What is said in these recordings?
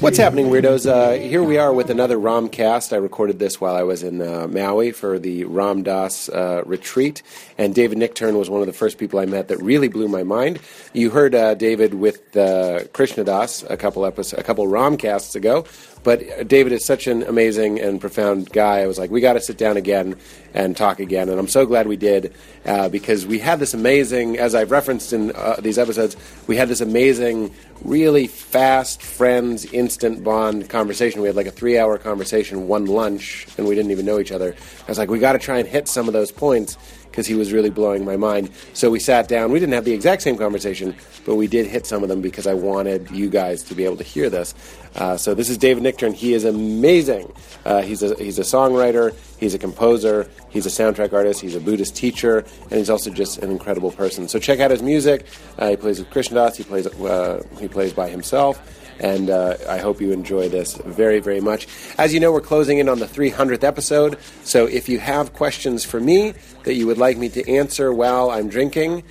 What's happening, weirdos? Uh, here we are with another Ramcast. I recorded this while I was in uh, Maui for the Ram Dass uh, retreat, and David Nichtern was one of the first people I met that really blew my mind. You heard uh, David with uh, Krishna Das a couple episodes, a couple Ramcasts ago, but David is such an amazing and profound guy. I was like, we got to sit down again and talk again, and I'm so glad we did uh, because we had this amazing, as I've referenced in uh, these episodes, we had this amazing, really fast friends, instant bond conversation. We had like a three-hour conversation, one lunch, and we didn't even know each other. I was like, we got to try and hit some of those points because he was really blowing my mind. So we sat down. We didn't have the exact same conversation, but we did hit some of them because I wanted you guys to be able to hear this. Uh, so this is David Nichtern. He is amazing. Uh, he's a he's a songwriter. He's a composer. He's a soundtrack artist. He's a Buddhist teacher, and he's also just an incredible person. So check out his music. Uh, he plays with Krishna Das. He plays uh, he plays by himself. And uh, I hope you enjoy this very, very much. As you know, we're closing in on the 300th episode. So if you have questions for me that you would like me to answer while I'm drinking,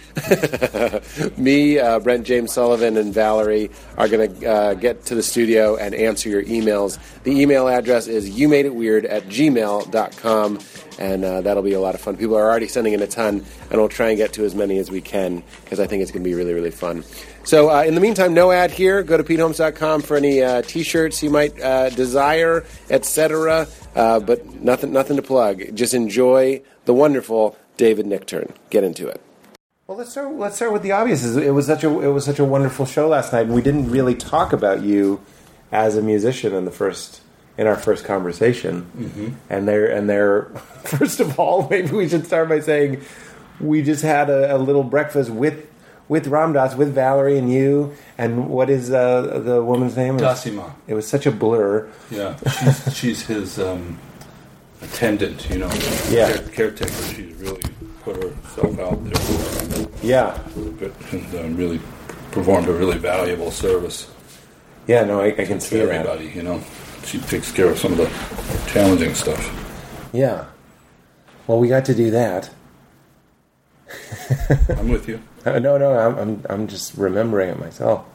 me, uh, Brent James Sullivan, and Valerie are going to uh, get to the studio and answer your emails. The email address is youmadeitweird at gmail.com, and uh, that'll be a lot of fun. People are already sending in a ton, and we'll try and get to as many as we can because I think it's going to be really, really fun. So, uh, in the meantime, no ad here. Go to PeteHolmes.com for any uh, T-shirts you might uh, desire, etc. Uh, but nothing, nothing to plug. Just enjoy the wonderful David Nichtern. Get into it. Well, let's start. Let's start with the obvious. It was such a it was such a wonderful show last night, and we didn't really talk about you as a musician in the first in our first conversation. Mm-hmm. And there and there. First of all, maybe we should start by saying we just had a, a little breakfast with with Ram Dass, with Valerie and you. And what is uh, the woman's name? It was- Dassima. It was such a blur. Yeah, she's, she's his um, attendant, you know. Yeah. Care- caretaker. She's really put herself out there Yeah, and um, really performed a really valuable service yeah. No, I, I can see to that. everybody, you know. She takes care of some of the challenging stuff. Yeah. Well, we got to do that. I'm with you. Uh, no, no, I'm, I'm, I'm just remembering it myself.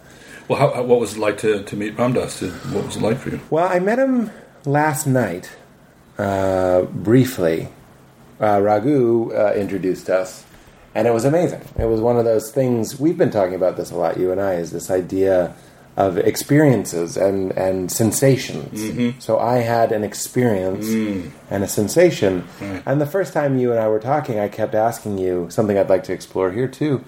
Well, how, what was it like to, to meet Ram Dass? What was it like for you? Well, I met him last night, uh, briefly. Uh, Raghu uh, introduced us, and it was amazing. It was one of those things we've been talking about this a lot, you and I, is this idea of experiences and, and sensations. Mm-hmm. So I had an experience mm. and a sensation, and the first time you and I were talking, I kept asking you something I'd like to explore here too,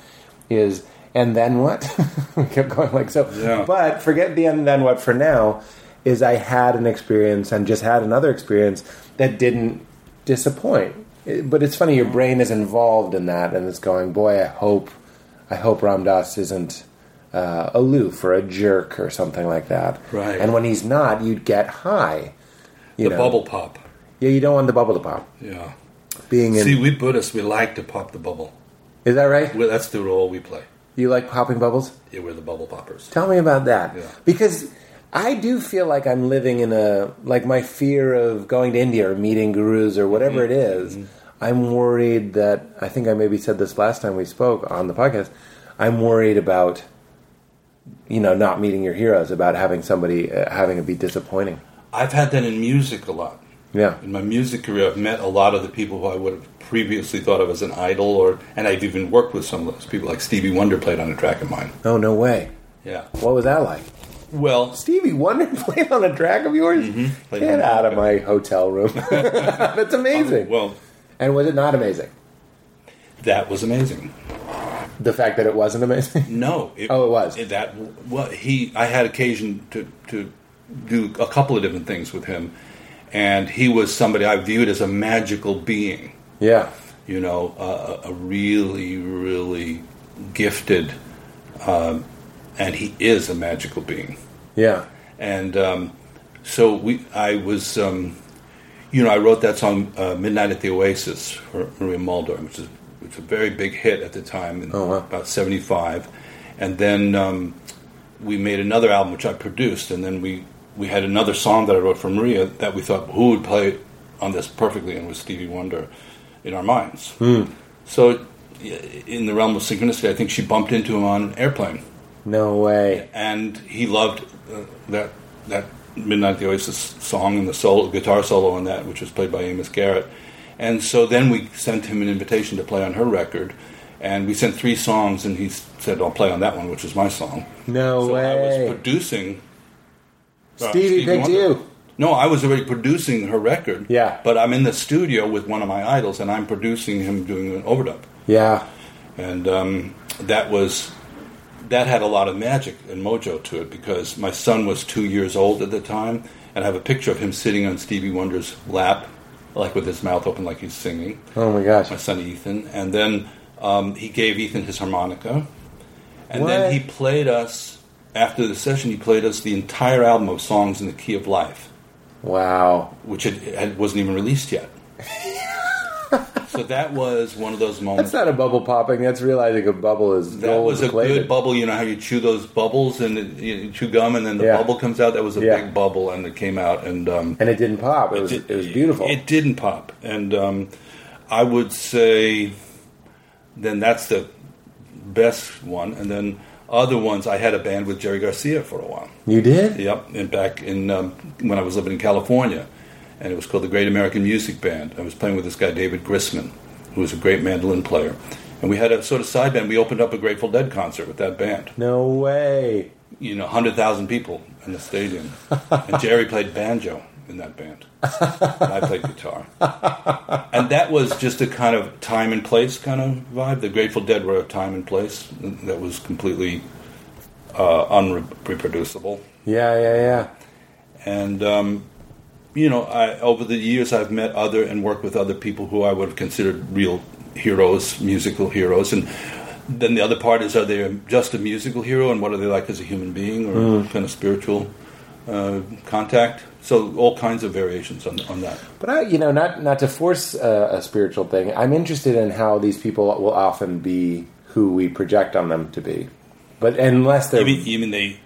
is and then what? we kept going like so. Yeah. But forget the and then what for now. Is I had an experience and just had another experience that didn't disappoint. But it's funny, your mm. brain is involved in that, and it's going, boy, I hope, I hope Ram Dass isn't uh, aloof or a jerk or something like that. Right. And when he's not, you'd get high. You The know. bubble pop. Yeah, you don't want the bubble to pop. Yeah. Being in, See, we Buddhists, we like to pop the bubble. is that right? Well, that's the role we play. You like popping bubbles? Yeah, we're the bubble poppers. Tell me about that. Yeah. Because I do feel like I'm living in a like my fear of going to India or meeting gurus or whatever it is, I'm worried that I think I maybe said this last time we spoke on the podcast. I'm worried about you know not meeting your heroes, about having somebody uh, having it be disappointing. I've had that in music a lot. Yeah. In my music career, I've met a lot of the people who I would have previously thought of as an idol, or and I've even worked with some of those people. Like Stevie Wonder played on a track of mine. Oh no way. Yeah. What was that like? Well, Stevie Wonder played on a track of yours? Played Get out of my hotel room. That's amazing. well, and was it not amazing? that was amazing. The fact that it wasn't amazing? No. Oh, it was. that. Well, he. I had occasion to to do a couple of different things with him, and he was somebody I viewed as a magical being. Yeah. you know, a, a really, really gifted, um, and he is a magical being. Yeah. And um, so we, I was, um, you know, I wrote that song uh, "Midnight at the Oasis" for Maria Muldaur, which is which was a very big hit at the time, in Oh, wow. about '75. And then um, we made another album, which I produced, and then we we had another song that I wrote for Maria that we thought who would play on this perfectly, and was Stevie Wonder in our minds. So, in the realm of synchronicity, I think she bumped into him on an airplane No way. and he loved uh, that that Midnight the Oasis song and the solo, guitar solo on that, which was played by Amos Garrett. And so then we sent him an invitation to play on her record, and we sent three songs, and he said, "I'll play on that one," which is my song. No so I was way. producing. uh, Stevie picked Wonder. you. No, I was already producing her record. Yeah. but I'm in the studio with one of my idols, and I'm producing him doing an overdub Yeah. and um, that was that had a lot of magic and mojo to it because my son was two years old at the time, and I have a picture of him sitting on Stevie Wonder's lap, like with his mouth open, like he's singing. Oh my gosh. My son Ethan, and then um, he gave Ethan his harmonica, and What? then he played us after the session. He played us the entire album of songs in the key of life Wow. which had, had, wasn't even released yet. so that was one of those moments. That's not a bubble popping. That's realizing a bubble is That was a plated. good bubble. You know how you chew those bubbles and it, you chew gum, and then the Yeah. bubble comes out. That was a Yeah. big bubble, and it came out, and um, and it didn't pop. It was did- it was beautiful. It didn't pop, and um, I would say then that's the best one, and then other ones. I had a band with Jerry Garcia for a while. you did? Yep, and back in um, when I was living in California, and it was called the Great American Music Band. I was playing with this guy David Grisman, who was a great mandolin player, and we had a sort of side band. We opened up a Grateful Dead concert with that band. No way. You know, hundred thousand people in the stadium, and Jerry played banjo in that band, and I played guitar, and that was just a kind of time and place kind of vibe. The Grateful Dead were a time and place that was completely uh, unreproducible. Yeah, yeah, yeah. and um, you know, I, over the years, I've met other and worked with other people who I would have considered real heroes, musical heroes, and then the other part is: are they just a musical hero, and what are they like as a human being, or kind of spiritual uh, contact? So, all kinds of variations on, on that. But I, you know, not not to force a, a spiritual thing. I'm interested in how these people will often be who we project on them to be. But unless they're You mean, you mean they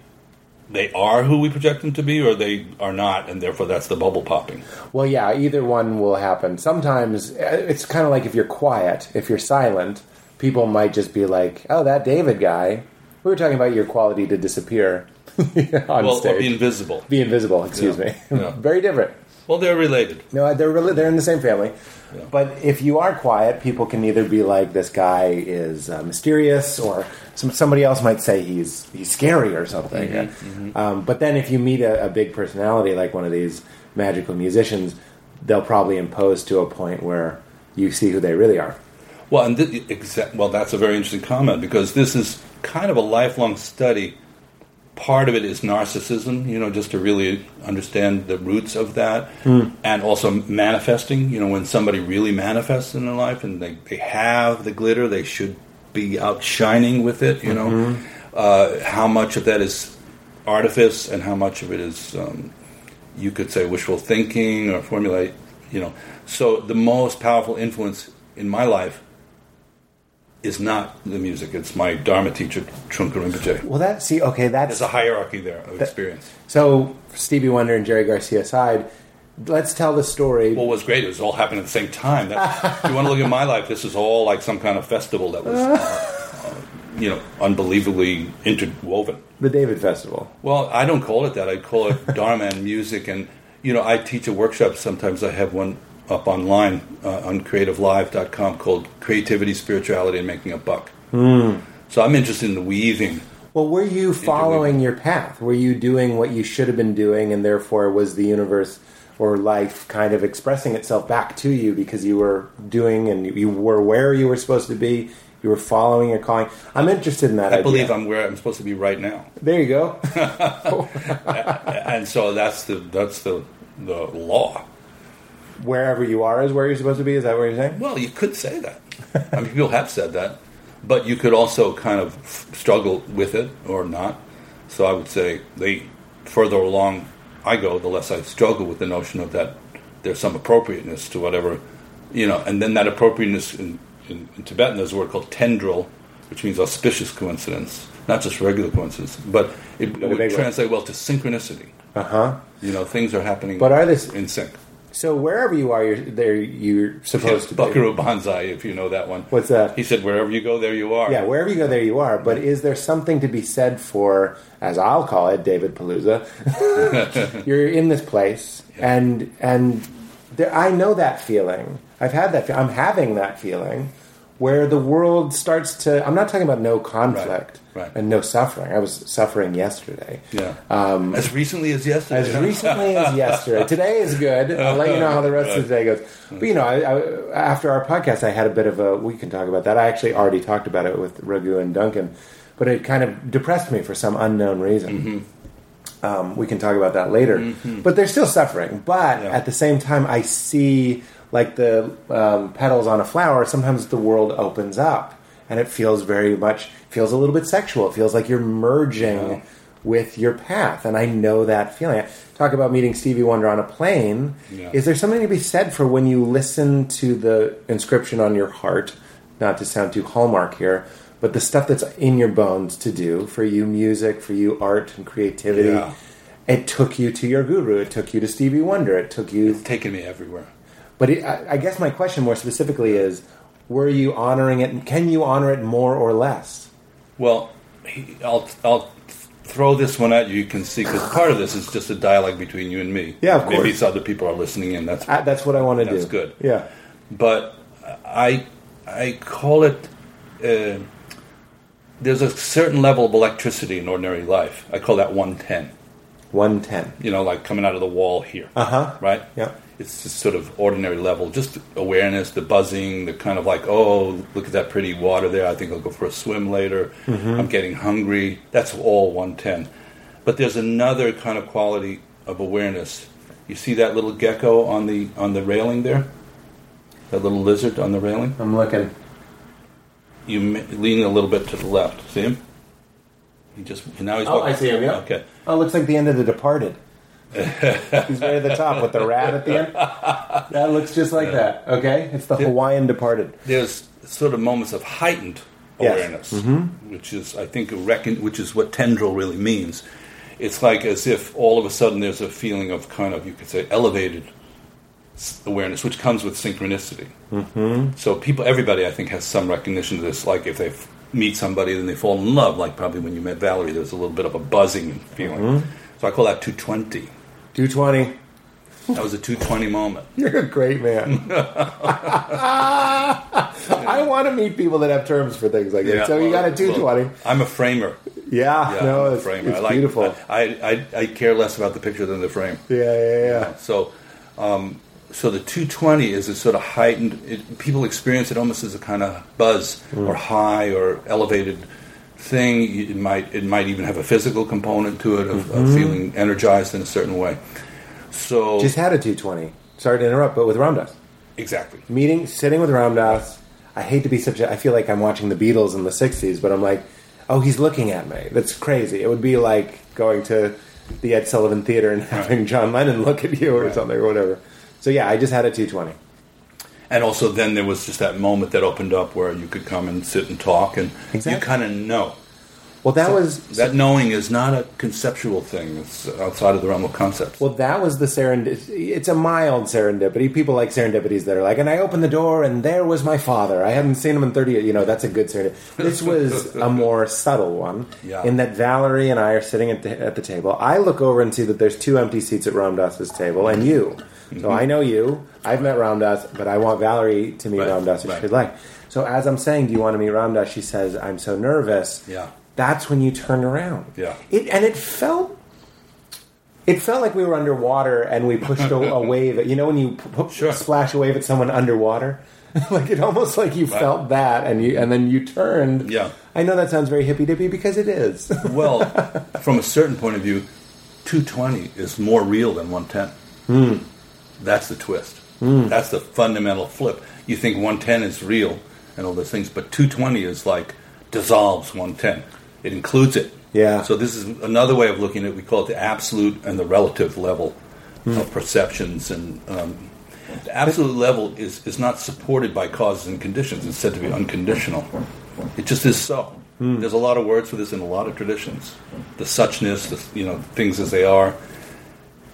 they are who we project them to be, or they are not, and therefore that's the bubble popping? Well, yeah, either one will happen. Sometimes uh, it's kind of like if you're quiet, if you're silent, people might just be like, "Oh, that David guy." We were talking about your quality to disappear on well, stage, or be invisible. be invisible. Excuse Yeah, me. yeah. Very different. Well, they're related. No, they're really they're in the same family. Yeah. But if you are quiet, people can either be like, "This guy is uh, mysterious," or some, somebody else might say he's he's scary or something. Mm-hmm, Um, but then if you meet a, a big personality like one of these magical musicians, they'll probably impose to a point where you see who they really are. Well, and thi- exa- well, that's a very interesting comment because this is kind of a lifelong study. Part of it is narcissism, you know, just to really understand the roots of that, and also manifesting. You know, when somebody really manifests in their life and they, they have the glitter, they should be outshining with it. You know, uh, how much of that is artifice and how much of it is um, you could say wishful thinking or formulate, you know. So the most powerful influence in my life is not the music. It's my Dharma teacher, Trungpa Rinpoche. Well, that see, okay, that's There's a hierarchy there of experience. so Stevie Wonder and Jerry Garcia aside. Let's tell the story. Well, what was great, it was all happening at the same time. That, if you want to look at my life, this is all like some kind of festival that was, uh, uh, you know, unbelievably interwoven. the David Festival. Well, I don't call it that. I call it Dharma and music. And, you know, I teach a workshop. Sometimes I have one up online uh, on creativelive.com called Creativity, Spirituality, and Making a Buck. So I'm interested in the weaving. Well, were you following your path? Were you doing what you should have been doing, and therefore was the universe or life kind of expressing itself back to you because you were doing and you were where you were supposed to be? You were following your calling. I'm interested in that. I idea. believe I'm where I'm supposed to be right now. There you go. and so that's the that's the the law. Wherever you are is where you're supposed to be. Is that what you're saying? Well, you could say that. I mean, people have said that, but you could also kind of f- struggle with it or not. So I would say the further along I go, the less I struggle with the notion of that there's some appropriateness to whatever, you know, and then that appropriateness in, in, in Tibetan, there's a word called tendrel, which means auspicious coincidence, not just regular coincidence, but it, a would translate well to synchronicity. Uh huh. You know, things are happening But are this in sync. So? Wherever you are, you're there. You're supposed to be. Buckaroo Banzai, if you know that one. What's that? He said, wherever you go, there you are. Yeah, wherever you go, there you are. But is there something to be said for, as I'll call it, David Palooza? You're in this place, and and there, I know that feeling. I've had that. I'm having that feeling where the world starts to. I'm not talking about no conflict Right, right. and no suffering. I was suffering yesterday. Yeah. Um, as recently as yesterday. as recently as yesterday. Today is good. I'll let you know how the rest of the day goes. But you know, I, I, after our podcast, I had a bit of a. We can talk about that. I actually already talked about it with Raghu and Duncan, but it kind of depressed me for some unknown reason. Um, we can talk about that later. But they're still suffering. But Yeah. at the same time, I see like the um, petals on a flower. Sometimes the world opens up, and it feels very much feels a little bit sexual. It feels like you're merging Yeah. with your path, and I know that feeling. Talk about meeting Stevie Wonder on a plane. Yeah. Is there something to be said for when you listen to the inscription on your heart? Not to sound too hallmark here, but the stuff that's in your bones to do for you, music, for you, art and creativity. Yeah. It took you to your guru. It took you to Stevie Wonder. It took you. It's taken me everywhere. But it, I, I guess my question more specifically is: Were you honoring it? Can you honor it more or less? Well, I'll I'll throw this one at you. You can see because part of this is just a dialogue between you and me. Yeah, of Maybe course. it's other people are listening in. That's I, that's what I want to do. That's good. Yeah. but I I call it. Uh, there's a certain level of electricity in ordinary life. I call that 110. One ten. You know, like coming out of the wall here. Uh-huh. Right? Yeah. It's just sort of ordinary level, just awareness, the buzzing, the kind of like, oh, look at that pretty water there. I think I'll go for a swim later. Mm-hmm. I'm getting hungry. That's all 110. But there's another kind of quality of awareness. You see that little gecko on the on the railing there? That little lizard on the railing? I'm looking. You leaning a little bit to the left. See him? He just now he's Oh, walking- I see him. Yeah. Okay. Oh, it looks like the end of The Departed. He's right at the top with the rat at the end. That looks just like that. Okay, it's the Hawaiian Departed. there's sort of moments of heightened Yes. awareness, which is, I think, a reckon, which is what tendrel really means. It's like as if all of a sudden there's a feeling of kind of, you could say, elevated awareness, which comes with synchronicity. Mm-hmm. So people, everybody, I think, has some recognition of this. Like if they f- meet somebody, then they fall in love. Like probably when you met Valerie, there's a little bit of a buzzing feeling. So I call that 220. Two twenty. That was a 220 moment. You're a great man. I want to meet people that have terms for things like that. so you well, got a two twenty. well, I'm a framer. Yeah, Yeah, no, I'm a it's, framer. it's I like, beautiful. I, I, I care less about the picture than the frame. yeah, yeah, yeah. So, um, so the 220 is a sort of heightened. It, people experience it almost as a kind of buzz Mm. or high or elevated thing. It might it might even have a physical component to it of, of feeling energized in a certain way. So Mm-hmm. Just had a two twenty. Sorry to interrupt, but with Ram Dass. exactly. meeting, sitting with Ram Dass. I hate to be such a. I feel like I'm watching the Beatles in the '60s, but I'm like, oh, he's looking at me. That's crazy. It would be like going to the Ed Sullivan Theater and having John Lennon look at you or Right. something or whatever. So yeah, I just had a 220. And also, then there was just that moment that opened up where you could come and sit and talk, and Exactly. you kind of know. Well, that was That knowing is not a conceptual thing. It's outside of the realm of concepts. Well, that was the serendipity. It's a mild serendipity. People like serendipities that are like, and I opened the door and there was my father. I hadn't seen him in 30 years. You know, that's a good serendipity. This was a more subtle one Yeah. in that Valerie and I are sitting at the, at the table. I look over and see that there's two empty seats at Ram Dass's table and you. So mm-hmm. I know you. I've met Ram Dass, but I want Valerie to meet Right, Ram Dass if right. she'd like. So as I'm saying, do you want to meet Ram Dass? She says, I'm so nervous. Yeah. That's when you turn around. Yeah. It, and it felt it felt like we were underwater and we pushed a, a wave. At, you know when you p- Sure. splash a wave at someone underwater, like it almost like you felt that, and you and then you turned. Yeah. I know that sounds very hippy dippy because it is. Well, from a certain point of view, 220 is more real than 110. Hmm. That's the twist. That's the fundamental flip. You think 110 is real and all those things, but 220 is like dissolves 110. It includes it. Yeah. So this is another way of looking at it. We call it the absolute and the relative level Hmm. of perceptions and. Um, The absolute level is, is not supported by causes and conditions. It's said to be unconditional. It just is so. There's a lot of words for this in a lot of traditions. The suchness, the you know things as they are,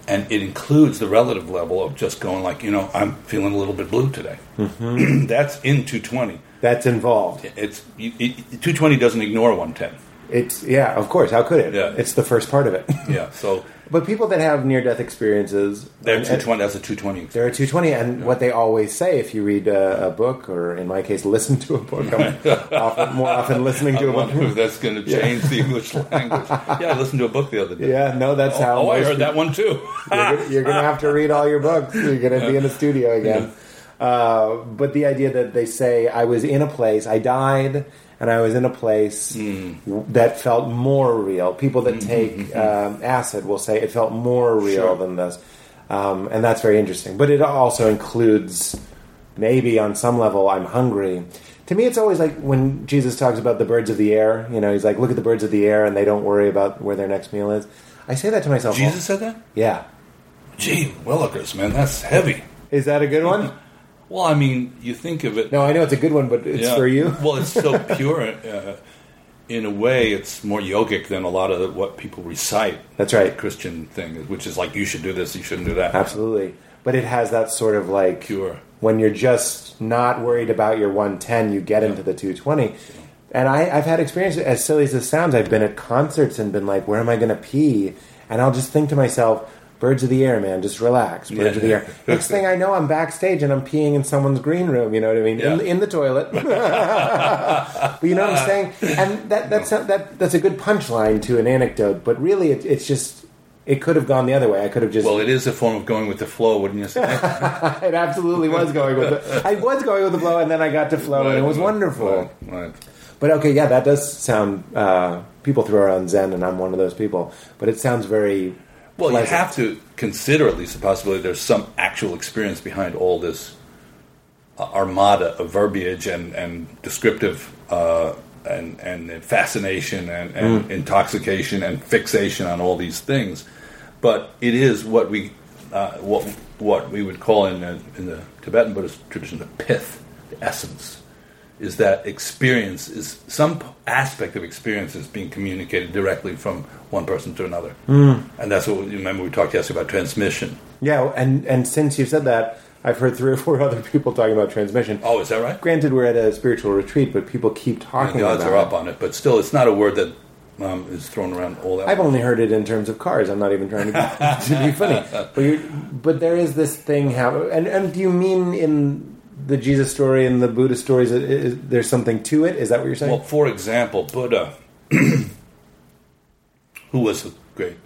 and it includes the relative level of just going like you know I'm feeling a little bit blue today. That's in 220. That's involved. It's you, it, 220 doesn't ignore 110. It's yeah, of course. How could it? Yeah. It's the first part of it. Yeah, so but people that have near death experiences, they're 220. That's a 220. They're a 220, and what they always say if you read a, a book, or in my case, listen to a book, I'm often, more often listening to a wonder book. if that's going to change the English language. Yeah, I listened to a book the other day. Yeah, no, that's Oh, how. oh, I heard that one too. You're, gonna- have to read all your books. You're gonna be in a studio again. Uh, but the idea that they say I was in a place, I died, and I was in a place Hmm. that felt more real. People that Mm-hmm, take um, acid will say it felt more real Sure. than this, um, and that's very interesting. But it also includes maybe on some level I'm hungry. To me, it's always like when Jesus talks about the birds of the air. You know, he's like, "Look at the birds of the air, and they don't worry about where their next meal is." I say that to myself. Jesus said that? yeah. Gee, Willikers, man, that's heavy. Is that a good one? Well, I mean, you think of it. No, I know it's a good one, but it's Yeah. for you. Well, it's so pure. Uh, in a way, it's more yogic than a lot of what people recite. That's right. Christian thing, which is like you should do this, you shouldn't do that. Absolutely. But it has that sort of like Pure. when you're just not worried about your 110, you get into the 220. And I, I've had experience, as silly as this sounds, I've been at concerts and been like, where am I going to pee? And I'll just think to myself, birds of the air, man, just relax. Birds Yeah. of the air. Next thing I know, I'm backstage and I'm peeing in someone's green room, you know what I mean? In, Yeah. in the toilet. but you know what I'm saying? And that, that's, that, that's a good punchline to an anecdote, but really it, it's just, it could have gone the other way. I could have just. Well, it is a form of going with the flow, wouldn't you say? It absolutely was going with the. I was going with the flow, and then I got to flow, and it was wonderful. Right, right. But okay, yeah, that does sound. Uh, people throw around Zen, and I'm one of those people. But it sounds very. Well, you have to consider at least the possibility there's some actual experience behind all this uh, armada of verbiage and, and descriptive uh, and, and fascination and, and Mm. intoxication and fixation on all these things. But it is what we uh, what what we would call in the, in the Tibetan Buddhist tradition the pith, the essence, is that experience is some aspect of experience is being communicated directly from one person to another, Mm. and that's what we, remember we talked yesterday about transmission. Yeah, and and since you said that, I've heard three or four other people talking about transmission. Oh, is that right? Granted, we're at a spiritual retreat, but people keep talking The odds about are it. up on it, but still, it's not a word that um, is thrown around all that. I've only heard it in terms of cars. I'm not even trying to be, to be funny. But, but there is this thing. How and and do you mean in the Jesus story and the Buddha stories? Is, is, there's something to it. Is that what you're saying? Well, for example, Buddha, who was a great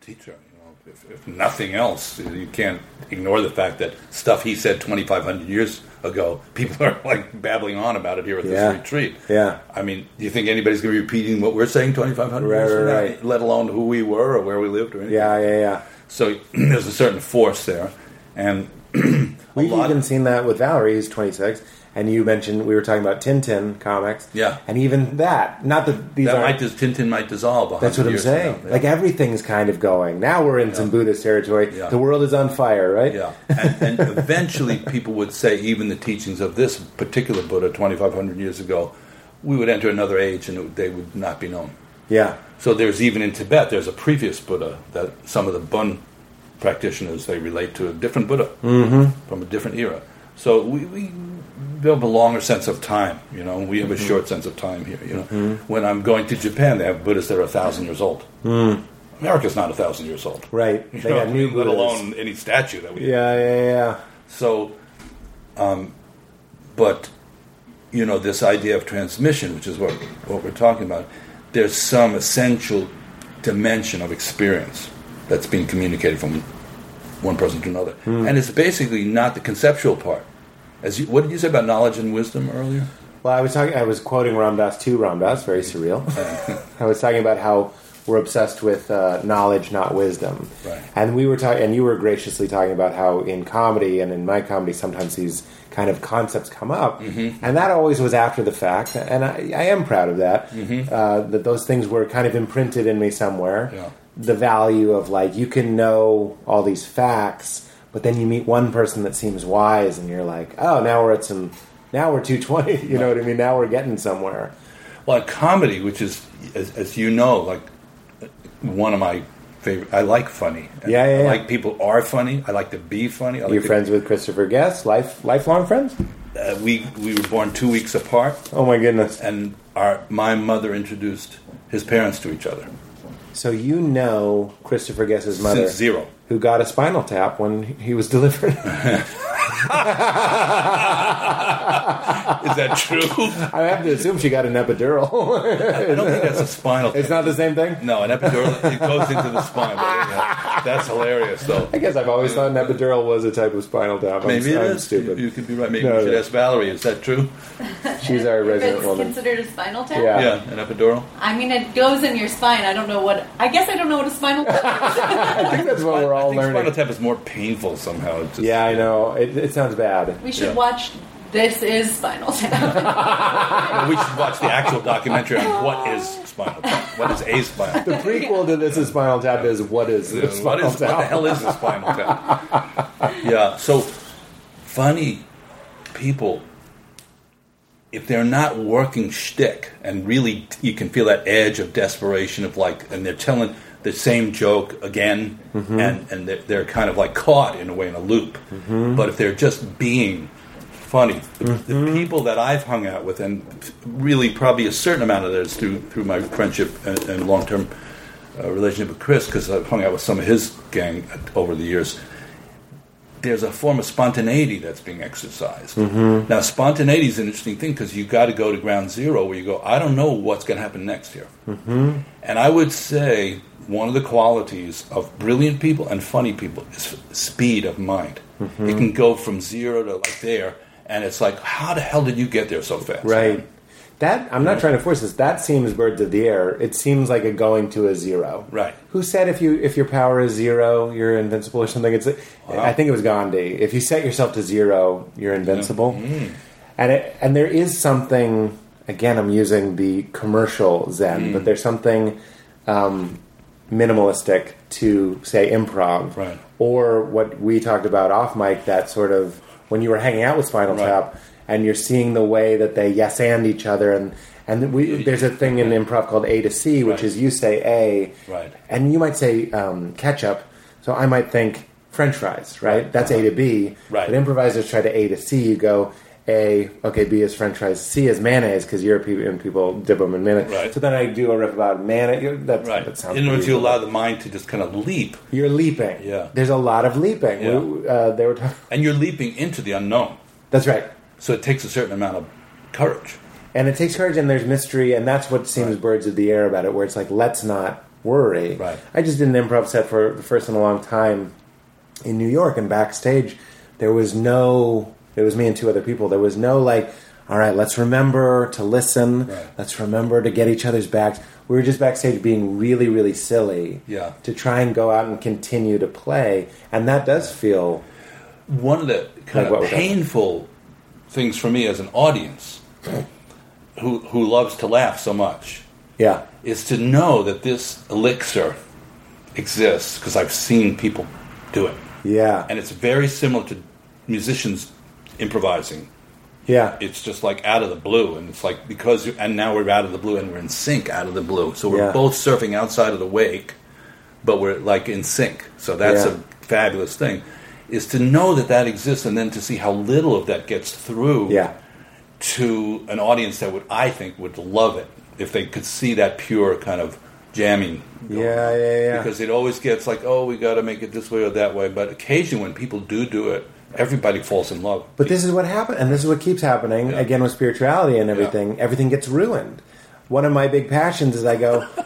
teacher, you know, if, if nothing else, you can't ignore the fact that stuff he said 2,500 years ago, people are like babbling on about it here at Yeah. this retreat. Yeah. I mean, do you think anybody's going to be repeating what we're saying 2,500 Right, years right, right. let alone who we were or where we lived or anything? yeah, yeah, yeah. So there's a certain force there, and We've lot- even seen that with Valerie, who's 26, and you mentioned we were talking about Tintin comics. Yeah. and even that. Not that these that might dis- Tintin might dissolve. That's what I'm saying. now. Like everything's kind of going. Now we're in some Buddhist territory. Yeah. The world is on fire, right? Yeah, and, and eventually people would say even the teachings of this particular Buddha 2,500 years ago, we would enter another age and it, they would not be known. Yeah. So there's even in Tibet, there's a previous Buddha that some of the Bon practitioners they relate to a different Buddha mm-hmm. from a different era. So we, we have a longer sense of time. You know, we have a mm-hmm. short sense of time here. You know, mm-hmm. when I'm going to Japan, they have Buddhists that are a thousand years old. Mm. America's not a thousand years old. Right. You They know, got new let alone any statue that we Yeah, yeah, yeah. so, um, but you know, this idea of transmission, which is what what we're talking about, there's some essential dimension of experience that's being communicated from one person to another, and it's basically not the conceptual part. As you, what did you say about knowledge and wisdom earlier? Well, I was talking. I was quoting Ram Dass to Ram Dass, very surreal. I was talking about how we're obsessed with uh, knowledge, not wisdom. Right. And we were talking, and you were graciously talking about how in comedy and in my comedy, sometimes these kind of concepts come up, Mm-hmm. and that always was after the fact. And I, I am proud of that. Mm-hmm. Uh, that those things were kind of imprinted in me somewhere. Yeah. The value of like you can know all these facts. but then you meet one person that seems wise, and you're like, oh, now we're at some, now we're 220. You know what I mean? Now we're getting somewhere. Well, comedy, which is, as, as you know, like one of my favorite. I like funny. Yeah, yeah, I yeah. like people are funny. I like to be funny. I like You're friends with Christopher Guest, life lifelong friends. Uh, we we were born two weeks apart, Oh my goodness! and our my mother introduced his parents to each other. So you know Christopher Guest's mother, Since zero. who got a spinal tap when he was delivered. Is that true? I have to assume she got an epidural. I don't think that's a spinal. Tap. It's not the same thing. No, an epidural. It goes into the spine. But, yeah, that's hilarious, though. I guess I've always thought an epidural was a type of spinal tap. I'm, Maybe it I'm is. stupid. You, you could be right. Maybe No, we should no. ask Valerie. Is that true? She's our If resident it's woman. considered a spinal tap? Yeah. Yeah, an epidural. I mean, it goes in your spine. I don't know what. I guess I don't know what a spinal tap is. I think that's what we're I all think learning. spinal tap is more painful somehow. It's just- Yeah, I know. It, it sounds bad. We should Yeah. watch This Is Spinal Tap. We should watch the actual documentary on what is spinal tap. What is a spinal The tap? prequel to this is Spinal Tap is what is the What, spinal is, what the tap? hell is a spinal tap? Yeah, so funny people, if they're not working shtick and really you can feel that edge of desperation of like, and they're telling the same joke again, mm-hmm. and, and they're, they're kind of like caught in a way in a loop. Mm-hmm. But if they're just being funny, the, mm-hmm. the people that I've hung out with, and really probably a certain amount of that is through, through my friendship and, and long term uh, relationship with Chris, because I've hung out with some of his gang over the years there's a form of spontaneity that's being exercised. Mm-hmm. Now, spontaneity is an interesting thing because you got to go to ground zero where you go, I don't know what's going to happen next here. Mm-hmm. And I would say one of the qualities of brilliant people and funny people is speed of mind. It can go from zero to like there, and it's like, how the hell did you get there so fast? Right. That I'm not trying to force this. That seems birds of the air. It seems like a going to a zero. Right. Who said if you if your power is zero, you're invincible or something? It's I think it was Gandhi. If you set yourself to zero, you're invincible. Mm. And it, and there is something. Again, I'm using the commercial Zen, Mm. but there's something um, minimalistic to say improv, Right. or what we talked about off mic. That sort of when you were hanging out with Spinal Right. Tap and you're seeing the way that they yes and each other and and we, there's a thing in improv called A to C, which Right. is you say A, Right. and you might say um, ketchup. So I might think French fries, right? That's A to B. Right. But improvisers try to A to C. You go A, okay, B is French fries, C is mayonnaise because European people dip them in mayonnaise. Right. So then I do a riff about mayonnaise. That, Right. that sounds. In order to allow the mind to just kind of leap, You're leaping. Yeah. There's a lot of leaping. Yeah. We, uh, they were talking. and you're leaping into the unknown. That's right. So it takes a certain amount of courage. And it takes courage, and there's mystery, and that's what seems Right. birds of the air about it, where it's like, let's not worry. Right. I just did an improv set for the first in a long time in New York, and backstage, there was no, it was me and two other people, there was no like, all right, let's remember to listen, Right. let's remember to get each other's backs. We were just backstage being really, really silly Yeah. to try and go out and continue to play, and that does feel one of the kind Like of painful things for me as an audience who who loves to laugh so much yeah, is to know that this elixir exists because I've seen people do it, yeah, and it's very similar to musicians improvising. yeah. It's just like out of the blue, and it's like because you, and now we're out of the blue and we're in sync out of the blue, so we're Yeah. both surfing outside of the wake, but we're like in sync. So that's Yeah. a fabulous thing. Is to know that that exists, and then to see how little of that gets through Yeah. to an audience that would I think would love it if they could see that pure kind of jamming. Yeah, yeah, yeah. Because it always gets like, oh, we got to make it this way or that way. But occasionally, when people do do it, everybody falls in love. But this is what happened, and this is what keeps happening Yeah. again with spirituality and everything. Everything gets ruined. One of my big passions is I go.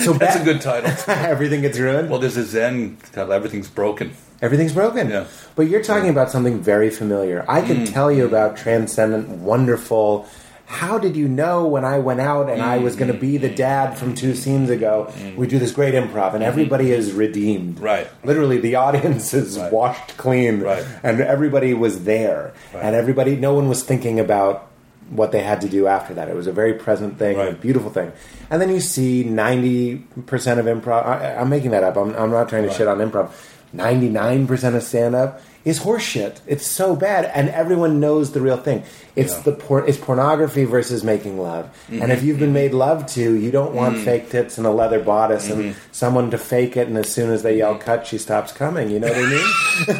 so That's bad. a good title. everything gets ruined. Well, there's a Zen title. Everything's broken. Everything's broken. Yeah. But you're talking about something very familiar. I could Mm. tell you about transcendent, wonderful. How did you know when I went out and I was going to be the dad from two scenes ago? We do this great improv, and everybody is redeemed. Mm-hmm. Right. Literally, the audience is Right. washed clean, Right. and everybody was there, Right. and everybody, no one was thinking about what they had to do after that. It was a very present thing, a beautiful thing. And then you see ninety percent of improv. I, I'm making that up. I'm, I'm not trying to Right. shit on improv, 99% of stand up is horseshit. It's so bad and everyone knows the real thing. It's Yeah. the por- it's pornography versus making love. And Mm-hmm. if you've been made love to, you don't want Mm. fake tits and a leather bodice and Mm-hmm. someone to fake it and as soon as they yell cut she stops coming. You know what I mean?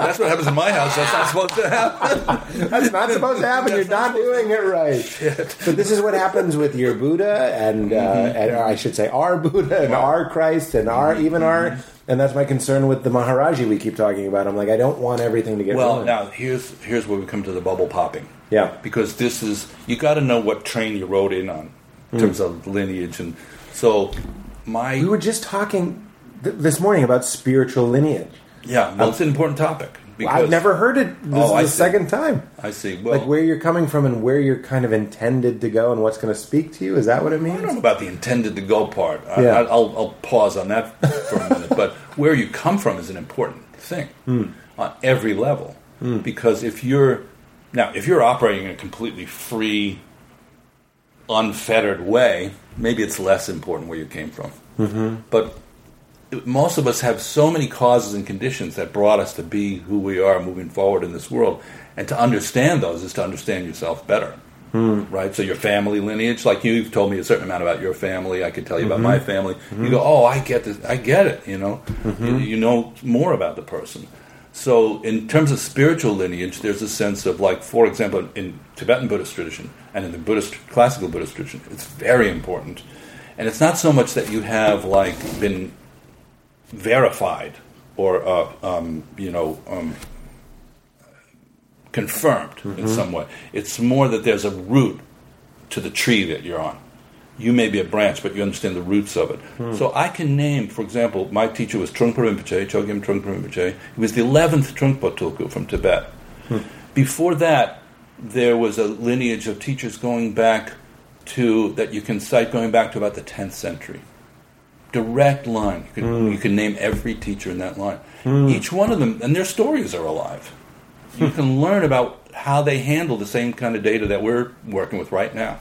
That's what happens in my house. That's not supposed to happen. That's not supposed to happen. You're not doing it right. But this is what happens with your Buddha and, uh, Mm-hmm. and or I should say our Buddha and our Christ and our even our. And that's my concern with the Maharaji we keep talking about. I'm like, I don't want everything to get Well, ruined. now here's here's where we come to the bubble popping. Yeah. Because this is you got to know what train you rode in on in terms mm. of lineage, and so my we were just talking th- this morning about spiritual lineage. yeah. Well, it's an important topic. Because, I've never heard it. This Oh, is the see. second time. I see. Well, like where you're coming from and where you're kind of intended to go and what's going to speak to you. Is that what it means? I don't know about the intended to go part. I, Yeah. I, I'll, I'll pause on that for a minute. But where you come from is an important thing Hmm. on every level. Because if you're now, if you're operating in a completely free, unfettered way, maybe it's less important where you came from. Mm-hmm. But most of us have so many causes and conditions that brought us to be who we are moving forward in this world. And to understand those is to understand yourself better. Hmm. Right? So your family lineage, like you've told me a certain amount about your family, I could tell you about my mm-hmm. family. You mm-hmm. go, oh, I get this, I get it. You know, mm-hmm. you, you know more about the person. So, in terms of spiritual lineage, there's a sense of, like, for example, in Tibetan Buddhist tradition and in the Buddhist classical Buddhist tradition, it's very important. And it's not so much that you have like been verified or uh, um, you know um, confirmed in some way. It's more that there's a root to the tree that you're on. You may be a branch, but you understand the roots of it. So I can name, for example, my teacher was Trungpa Rinpoche, Chogyam Trungpa Rinpoche. He was the 11th Trungpa Tulku from Tibet. Before that, there was a lineage of teachers going back to, that you can cite going back to about the 10th century direct line. You can, hmm. you can name every teacher in that line. Hmm. Each one of them, and their stories are alive. You hmm. can learn about how they handle the same kind of data that we're working with right now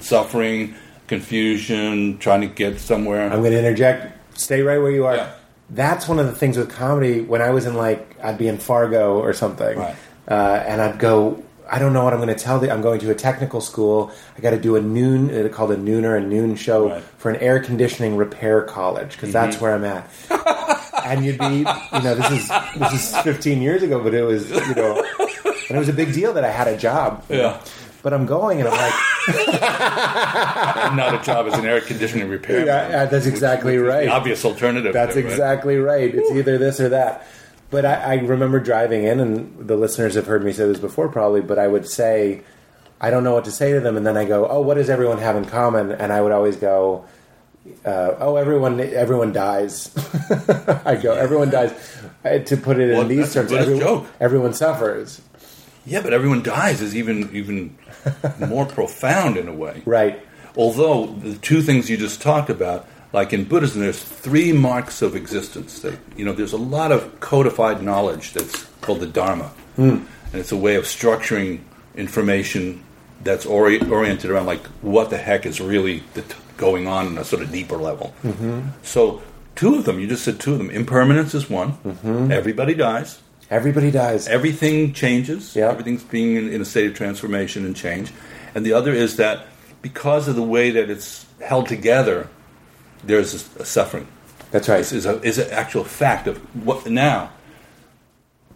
suffering, confusion, trying to get somewhere. I'm going to interject. Stay right where you are. Yeah. That's one of the things with comedy. When I was in like, I'd be in Fargo or something, Right. uh, and I'd go. I don't know what I'm going to tell. The, I'm going to a technical school. I got to do a noon. It's called a nooner, a noon show Right. for an air conditioning repair college because that's Mm-hmm. where I'm at. and you'd be, you know, this is this is 15 years ago, but it was, you know, and it was a big deal that I had a job. you know. Yeah. But I'm going, and I'm like, not a job as an air conditioning repairman. Yeah, yeah, that's exactly which is right. The obvious alternative. That's there, right? exactly right. It's either this or that. But I, I remember driving in, and the listeners have heard me say this before, probably. But I would say, I don't know what to say to them, and then I go, "Oh, what does everyone have in common?" And I would always go, uh, "Oh, everyone, everyone dies." I go, "Everyone dies." Uh, to put it in these terms, everyone, joke. everyone suffers, Yeah, but everyone dies is even even more profound in a way. right? Although the two things you just talked about, like in Buddhism, there's three marks of existence. That you know, there's a lot of codified knowledge that's called the Dharma, hmm. and it's a way of structuring information that's ori- oriented around like what the heck is really the t- going on in a sort of deeper level. Mm-hmm. So, two of them, you just said two of them. Impermanence is one. Mm-hmm. Everybody dies. Everybody dies. Everything changes. Yeah. Everything's being in, in a state of transformation and change. And the other is that because of the way that it's held together, there's suffering. That's right. This is a is an actual fact of what now.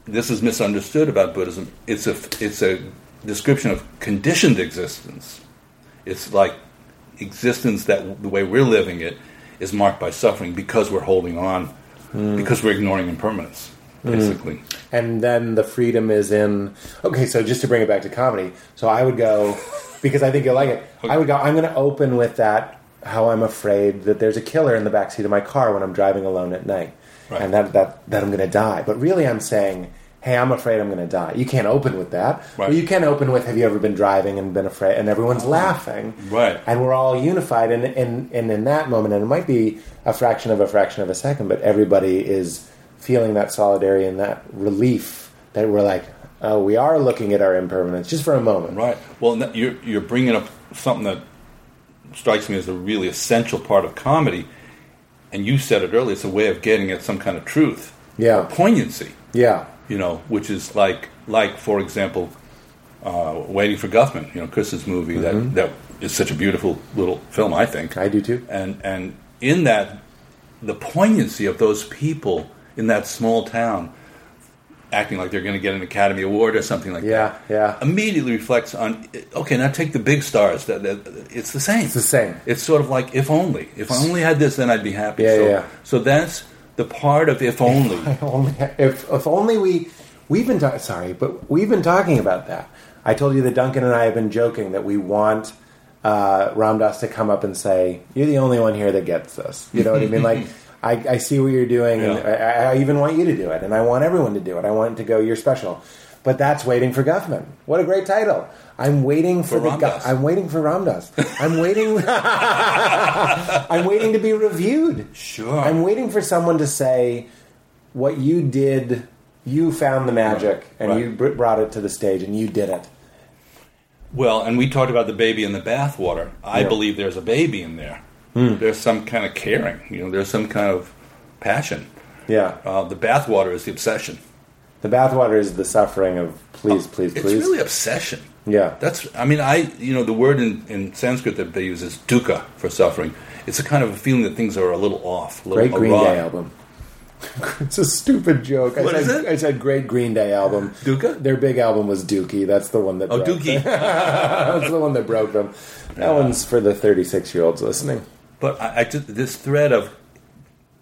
This is misunderstood about Buddhism. It's a it's a description of conditioned existence. It's like existence that the way we're living it is marked by suffering because we're holding on, hmm. because we're ignoring impermanence, hmm. basically. and then the freedom is in okay so just to bring it back to comedy so i would go because i think you'll like it i would go i'm going to open with that how i'm afraid that there's a killer in the backseat of my car when i'm driving alone at night Right. and that, that, that i'm going to die but really i'm saying hey i'm afraid i'm going to die you can't open with that Right. but you can open with have you ever been driving and been afraid and everyone's laughing Right. and we're all unified and, and, and in that moment and it might be a fraction of a fraction of a second but everybody is feeling that solidarity and that relief that we're like oh we are looking at our impermanence just for a moment Right. Well, you're you're bringing up something that strikes me as a really essential part of comedy, and you said it earlier. It's a way of getting at some kind of truth, Yeah. poignancy. Yeah. You know, which is like like for example, uh, Waiting for Guffman. You know, Chris's movie that that is such a beautiful little film. I think Mm-hmm. I do too. and and in that the poignancy of those people in that small town acting like they're going to get an academy award or something like Yeah, that yeah. yeah. immediately reflects on okay now take the big stars that, it's the same It's the same. it's sort of like if only if i only had this then i'd be happy Yeah, so, yeah. so that's the part of if only I only if if only we we've been ta- sorry, but we've been talking about that. I told you that Duncan and I have been joking that we want uh, Ram Dass to come up and say, "You're the only one here that gets this." You know what I mean? Like, I, I see what you're doing, and I, I even want you to do it, and I want everyone to do it. I want it to go. You're special. But that's waiting for Guffman. What a great title! I'm waiting for, For the. Gu- I'm waiting for Ram Dass. I'm waiting. I'm waiting to be reviewed. Sure. I'm waiting for someone to say what you did. You found the magic, and Right. you br- brought it to the stage, and you did it. Well, and we talked about the baby in the bathwater. I Yeah. Believe there's a baby in there. There's some kind of caring. You know, there's some kind of passion. Yeah, Uh, the bathwater is the obsession. the bathwater is the suffering of please, please, It's please. It's really obsession. yeah, That's. I mean, I. You know, the word in, in Sanskrit that they use is dukkha for suffering. It's a kind of a feeling that things are a little off, a little great Green. Day album. it's a stupid joke. I said, is it? I said great Green Day album. Dukkha? Their big album was Dookie. That's the one that. Oh, broke Dookie. That's the one that broke them. That one's for the 36 year olds listening. But I, I just, this thread of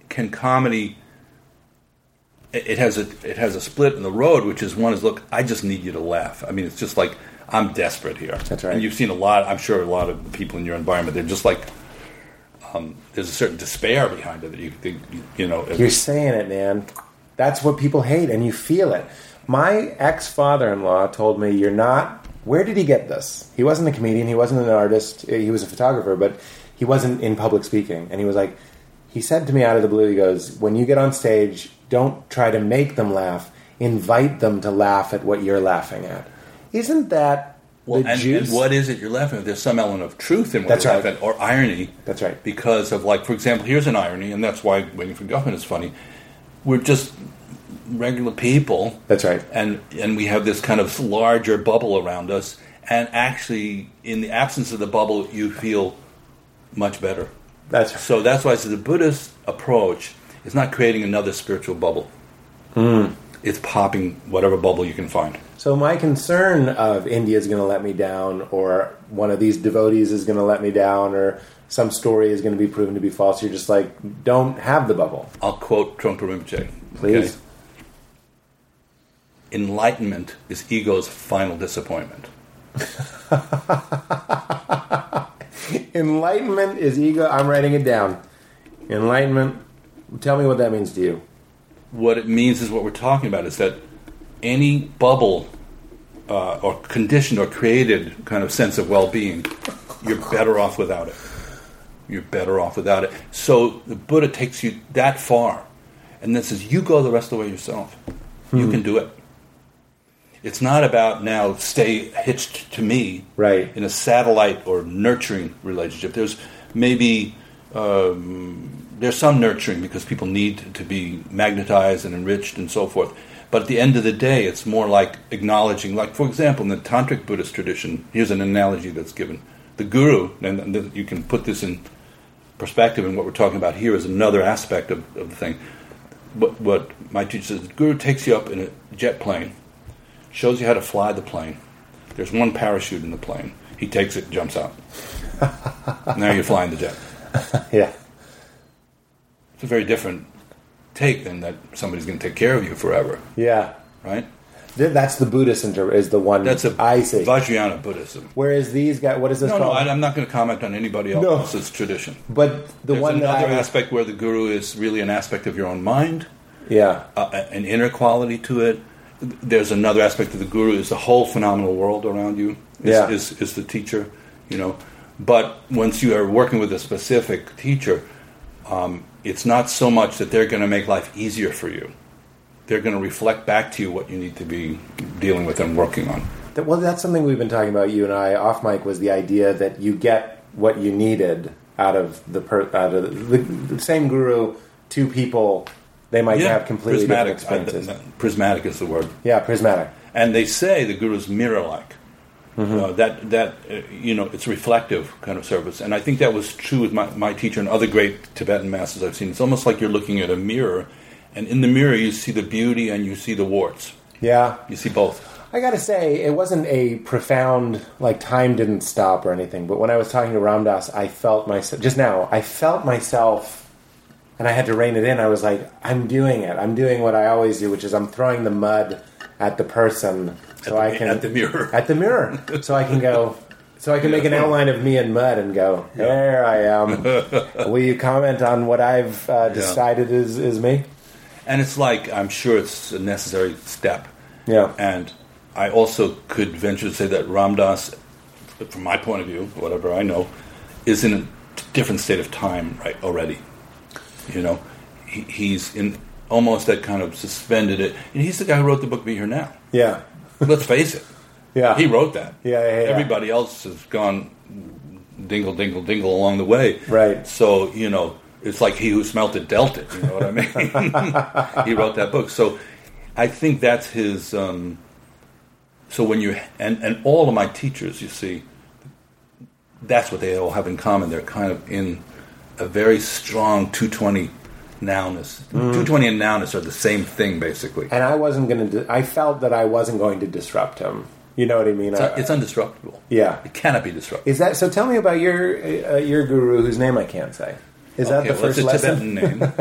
can comedy. It has a it has a split in the road, which is one is look, I just need you to laugh. I mean, it's just like I'm desperate here. That's right. And you've seen a lot. I'm sure a lot of people in your environment. They're just like um, there's a certain despair behind it that you think you know. You're saying it, man. That's what people hate, and you feel it. My ex father in law told me, You're not. Where did he get this? He wasn't a comedian, he wasn't an artist, he was a photographer, but he wasn't in public speaking. And he was like, He said to me out of the blue, He goes, When you get on stage, don't try to make them laugh, invite them to laugh at what you're laughing at. Isn't that Well, the and, juice? and what is it you're laughing at? There's some element of truth in what That's you're right. laughing at, or irony. That's right. Because of, like, for example, here's an irony, and that's why Waiting for Guffman is funny. We're just regular people. That's right. And, and we have this kind of larger bubble around us, and actually, in the absence of the bubble, you feel much better. That's So that's why I said the Buddhist approach is not creating another spiritual bubble. Hmm. It's popping whatever bubble you can find. So my concern of India is going to let me down, or one of these devotees is going to let me down, or some story is going to be proven to be false. You're just like, don't have the bubble, I'll quote Trungpa Rinpoche. please. okay? Enlightenment is ego's final disappointment. Enlightenment is ego. I'm writing it down. Enlightenment. Tell me what that means to you. What it means is what we're talking about is that any bubble uh, or conditioned or created kind of sense of well-being, you're better off without it. You're better off without it. So the Buddha takes you that far, and then says, "You go the rest of the way yourself. You can do it." It's not about now stay hitched to me, Right. In a satellite or nurturing relationship. There's maybe um, there's some nurturing because people need to be magnetized and enriched and so forth. But at the end of the day, it's more like acknowledging, like for example, in the tantric Buddhist tradition. Here's an analogy that's given: the guru, and you can put this in perspective. And what we're talking about here is another aspect of, of the thing. What, what my teacher says: the guru takes you up in a jet plane, shows you how to fly the plane. There's one parachute in the plane. He takes it, jumps out. now you're flying the jet. Yeah. It's a very different take than that somebody's going to take care of you forever, Yeah. right? That's the Buddhist inter- is the one That's a I see. Vajrayana Buddhism. Whereas these guys, what is this No, no, called? I, I'm not going to comment on anybody No. else's tradition. but the There's one another I aspect where the guru is really an aspect of your own mind, yeah uh, an inner quality to it. There's another aspect of the guru is the whole phenomenal world around you. Is, Yeah. is, is the teacher, you know. But once you are working with a specific teacher, um, it's not so much that they're going to make life easier for you. They're going to reflect back to you what you need to be dealing with and working on. That- Well, that's something we've been talking about, you and I, off mic, was the idea that you get what you needed out of the per, out of the, the same guru, two people, they might have completely different prismatic. experiences. I- prismatic is the word. yeah, prismatic. and they say the guru's mirror-like. Uh, that that uh, you know, it's reflective kind of service, and I think that was true with my, my teacher and other great Tibetan masters I've seen. It's almost like you're looking at a mirror, and in the mirror you see the beauty and you see the warts. Yeah, You see both. I gotta say, it wasn't a profound like time didn't stop or anything. But when I was talking to Ram Dass, I felt myself just now. I felt myself, and I had to rein it in. I was like, I'm doing it. I'm doing what I always do, which is I'm throwing the mud at the person so At I can at the mirror. at the mirror, so I can go. So I can make an outline of me in mud and go, there I am. Will you comment on what I've uh, decided is, is me? And it's like I'm sure it's a necessary step. Yeah. And I also could venture to say that Ram Dass, from my point of view, whatever I know, is in a different state of time right already. You know, he, he's in almost that kind of suspended it. And he's the guy who wrote the book Be Here Now. Yeah. Let's face it. Yeah. He wrote that. Yeah, yeah, yeah. Everybody else has gone dingle, dingle, dingle along the way. Right. So, you know, it's like he who smelt it dealt it. You know what I mean? he wrote that book. So I think that's his. Um, so when you. And, and all of my teachers, you see, that's what they all have in common. They're kind of in a very strong tendrel nowness. Mm. tendrel and nowness are the same thing, basically. and I wasn't going to. I felt that I wasn't going to disrupt him. You know what I mean? It's, I- it's undisruptible. yeah. It cannot be disrupted. Is that so? Tell me about your uh, your guru, whose name I can't say. Is that the well, first it's a lesson? Tibetan name.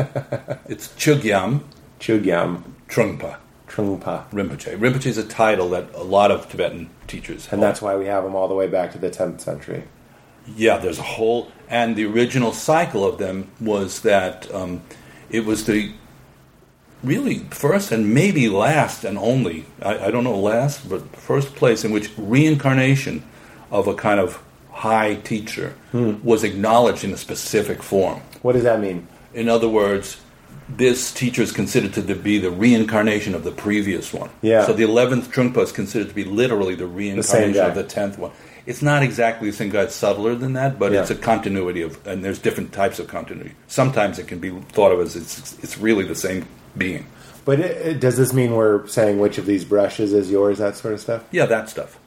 it's Chogyam Chogyam Trungpa Trungpa, Rinpoche. Rinpoche is a title that a lot of Tibetan teachers and that's why we have him all the way back to the 10th century. Yeah, there's a whole. And the original cycle of them was that um, it was the really first and maybe last and only, I, I don't know last, but first place in which reincarnation of a kind of high teacher was acknowledged in a specific form. What does that mean? In other words, this teacher is considered to be the reincarnation of the previous one. Yeah. So the 11th Trungpa is considered to be literally the reincarnation guy. of the 10th one. It's not exactly the same guy, it's subtler than that, but Yeah. it's a continuity of, and there's different types of continuity. Sometimes it can be thought of as it's, it's really the same being. But it, it- does this mean we're saying which of these brushes is yours? That sort of stuff. Yeah, that stuff.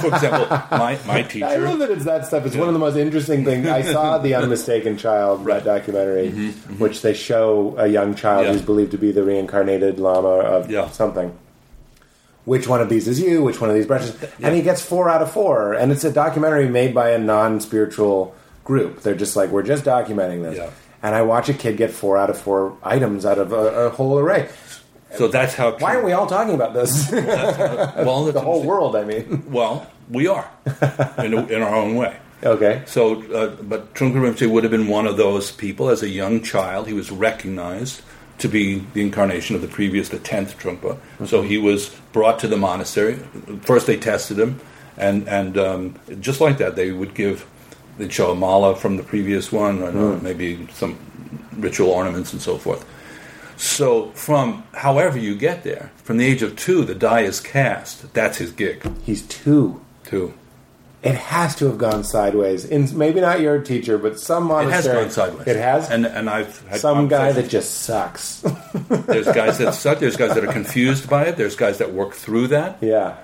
For example, my, my teacher. I love that it's that stuff. It's one of the most interesting things. I saw the Unmistaken Child that documentary, which they show a young child Mm-hmm, Yeah. who's believed to be the reincarnated lama of Yeah. something. Which one of these is you? Which one of these brushes? And he gets four out of four. And it's a documentary made by a non-spiritual group. They're just like, we're just documenting this. Yeah. And I watch a kid get four out of four items out of a, a whole array. So that's how. Why aren't we all talking about this? Well, that's the whole world, I mean. Well, we are in, a, in our own way. Okay. So, uh, but Trungpa Rinpoche would have been one of those people as a young child. He was recognized to be the incarnation of the previous, the tenth Trungpa. So he was brought to the monastery. First, they tested him, and and um, just like that, they would give, they'd show a mala from the previous one, and uh, maybe some ritual ornaments and so forth. So, from however you get there, from the age of two, the die is cast. That's his gig, He's two. too. It has to have gone sideways. In maybe not your teacher, but some monastery. It has gone sideways. It has. and and I've had some guy that just sucks. There's guys that suck. There's guys that are confused by it. There's guys that work through that. yeah.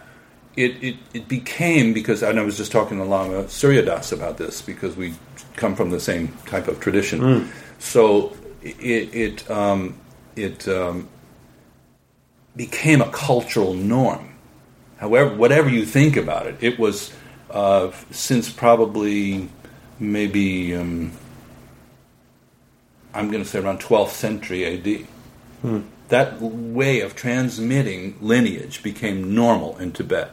It it, it became because and I was just talking to Lama Surya Das about this because we come from the same type of tradition. So it it um, it um, became a cultural norm. However, whatever you think about it, it was uh, since probably maybe um, I'm going to say around 12th century AD. That way of transmitting lineage became normal in Tibet.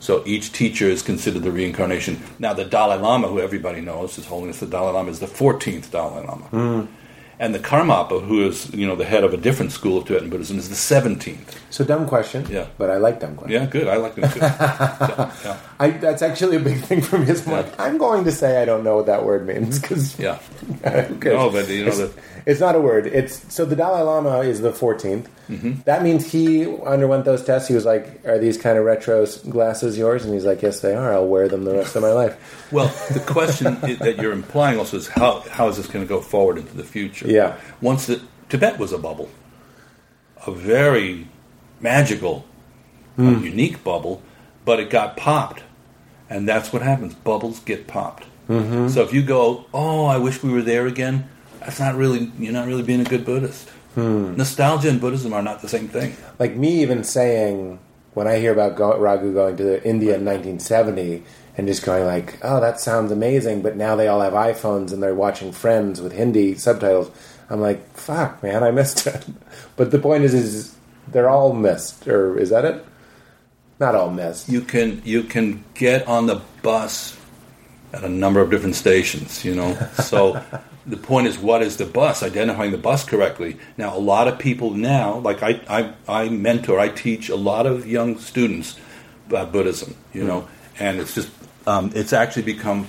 So each teacher is considered the reincarnation. Now, the Dalai Lama, who everybody knows, His Holiness the Dalai Lama, is the 14th Dalai Lama. And the Karmapa, who is you know the head of a different school of Tibetan Buddhism, is the seventeenth. So dumb question. Yeah. But I like dumb questions. Yeah, good. I like them too. So, yeah. I, that's actually a big thing for me. Is I'm like, I'm going to say I don't know what that word means because yeah. No, but you know it's, that it's not a word. It's so the Dalai Lama is the 14th. Mm-hmm. That means he underwent those tests. He was like, "Are these kind of retro glasses yours?" And he's like, "Yes, they are. I'll wear them the rest of my life." Well, the question that you're implying also is how how is this going to go forward into the future? Yeah. Once the Tibet was a bubble, a very magical, Hmm. unique bubble, but it got popped, and that's what happens. Bubbles get popped. Mm-hmm. So if you go, oh, I wish we were there again, that's not really you're not really being a good Buddhist. Hmm. Nostalgia and Buddhism are not the same thing. Like me even saying when I hear about go- Raghu going to India in 1970 and just going like, "Oh, that sounds amazing," but now they all have iPhones and they're watching Friends with Hindi subtitles. I'm like, "Fuck, man, I missed it." But the point is, is they're all missed, or is that it? Not all missed. you can you can get on the bus at a number of different stations you know so the point is what is the bus identifying the bus correctly now a lot of people now like i i, I mentor i teach a lot of young students about buddhism you know mm. and it's just um, it's actually become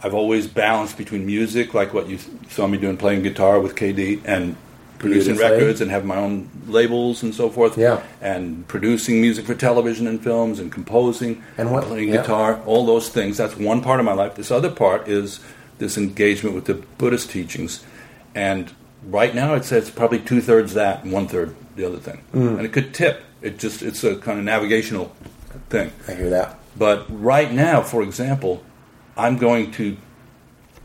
i've always balanced between music like what you saw me doing playing guitar with kd and producing records and have my own labels and so forth Yeah. and producing music for television and films and composing And what- playing yeah. guitar, all those things. That's one part of my life. This other part is this engagement with the Buddhist teachings. And right now, say it's probably two thirds that and one third the other thing. Mm. And it could tip. It just it's a kind of navigational thing. I hear that. But right now, for example, I'm going to,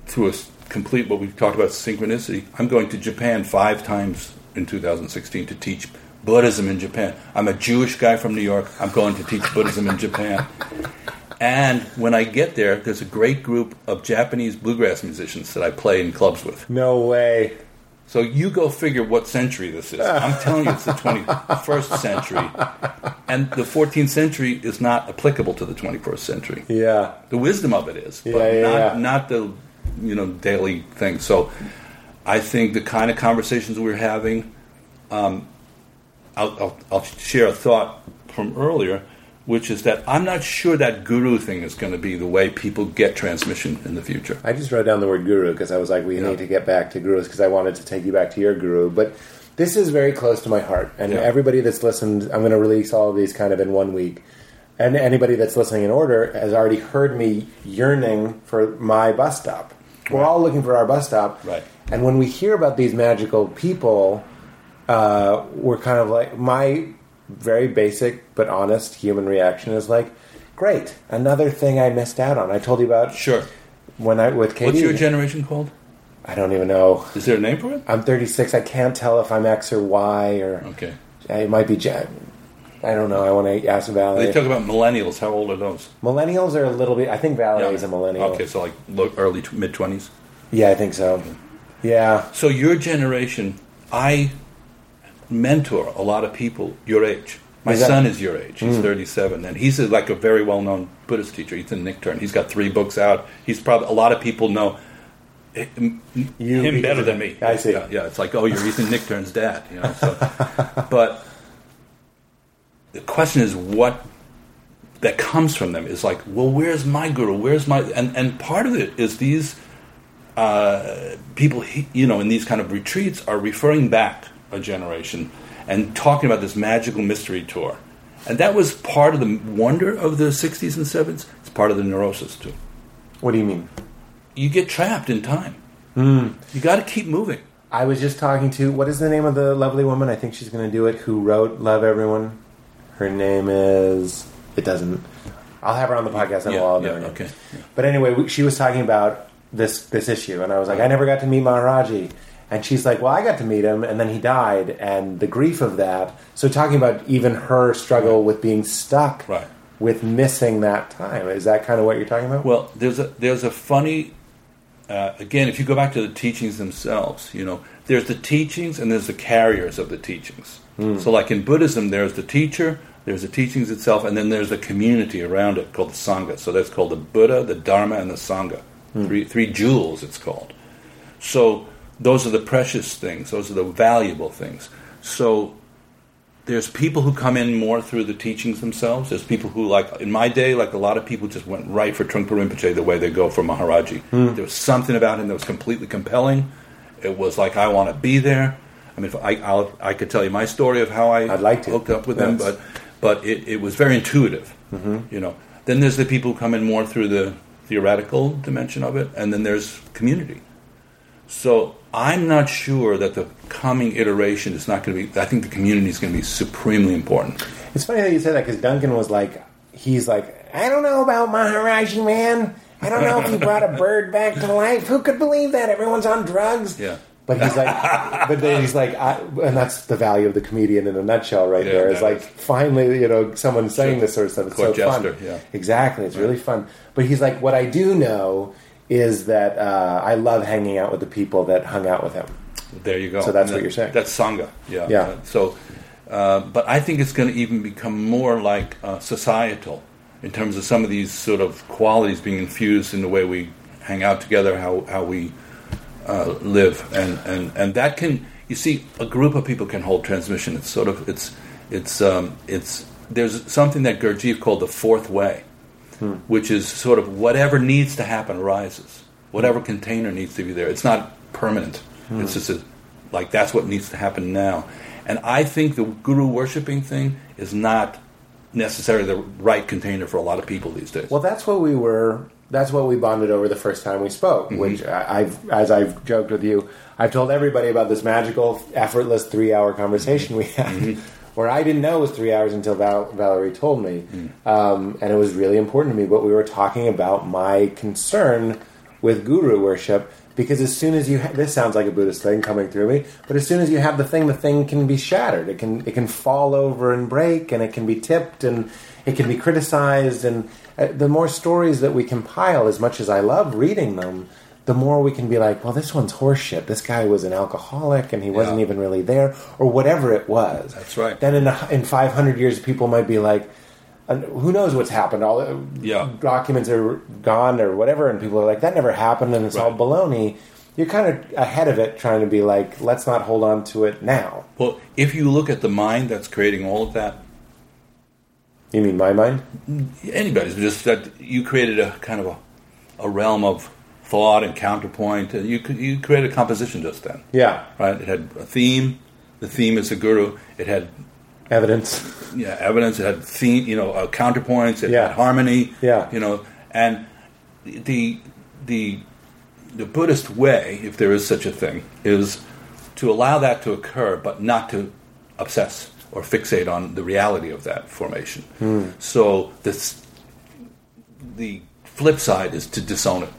through a complete what we've talked about synchronicity, I'm going to Japan five times in 2016 to teach Buddhism in Japan. I'm a Jewish guy from New York. I'm going to teach Buddhism in Japan. And when I get there, there's a great group of Japanese bluegrass musicians that I play in clubs with. No way. So you go figure what century this is. I'm telling you, it's the 21st century. And the 14th century is not applicable to the 21st century. Yeah. The wisdom of it is, but Yeah, not yeah. not the you know daily thing. So I think the kind of conversations we're having. Um, I'll, I'll, I'll share a thought from earlier, which is that I'm not sure that guru thing is going to be the way people get transmission in the future. I just wrote down the word guru because I was like, we Yeah. need to get back to gurus because I wanted to take you back to your guru. But this is very close to my heart. And Yeah. everybody that's listened, I'm going to release all of these kind of in one week. And anybody that's listening in order has already heard me yearning for my bus stop. We're all looking for our bus stop. Right. And when we hear about these magical people, uh, we're kind of like, my very basic but honest human reaction is like, great, another thing I missed out on. I told you about Sure. when I with Katie. What's your generation called? I don't even know. Is there a name for it? I'm 36. I can't tell if I'm X or Y or Okay. it might be J. I don't know. I want to ask Valerie. They talk about millennials. How old are those? Millennials are a little bit. I think Valerie is a millennial. Okay, so like low, early mid twenties. Yeah, I think so. Yeah. So your generation, I mentor a lot of people your age. My son is your age. He's 37, and he's a, like a very well-known Buddhist teacher. Ethan Nichtern. He's got three books out. He's probably a lot of people know him You him better than me. I see. Yeah, yeah, it's like, oh, you're Ethan Nichtern's dad. You know. So, but the question is what that comes from them is like, well, where's my guru? Where's my and and part of it is these uh, people, you know, in these kind of retreats are referring back a generation and talking about this magical mystery tour. And that was part of the wonder of the 60s and 70s. It's part of the neurosis, too. What do you mean? You get trapped in time. Hmm. You got to keep moving. I was just talking to what is the name of the lovely woman? I think she's going to do it. Who wrote "Love Everyone"? Her name is. It doesn't. I'll have her on the podcast and Yeah, we'll all yeah, know her name. okay, yeah. But anyway, she was talking about this this issue, and I was like, I never got to meet Maharaji, and she's like, Well, I got to meet him, and then he died, and the grief of that. So talking about even her struggle with being stuck, Right. with missing that time. Is that kind of what you're talking about? Well, there's a there's a funny uh, again if you go back to the teachings themselves, you know, there's the teachings and there's the carriers of the teachings. So, like in Buddhism, there's the teacher, there's the teachings itself, and then there's the community around it called the sangha. So that's called the Buddha, the Dharma, and the sangha. Three three jewels, it's called. So those are the precious things. Those are the valuable things. So there's people who come in more through the teachings themselves. There's people who, like in my day, like a lot of people just went right for Trungpa Rinpoche the way they go for Maharaji. Hmm. There was something about him that was completely compelling. It was like I want to be there. I mean, if I I'll, I could tell you my story of how I I'd like to. hooked up with him, but but it, it was very intuitive. Mm-hmm. You know. Then there's the people who come in more through the theoretical dimension of it, and then there's community. So I'm not sure that the coming iteration is not going to be. I think the community is going to be supremely important. It's funny that you say that because Duncan was like, he's like, I don't know about Maharaji, man. I don't know if he brought a bird back to life. Who could believe that? Everyone's on drugs. Yeah. But he's like, but then he's like, I, and that's the value of the comedian in a nutshell, right Yeah, there. Is like is. finally, you know, someone saying this sort of stuff. It's Court so fun. yeah. Exactly, it's really fun. But he's like, what I do know is that uh, I love hanging out with the people that hung out with him. There you go. So that's And what that- you're saying. That's sangha. Yeah. Yeah. Uh, so, uh, but I think it's going to even become more like uh, societal in terms of some of these sort of qualities being infused in the way we hang out together, how how we uh, live, and, and and that can you see a group of people can hold transmission. It's sort of it's it's um, it's there's something that Gurdjieff called the fourth way, which is sort of whatever needs to happen arises. Whatever container needs to be there. It's not permanent. It's just a, like that's what needs to happen now. And I think the guru worshiping thing is not necessarily the right container for a lot of people these days. Well, that's what we were. That's what we bonded over the first time we spoke. Mm-hmm. Which I- I've, as I've joked with you, I've told everybody about this magical, effortless three-hour conversation we had, Mm-hmm. Where I didn't know it was three hours until Val- Valerie told me, Mm. um, and it was really important to me. But we were talking about my concern with guru worship. Because as soon as you ha- this sounds like a Buddhist thing coming through me, but as soon as you have the thing, the thing can be shattered. It can it can fall over and break, and it can be tipped, and it can be criticized. And uh, the more stories that we compile, as much as I love reading them, the more we can be like, well, this one's horseshit. This guy was an alcoholic, and he wasn't even really there, or whatever it was. That's right. Then in a, in five hundred years, people might be like. Who knows what's happened? All the Yeah. documents are gone or whatever, and people are like, "That never happened," and it's all baloney. You're kind of ahead of it, trying to be like, "Let's not hold on to it now." Well, if you look at the mind that's creating all of that, You mean my mind? Mm, anybody's just that you created a kind of a, a realm of thought and counterpoint. And you could- you created a composition just then, Yeah, right? It had a theme. The theme is the guru. It had evidence. yeah, evidence. It had theme, you know, uh, counterpoints. It Yeah. had harmony. Yeah. you know, and the the the Buddhist way, if there is such a thing, is to allow that to occur, but not to obsess or fixate on the reality of that formation. Hmm. So this the flip side is to disown it,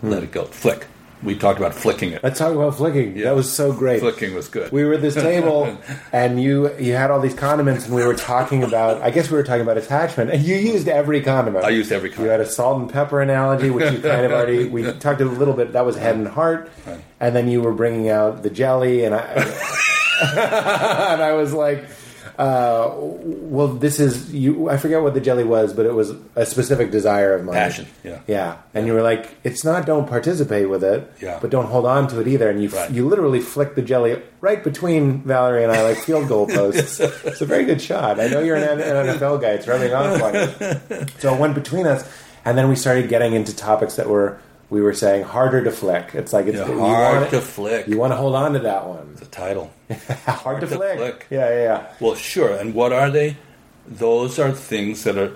Hmm. let it go, flick. We talked about flicking it. Let's talk about flicking. Yeah. That was so great. Flicking was good. We were at this table, and you you had all these condiments, and we were talking about. I guess we were talking about attachment, and you used every condiment. I used every You had a salt and pepper analogy, which you kind of already. We talked a little bit. That was head and heart, and then you were bringing out the jelly, and I and I was like. Uh, well, this is you. I forget what the jelly was, but it was a specific desire of mine. Passion, yeah. yeah. And you were like, "It's not don't participate with it, Yeah. but don't hold on to it either." And you Right. you literally flicked the jelly right between Valerie and I, like field goal posts. it's a very good shot. I know you're an, an NFL guy; it's rubbing off on you. So it went between us, and then we started getting into topics that were we were saying harder to flick. It's like it's Yeah, hard to flick. You want to hold on to that one. the title. hard, to, to flick. flick. Yeah, yeah, yeah. Well, sure. And what are they? Those are things that are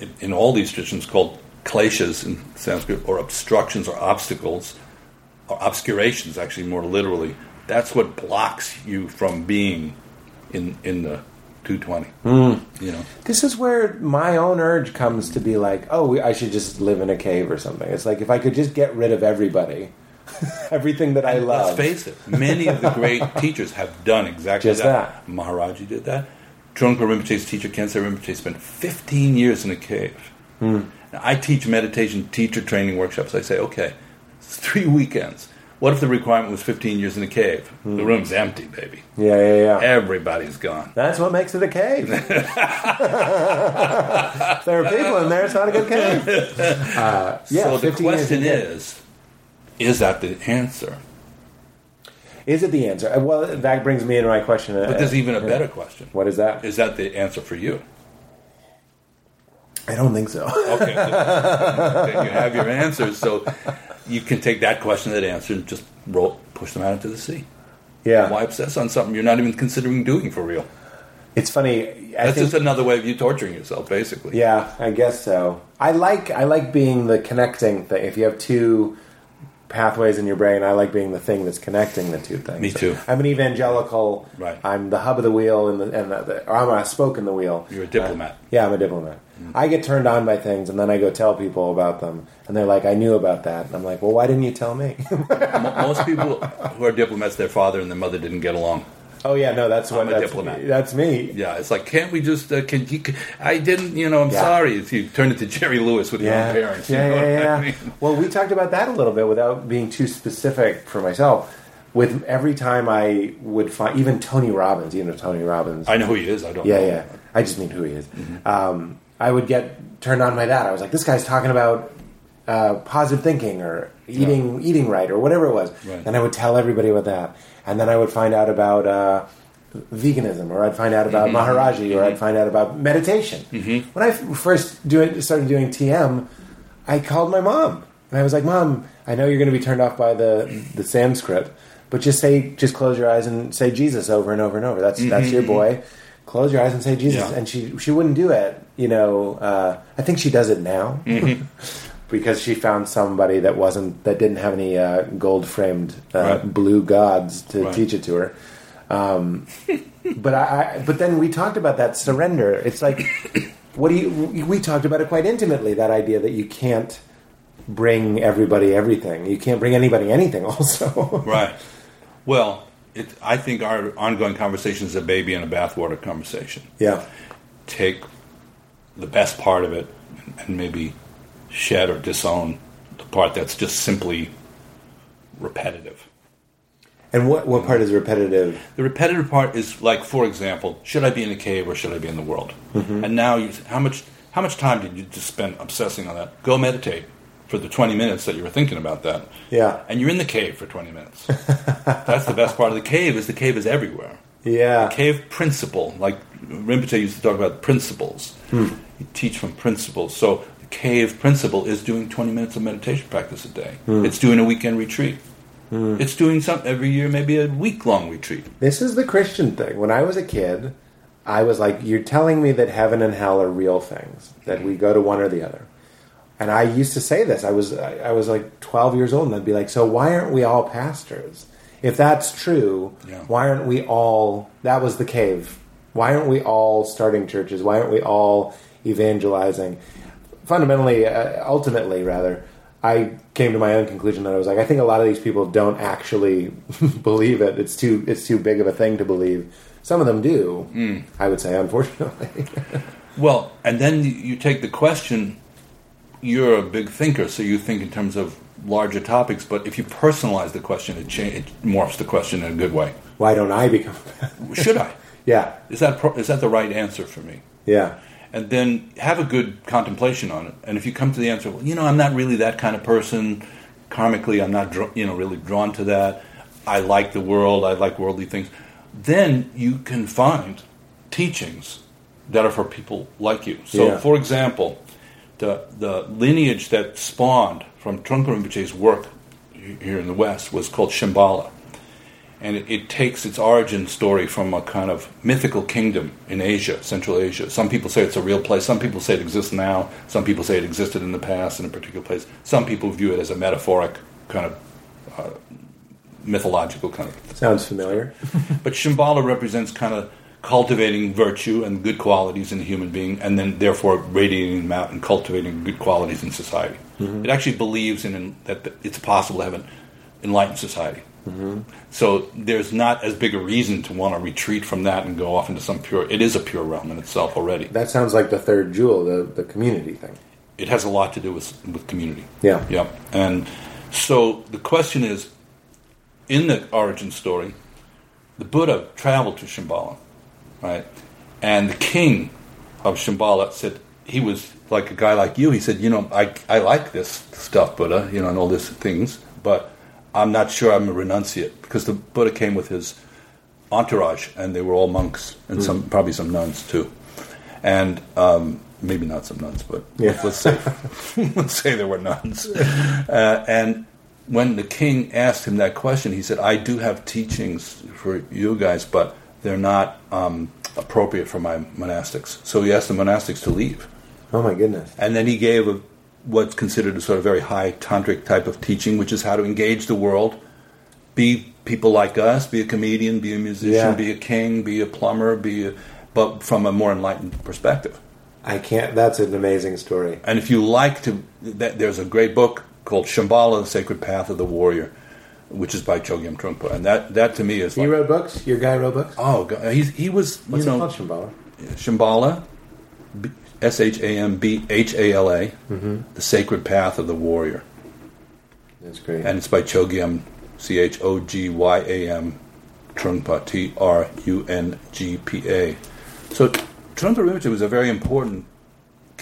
in, in all these traditions called kleshas in Sanskrit, or obstructions or obstacles, or obscurations, actually, more literally. That's what blocks you from being in in the tendrel. You know, This is where my own urge comes to be like, oh, we, I should just live in a cave or something. It's like if I could just get rid of everybody, everything that I And love. Let's face it, many of the great teachers have done exactly Just that. Maharaji did that. Trungpa Rinpoche's teacher, Khyentse Rinpoche, spent 15 years in a cave. Hmm. Now, I teach meditation teacher training workshops. I say, okay, it's three weekends. What if the requirement was 15 years in a cave? Hmm. The room's empty, baby. Yeah, yeah, yeah. Everybody's gone. That's what makes it a cave. there are people in there, it's not a good cave. Uh, yeah, so the question in a cave. is, is that the answer? Is it the answer? Uh, Well, that brings me into my question. uh, But there's even a better question. What is that? Is that the answer for you? I don't think so. Okay, then you have your answers, so you can take that question, that answer, and just roll, push them out into the sea. yeah, Why obsess on something you're not even considering doing for real? it's funny. I That's think, just another way of you torturing yourself, basically. yeah, I guess so. I like I like being the connecting thing. If you have two pathways in your brain, I like being the thing that's connecting the two things. Me too. I'm an evangelical. Right. I'm the hub of the wheel, and, the, and the, the, or I'm a spoke in the wheel. You're a diplomat. Uh, yeah, I'm a diplomat. I get turned on by things, and then I go tell people about them, and they're like, "I knew about that." And I'm like, "Well, why didn't you tell me?" Most people who are diplomats, their father and their mother didn't get along. oh yeah, no, that's what that's, diplomat. That's me. Yeah, it's like, can't we just? Uh, can you? I didn't. You know, I'm Yeah. sorry. If you turn it to Jerry Lewis with your own parents, you yeah, know yeah, yeah. I mean? Well, we talked about that a little bit without being too specific for myself. With every time I would find, even Tony Robbins, you know Tony Robbins. I know who he is. I don't. yeah, know. yeah. Yeah. I just mean who he is. Mm-hmm. Um, I would get turned on by that. I was like, this guy's talking about uh, positive thinking or eating eating right or whatever it was. Right. And I would tell everybody about that. And then I would find out about uh, veganism, or I'd find out about Mm-hmm. Maharaji, or I'd find out about meditation. When I first do it, started doing TM, I called my mom and I was like, "Mom, I know you're going to be turned off by the the Sanskrit, but just say, just close your eyes and say Jesus over and over and over. That's that's your boy. Close your eyes and say Jesus." Mm-hmm. Yeah. And she she wouldn't do it. You know, uh, I think she does it now. Mm-hmm. Because she found somebody that wasn't that didn't have any uh, gold framed uh, Right. blue gods to Right. teach it to her. Um, but I, I, but then we talked about that surrender. It's like, what do you? We talked about it quite intimately. That idea that you can't bring everybody everything. You can't bring anybody anything. Also, Right. Well, it, I think our ongoing conversation is a baby in a bathwater conversation. yeah, Take the best part of it and, maybe shed or disown the part that's just simply repetitive. And what what part is repetitive? The repetitive part is like, for example, should I be in a cave or should I be in the world? Mm-hmm. And now, you, how much how much time did you just spend obsessing on that? Go meditate for the twenty minutes that you were thinking about that. Yeah. and you're in the cave for twenty minutes. That's the best part of the cave. Is the cave is everywhere. Yeah, Cave principle, like Rinpoche used to talk about principles. Hmm. You teach from principles. So the cave principle is doing 20 minutes of meditation practice a day. Hmm. It's doing a weekend retreat. It's doing some every year, maybe a week long retreat. This is the Christian thing. When I was a kid, I was like, "You're telling me that heaven and hell are real things, that we go to one or the other." And I used to say this. I was I, I was like 12 years old, and I'd be like, "So why aren't we all pastors? If that's true, Yeah. why aren't we all?" That was the cave. Why aren't we all starting churches? Why aren't we all evangelizing? Fundamentally, uh, ultimately, rather, I came to my own conclusion that I was like, I think a lot of these people don't actually believe it. It's too it's too big of a thing to believe. Some of them do. Hmm. I would say, unfortunately. Well, and then you- you take the question. You're a big thinker, so you think in terms of larger topics. But if you personalize the question, it, cha- it morphs the question in a good way. Why don't I become? Should I? Yeah, Is that pro- is that the right answer for me? yeah, and then have a good contemplation on it. And if you come to the answer, well, you know, I'm not really that kind of person. Karmically, I'm not, dr- you know, really drawn to that. I like the world. I like worldly things. Then you can find teachings that are for people like you. So, Yeah. for example, the the lineage that spawned from Trungpa Rinpoche's work here in the West was called Shambhala and it, it takes its origin story from a kind of mythical kingdom in Asia, Central Asia. Some people say it's a real place. Some people say it exists now. Some people say it existed in the past in a particular place. Some people view it as a metaphoric kind of uh, mythological kind of. sounds familiar. But Shambhala represents kind of cultivating virtue and good qualities in a human being, and then therefore radiating them out and cultivating good qualities in society. It actually believes in, in that it's possible to have an enlightened society. Mm-hmm. So there's not as big a reason to want to retreat from that and go off into some pure. It is a pure realm in itself already. That sounds like the third jewel, the the community thing. It has a lot to do with with community. Yeah. Yeah. And so the question is, in the origin story, the Buddha traveled to Shambhala, right? And the king of Shambhala said he was like a guy like you. He said, you know, I I like this stuff, Buddha, you know, and all these things, but I'm not sure I'm a renunciate because the Buddha came with his entourage, and they were all monks and some probably some nuns too, and um, maybe not some nuns, but Yeah. let's say let's say there were nuns. Uh, and when the king asked him that question, he said, "I do have teachings for you guys, but they're not um, appropriate for my monastics." So he asked the monastics to leave. Oh my goodness. And then he gave a, what's considered a sort of very high tantric type of teaching, which is how to engage the world, be people like us, be a comedian, be a musician, Yeah. be a king, be a plumber, be a, but from a more enlightened perspective. I can't. That's an amazing story. And if you like to, that, there's a great book called Shambhala, The Sacred Path of the Warrior, which is by Chogyam Trungpa, and that that to me is He like, wrote books. Your guy wrote books. oh, God, he was What's you know called, Shambhala? Shambhala, S H A M B H A L A, mm-hmm. The Sacred Path of the Warrior. That's great. And it's by Chogyam, C H O G Y A M, Trungpa, T R U N G P A. So Trungpa Rinpoche was a very important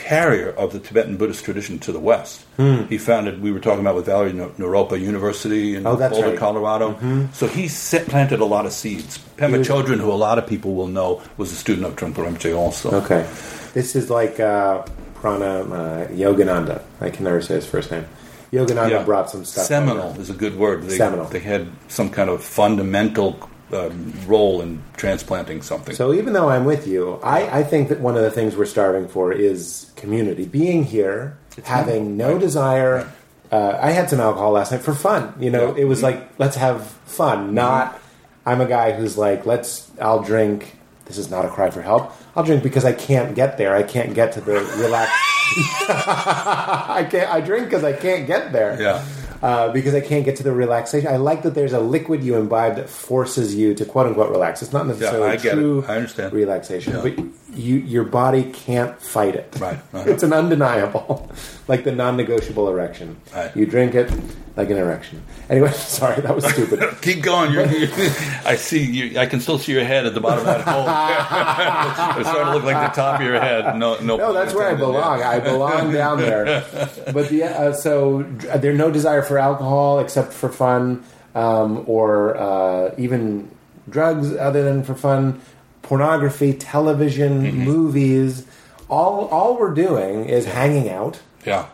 carrier of the Tibetan Buddhist tradition to the West. He founded, we were talking about with Valerie, Naropa University in Oh, Boulder, right. Colorado. So he set, planted a lot of seeds. Pema was- Chodron, who a lot of people will know, was a student of Trungpa Rinpoche also. Okay. This is like uh, Prana uh, Yogananda. I can never say his first name. Yogananda Yeah. brought some stuff. Seminal is a good word. They, Seminal. They had some kind of fundamental um, role in transplanting something. So even though I'm with you, I, I think that one of the things we're starving for is community. Being here, having no Right. desire. Uh, I had some alcohol last night for fun. You know, Yeah. Mm-hmm. it was like let's have fun. Not I'm a guy who's like let's. I'll drink. This is not a cry for help. I'll drink because I can't get there. I can't get to the relax. I can't. I drink because I can't get there. Yeah. Uh, because I can't get to the relaxation. I like that there's a liquid you imbibe that forces you to quote unquote relax. It's not necessarily it. true I understand. relaxation, Yeah. but you your body can't fight it. Right. Uh-huh. It's an undeniable, like the non-negotiable erection. Right. You drink it like an erection. Anyway, sorry, that was stupid. Keep going. You're, you I see. You, I can still see your head at the bottom of that hole. it's starting to look like the top of your head. No, no. No, that's where I belong. I belong down there. But the uh, so uh, there's no desire for alcohol except for fun, um, or uh, even drugs other than for fun. Pornography, television, Mm-hmm. movies. All all we're doing is hanging out. Yeah.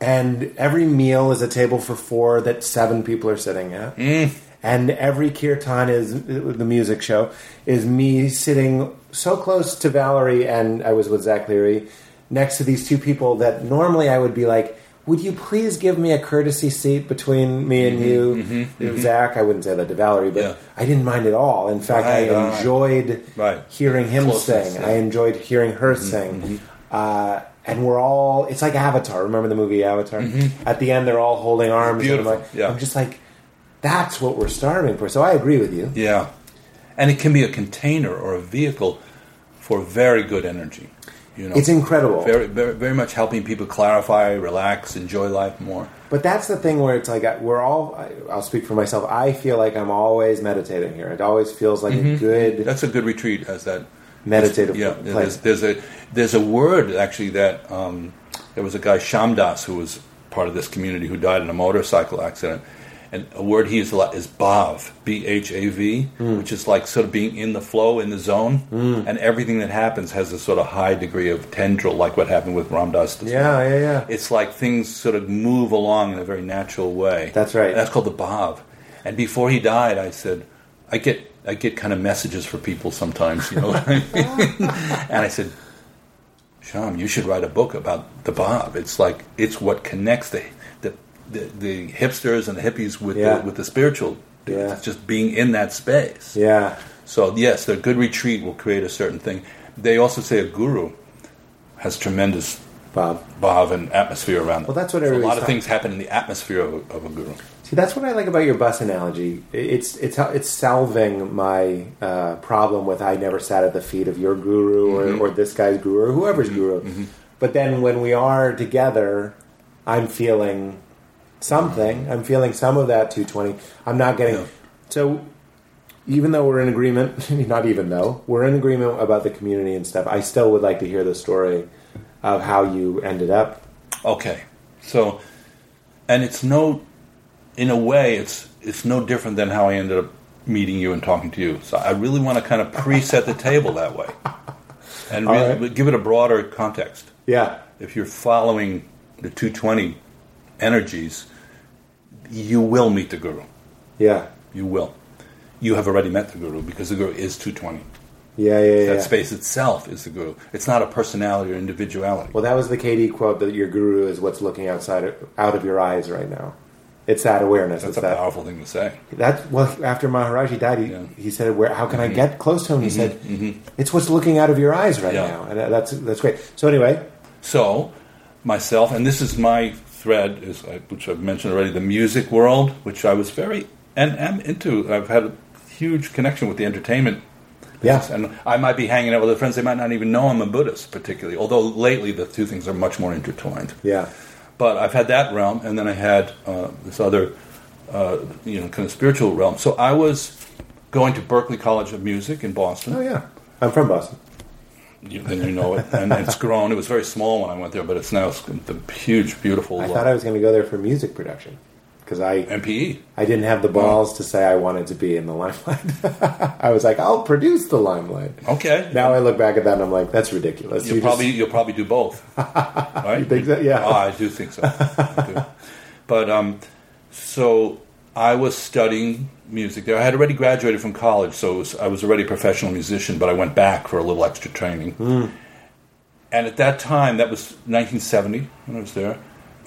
and every meal is a table for four that seven people are sitting at. Mm. And every kirtan is the music show is me sitting so close to Valerie, and I was with Zach Leary next to these two people that normally I would be like, "Would you please give me a courtesy seat between me and mm-hmm, you, mm-hmm, mm-hmm. Zach?" I wouldn't say that to Valerie, but Yeah. I didn't mind at all. In fact, Right, I enjoyed Right. hearing him Closeness, sing. yeah. I enjoyed hearing her sing. Uh, and we're all, it's like Avatar. Remember the movie Avatar? Mm-hmm. At the end, they're all holding arms. and I'm, like, yeah. I'm just like, that's what we're starving for. So I agree with you. Yeah. And it can be a container or a vehicle for very good energy. You know, It's incredible. Very, very, very much helping people clarify, relax, enjoy life more. But that's the thing where it's like, we're all, I'll speak for myself. I feel like I'm always meditating here. It always feels like a mm-hmm. good That's a good retreat. As that meditative yeah, place. there's, there's a there's a word actually that um, there was a guy Shyamdas who was part of this community who died in a motorcycle accident, and a word he used a lot is bhav, b h a v, Hmm. which is like sort of being in the flow, in the zone, and everything that happens has a sort of high degree of tendrel, like what happened with Ram Dass. Yeah, yeah, yeah. It's like things sort of move along in a very natural way. That's right. And that's called the bhav. And before he died, I said, I get I get kind of messages for people sometimes, you know. what I mean? and I said, Shyam, you should write a book about the bhav. It's like it's what connects the the, the, the hipsters and the hippies with Yeah. the, with the spiritual. Yeah. It's just being in that space. yeah. So yes, the good retreat will create a certain thing. They also say a guru has tremendous Bob. bhav and atmosphere around them. Well, that's what so a lot of things happen in the atmosphere of of a guru. See, that's what I like about your bus analogy. It's it's it's salving my uh, problem with I never sat at the feet of your guru Mm-hmm. or, or this guy's guru or whoever's guru. But then when we are together, I'm feeling something. I'm feeling some of that tendrel. I'm not getting Yeah. so. Even though we're in agreement, not even though we're in agreement about the community and stuff, I still would like to hear the story of how you ended up. Okay, so and it's no in a way, it's it's no different than how I ended up meeting you and talking to you. So I really want to kind of preset the table that way, and really, right. give it a broader context. Yeah. If you're following the tendrel energies, you will meet the guru. Yeah. You will. You have already met the guru because the guru is tendrel. Yeah, yeah, yeah. That space itself is the guru. It's not a personality or individuality. Well, that was the KD quote that your guru is what's looking outside of, out of your eyes right now. It's that awareness. That's it's a that. powerful thing to say. That well, after Maharaji died, he, Yeah. Mm-hmm. he said, "Where? How can I get close to him?" He said, "It's what's looking out of your eyes right Yeah. now," and that's that's great. So anyway, So, myself, and this is my thread, is which I've mentioned already, the music world, which I was very and am into. I've had a huge connection with the entertainment. Yeah. and I might be hanging out with other friends. They might not even know I'm a Buddhist, particularly. Although lately the two things are much more intertwined. yeah, But I've had that realm, and then I had uh, this other, uh, you know, kind of spiritual realm. So I was going to Berklee College of Music in Boston. oh yeah, I'm from Boston. You, then you know it, and it's grown. It was very small when I went there, but it's now the huge, beautiful I thought I was going to go there for music production because I MPE. I didn't have the balls to say I wanted to be in the limelight. I was like, I'll produce the limelight. Okay, Now I look back at that and I'm like, that's ridiculous. you'll You probably just- you'll probably do both. right? You think so? Yeah. Oh, I do think so. Do. But um, so I was studying music there. I had already graduated from college, so was, I was already a professional musician. But I went back for a little extra training. Hmm. And at that time, that was 1970 when I was there,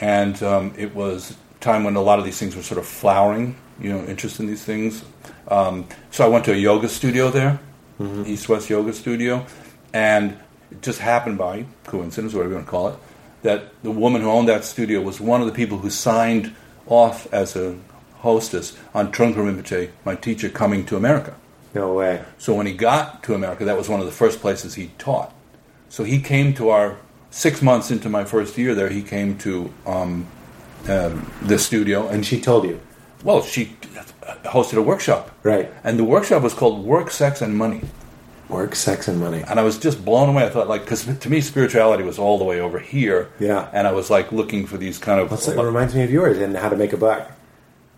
and um, it was time when a lot of these things were sort of flowering. You know, interest in these things. Um, so I went to a yoga studio there, East West Yoga Studio, and it just happened by coincidence, whatever you want to call it, that the woman who owned that studio was one of the people who signed off as a hostess on Trungpa Rinpoche, my teacher, coming to America. no way. So when he got to America, that was one of the first places he taught. So he came to our six months into my first year there. He came to um, um, the studio, And she told you, well, she hosted a workshop, right? and the workshop was called Work, Sex, and Money. Work, sex, and money. And I was just blown away. I thought, like, because to me, spirituality was all the way over here. Yeah. And I was like looking for these kind of. What's that? It reminds me of yours and how to make a buck.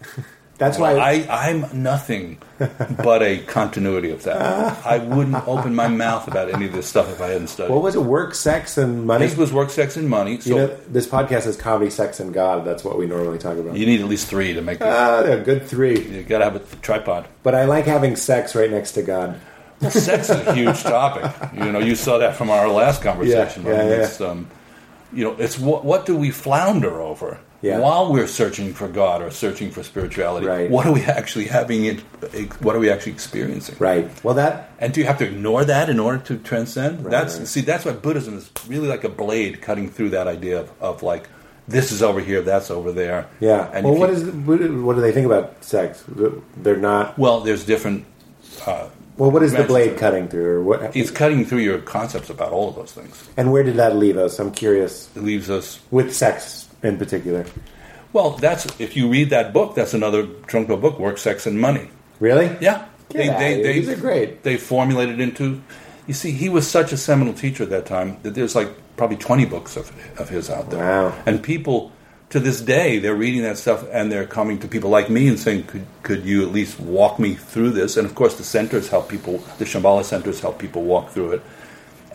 That's why I, I'm nothing but a continuity of that. I wouldn't open my mouth about any of this stuff if I hadn't studied. What was it? Work, sex, and money. This was work, sex, and money. So you know, this podcast is comedy, sex, and God. That's what we normally talk about. you need at least three to make. Ah, a good three. you got to have a tripod. But I like having sex right next to God. Well, sex is a huge topic. You know, you saw that from our last conversation. Yeah, yeah, yeah. Um, you know, it's what, what do we flounder over Yeah. while we're searching for God or searching for spirituality? Right. What are we actually having? It, what are we actually experiencing? Right. Well, that And do you have to ignore that in order to transcend? Right, that's right. see, that's why Buddhism is really like a blade cutting through that idea of, of like this is over here, that's over there. yeah. And well, what you- is what do they think about sex? They're not. well? There's different. Uh, Well, what is the blade it. cutting through, or what? it's cutting through your concepts about all of those things. And where did that leave us? I'm curious. It leaves us With sex in particular. Well, that's if you read that book, that's another Trungpa book, Work, Sex, and Money. Really? Yeah, Get outta here. These are great. They formulated into. You see, he was such a seminal teacher at that time that there's like probably 20 books of of his out there. Wow. And people to this day they're reading that stuff and they're coming to people like me and saying, "Could could you at least walk me through this?" And of course, the centers help people. The Shambhala centers help people walk through it.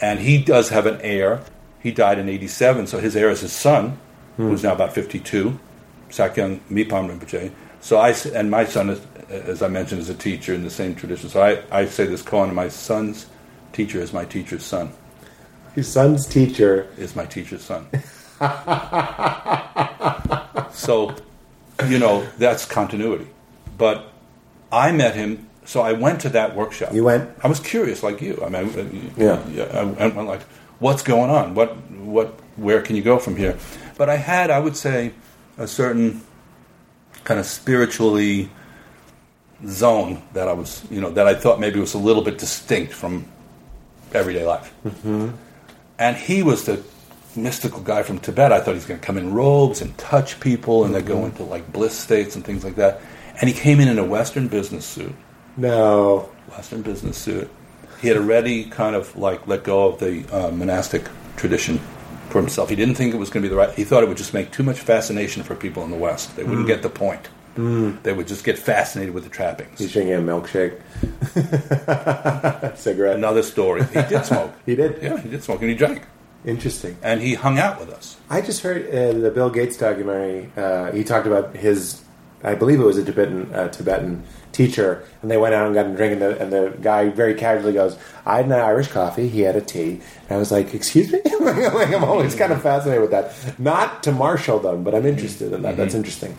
And he does have an heir. He died in 87, so his heir is his son, hmm. who's now about 52, Sakyong Mipam Rinpoche. So I, and my son, is, as I mentioned, is a teacher in the same tradition. So I, I say this koan, my son's teacher is my teacher's son. Your son's teacher. Is my teacher's son. so, you know, that's continuity. But I met him, so I went to that workshop. You went? I was curious, like you. I mean, I- Yeah. I went like, what's going on? What, what, where can you go from here? But I had, I would say, a certain kind of spiritually zone that I was, you know, that I thought maybe was a little bit distinct from everyday life. Mm-hmm. And he was the mystical guy from Tibet. I thought he's going to come in robes and touch people, and they Mm-hmm. go into like bliss states and things like that. And he came in in a Western business suit. No. Western business suit. He had already kind of like let go of the uh, monastic tradition for himself. He didn't think it was going to be the right. He thought it would just make too much fascination for people in the West. They wouldn't get the point. They would just get fascinated with the trappings. He's drinking a milkshake. Cigarette. Another story. He did smoke. He did? Yeah, he did smoke, and he drank, Interesting. and he hung out with us. I just heard uh, the Bill Gates documentary. Uh, he talked about his, I believe it was a Tibetan uh, Tibetan teacher, and they went out and got a drink, and the, and the guy very casually goes, "I had an Irish coffee. He had a tea." And I was like, "Excuse me." like, I'm always kind of fascinated with that. Not to marshal them, but I'm interested in that. That's interesting.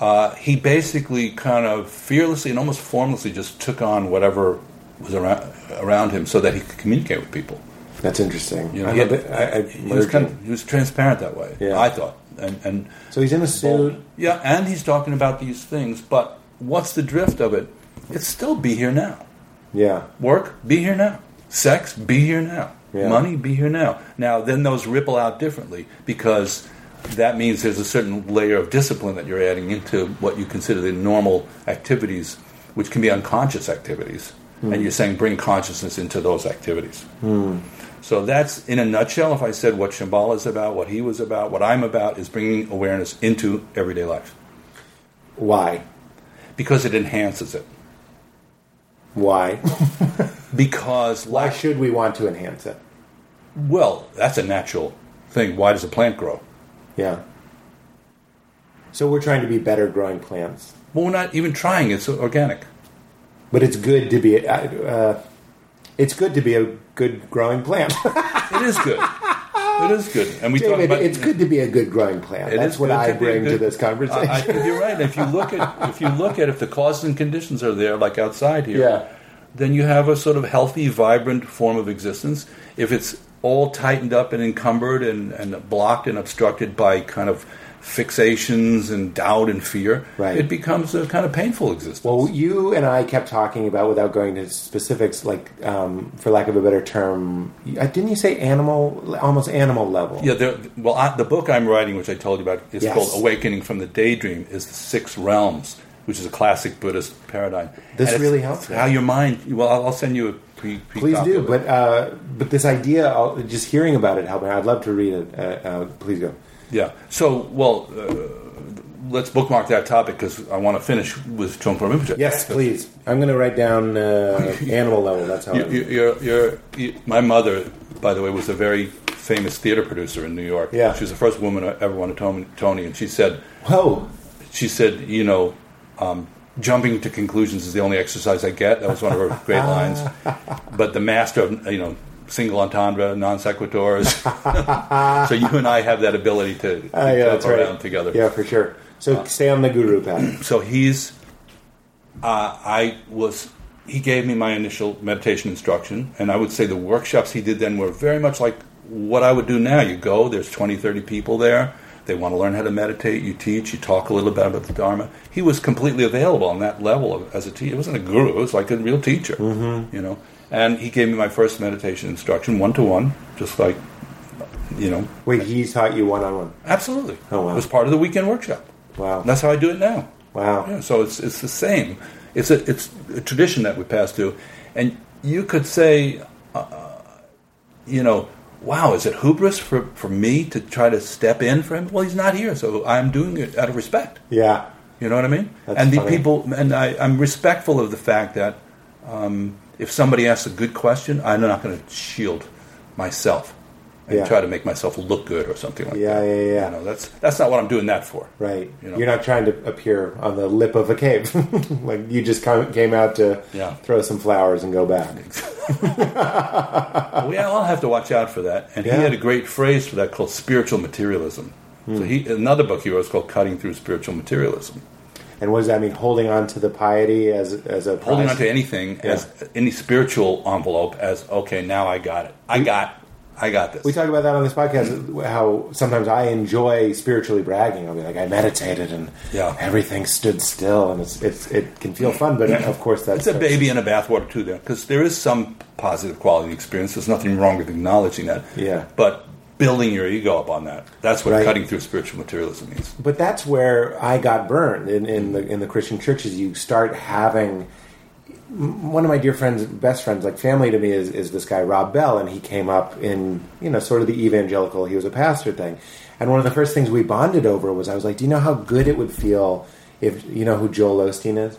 Uh, he basically kind of fearlessly and almost formlessly just took on whatever was around, around him so that he could communicate with people. That's interesting. You know, he, had-. I, I, he was kind of, he was transparent that way. Yeah. I thought, and and so he's in a suit. yeah, and he's talking about these things. But what's the drift of it? It's still be here now. Yeah. Work, be here now. Sex, be here now. Yeah. Money, be here now. Now, then those ripple out differently because that means there's a certain layer of discipline that you're adding into what you consider the normal activities, which can be unconscious activities. And hmm. you're saying bring consciousness into those activities. Hmm. So that's, in a nutshell, if I said what Shambhala is about, what he was about, what I'm about, is bringing awareness into everyday life Why? because it enhances it. Why? Because Why life should we want to enhance it? Well, that's a natural thing. Why does a plant grow? Yeah. So we're trying to be better growing plants. Well, we're not even trying. It's organic. But it's good to be. Uh, uh, it's good to be a good growing plant. It is good. it is good. And we talk David, about it's good to be a good growing plant. That's what I to bring to this conversation. I, I you're right. If you look at if you look at if the causes and conditions are there, like outside here, Yeah. then you have a sort of healthy, vibrant form of existence. If it's all tightened up and encumbered and, and blocked and obstructed by kind of fixations and doubt and fear, Right. it becomes a kind of painful existence. well, you and I kept talking about, without going to specifics, like um, for lack of a better term, uh, didn't you say animal, almost animal level? Yeah, there, well, I, the book I'm writing, which I told you about, is Yes. called "Awakening from the Daydream." Is the six realms, which is a classic Buddhist paradigm. This really helps. How your mind? Well, I'll, I'll send you a pre. pre Please do. But uh, but this idea, I'll, just hearing about it, helped me. I'd love to read it. Uh, uh, please go. Yeah. So, well, uh, let's bookmark that topic because I want to finish with Trungpa Rinpoche. Yes, please. I'm going to write down uh, animal level. That's how. You, you, you're, you're, you, my mother, by the way, was a very famous theater producer in New York. Yeah. She was the first woman I ever won a Tony, Tony, and she said, Whoa. she said, you know, um, jumping to conclusions is the only exercise I get. That was one of her great lines. But the master of, you know, single entendre, non sequiturs. so you and I have that ability to, to Uh, yeah, that's right. around together. Yeah, for sure. So stay on the guru path. So he's, uh, I was, he gave me my initial meditation instruction, and I would say the workshops he did then were very much like what I would do now. You go, there's 20, 30 people there. They want to learn how to meditate. You teach. You talk a little bit about the Dharma. He was completely available on that level of, as a teacher. It wasn't a guru. It was like a real teacher. Mm-hmm. You know. And he gave me my first meditation instruction, one to one, just like, you know, Wait, he taught you one on one. absolutely. Oh, wow. It was part of the weekend workshop. Wow. And that's how I do it now. Wow. Yeah, so it's it's the same. It's a it's a tradition that we pass through. and you could say, uh, you know, wow, is it hubris for for me to try to step in for him? Well, he's not here, so I'm doing it out of respect. Yeah. You know what I mean? That's and the funny. people, and I, I'm respectful of the fact that um, if somebody asks a good question, I'm not going to shield myself and Yeah. try to make myself look good or something like Yeah, that. yeah, yeah. You know, that's that's not what I'm doing that for. Right. You know. You're not trying to appear on the lip of a cave. like you just come, came out to Yeah. throw some flowers and go back. we all have to watch out for that. And Yeah. he had a great phrase for that called spiritual materialism. So hmm. he another book he wrote is called Cutting Through Spiritual Materialism. And what does that mean? Holding on to the piety as as a Holding on to anything Yeah. as any spiritual envelope as okay, now I got it. I got I got this. We talk about that on this podcast. How sometimes I enjoy spiritually bragging. I'll be like, I meditated and Yeah. everything stood still, and it's, it's it can feel fun. But uh, of course, that's it's a baby in a bathwater too, there, because there is some positive quality experience. There's nothing wrong with acknowledging that. Yeah. But building your ego up on that. That's what Right. cutting through spiritual materialism means. But that's where I got burned in, in the in the Christian churches. You start having one of my dear friends, best friends, like family to me, is, is this guy Rob Bell, and he came up in you know sort of the evangelical. He was a pastor thing, and one of the first things we bonded over was I was like, do you know how good it would feel if you know who Joel Osteen is.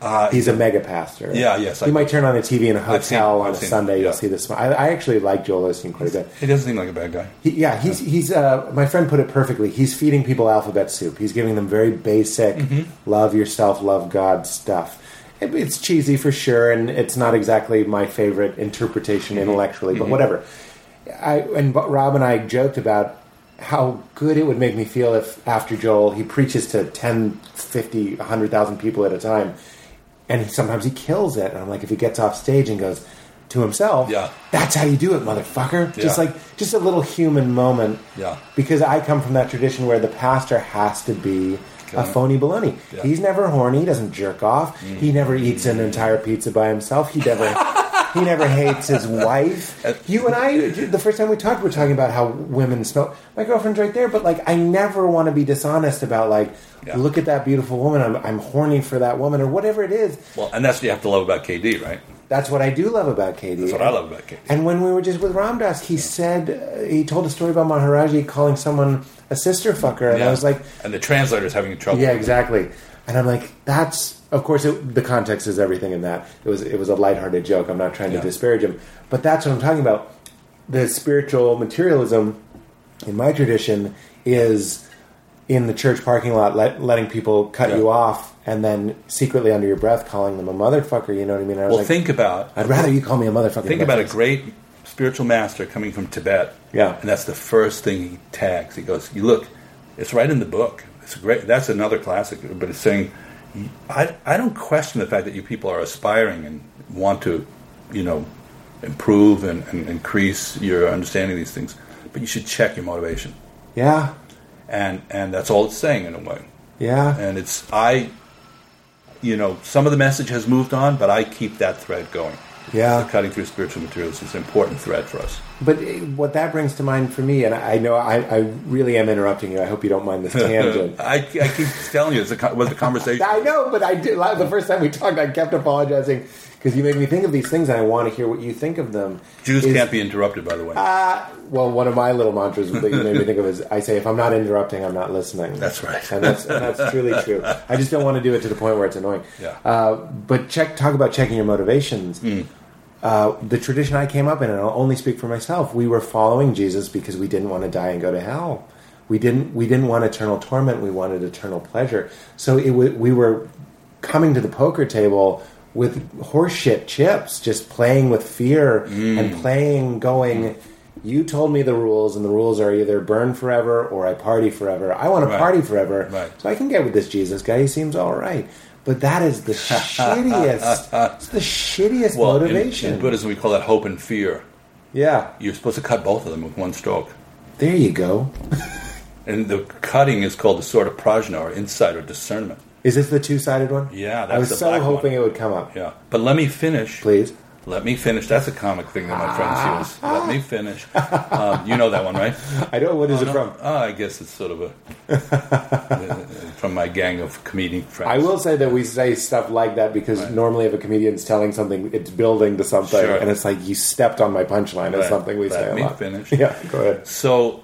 Uh, He's a mega pastor. Yeah, yes, You I- might turn on the TV in a I've seen- hotel on I've a seen- Sunday. yeah. You'll see this. I, I actually like Joel Osteen quite a bit. he doesn't seem like a bad guy. He, yeah, he's he's. Uh, my friend put it perfectly. He's feeding people alphabet soup. He's giving them very basic Mm-hmm. love yourself, love God stuff. It, it's cheesy for sure, and it's not exactly my favorite interpretation Mm-hmm. intellectually, but whatever. I and Rob and I joked about how good it would make me feel if after Joel he preaches to 10, 50, 100,000 people at a time, and sometimes he kills it. And I'm like, if he gets off stage and goes to himself, Yeah. that's how you do it, motherfucker. Just like just a little human moment. Yeah. Because I come from that tradition where the pastor has to be a phony baloney. Yeah. He's never horny. He doesn't jerk off. Mm. He never eats an entire pizza by himself. He never. He never hates his wife. You and I, the first time we talked, we were talking about how women smell. My girlfriend's right there, but like, I never want to be dishonest about like, Yeah. look at that beautiful woman. I'm, I'm horny for that woman, or whatever it is. Well, and that's what you have to love about KD, right? That's what I do love about Katie. That's what I love about KD. And when we were just with Ram Dass, he said uh, he told a story about Maharaji calling someone a sister fucker, and Yeah. I was like, and the translator's having trouble. yeah, exactly. And I'm like, that's of course it, the context is everything in that. It was it was a lighthearted joke. I'm not trying Yeah. to disparage him, but that's what I'm talking about. The spiritual materialism in my tradition is in the church parking lot, let, letting people cut Yeah. you off, and then secretly under your breath calling them a motherfucker. You know what I mean? I Well, like, think about I'd rather you call me a motherfucker. think about a great spiritual master coming from Tibet. Yeah. and that's the first thing he tags. He goes, "You look, it's right in the book. It's great. That's another classic." But it's saying, "I I don't question the fact that you people are aspiring and want to, you know, improve and, and increase your understanding of these things, but you should check your motivation." Yeah, And and that's all it's saying in a way. yeah. And it's I, you know, some of the message has moved on, but I keep that thread going. Yeah. Cutting through spiritual materials is an important thread for us. But uh, what that brings to mind for me, and I know I, I really am interrupting you. I hope you don't mind this tangent. I, I keep telling you, co- was a conversation. I know, but I did. The first time we talked, I kept apologizing because you made me think of these things, and I want to hear what you think of them. Jews Is- can't be interrupted, by the way. Well, one of my little mantras that you made me think of is I say, if I'm not interrupting, I'm not listening. That's right. and that's and that's truly true. I just don't want to do it to the point where it's annoying. Yeah. Uh, but check. Talk about checking your motivations. Hmm. Uh, the tradition I came up in, and I'll only speak for myself. We were following Jesus because we didn't want to die and go to hell. We didn't. We didn't want eternal torment. We wanted eternal pleasure. So it we were coming to the poker table with horseshit chips, just playing with fear Hmm. and playing, going. You told me the rules, and the rules are either burn forever or I party forever. I want to Right. party forever, Right. so I can get with this Jesus guy. He seems all right, but that is the shittiest. It's the shittiest well, motivation. in Buddhism, we call that hope and fear. yeah, You're supposed to cut both of them with one stroke. there you go. And the cutting is called the sword of prajna, or insight, or discernment. Is this the two-sided one? Yeah, I was the so hoping one. it would come up. Yeah. But let me finish. Please. Let me finish. That's a comic thing that my friends use. Let me finish. Um, you know that one, right? I don't. What is it from? Oh, I guess it's sort of a from my gang of comedian friends. I will say that we say stuff like that because Right. normally if a comedian's telling something, it's building to something, Sure. and it's like you stepped on my punchline. It's Right. something we Let say a me lot. finish. Yeah, go ahead. So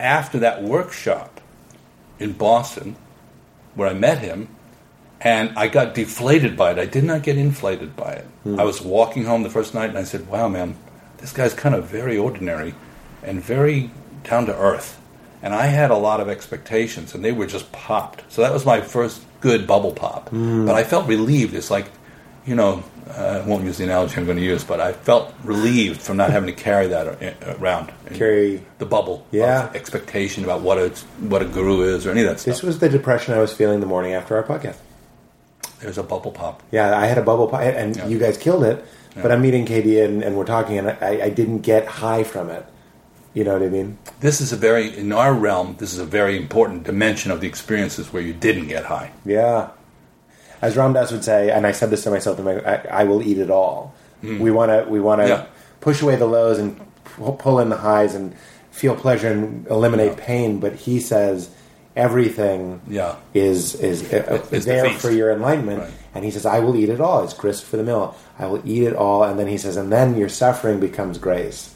after that workshop in Boston, where I met him, and I got deflated by it. I did not get inflated by it. Hmm. I was walking home the first night, and I said, "Wow, man, this guy's kind of very ordinary and very down to earth." And I had a lot of expectations, and they were just popped. So that was my first good bubble pop. Hmm. But I felt relieved. It's like, you know, uh, I won't use the analogy I'm going to use, but I felt relieved from not having to carry that around. Carry- the bubble Yeah. expectation about what a what a guru is or any of that stuff. This was the depression I was feeling the morning after our podcast. There's a bubble pop. Yeah, I had a bubble pop, and Yeah. you guys killed it. But I'm meeting Katie, and, and we're talking, and I, I didn't get high from it. You know what I mean? This is a very in our realm. This is a very important dimension of the experiences where you didn't get high. Yeah. As Ram Dass would say, and I said this to myself, my, I, I will eat it all. Hmm. We want to we want to. Yeah. push away the lows and pull in the highs and feel pleasure and eliminate Yeah. pain. But he says everything Yeah. is is, uh, Is is the there for your enlightenment. Right. And he says, I will eat it all. It's grist for the mill. I will eat it all. And then he says, and then your suffering becomes grace.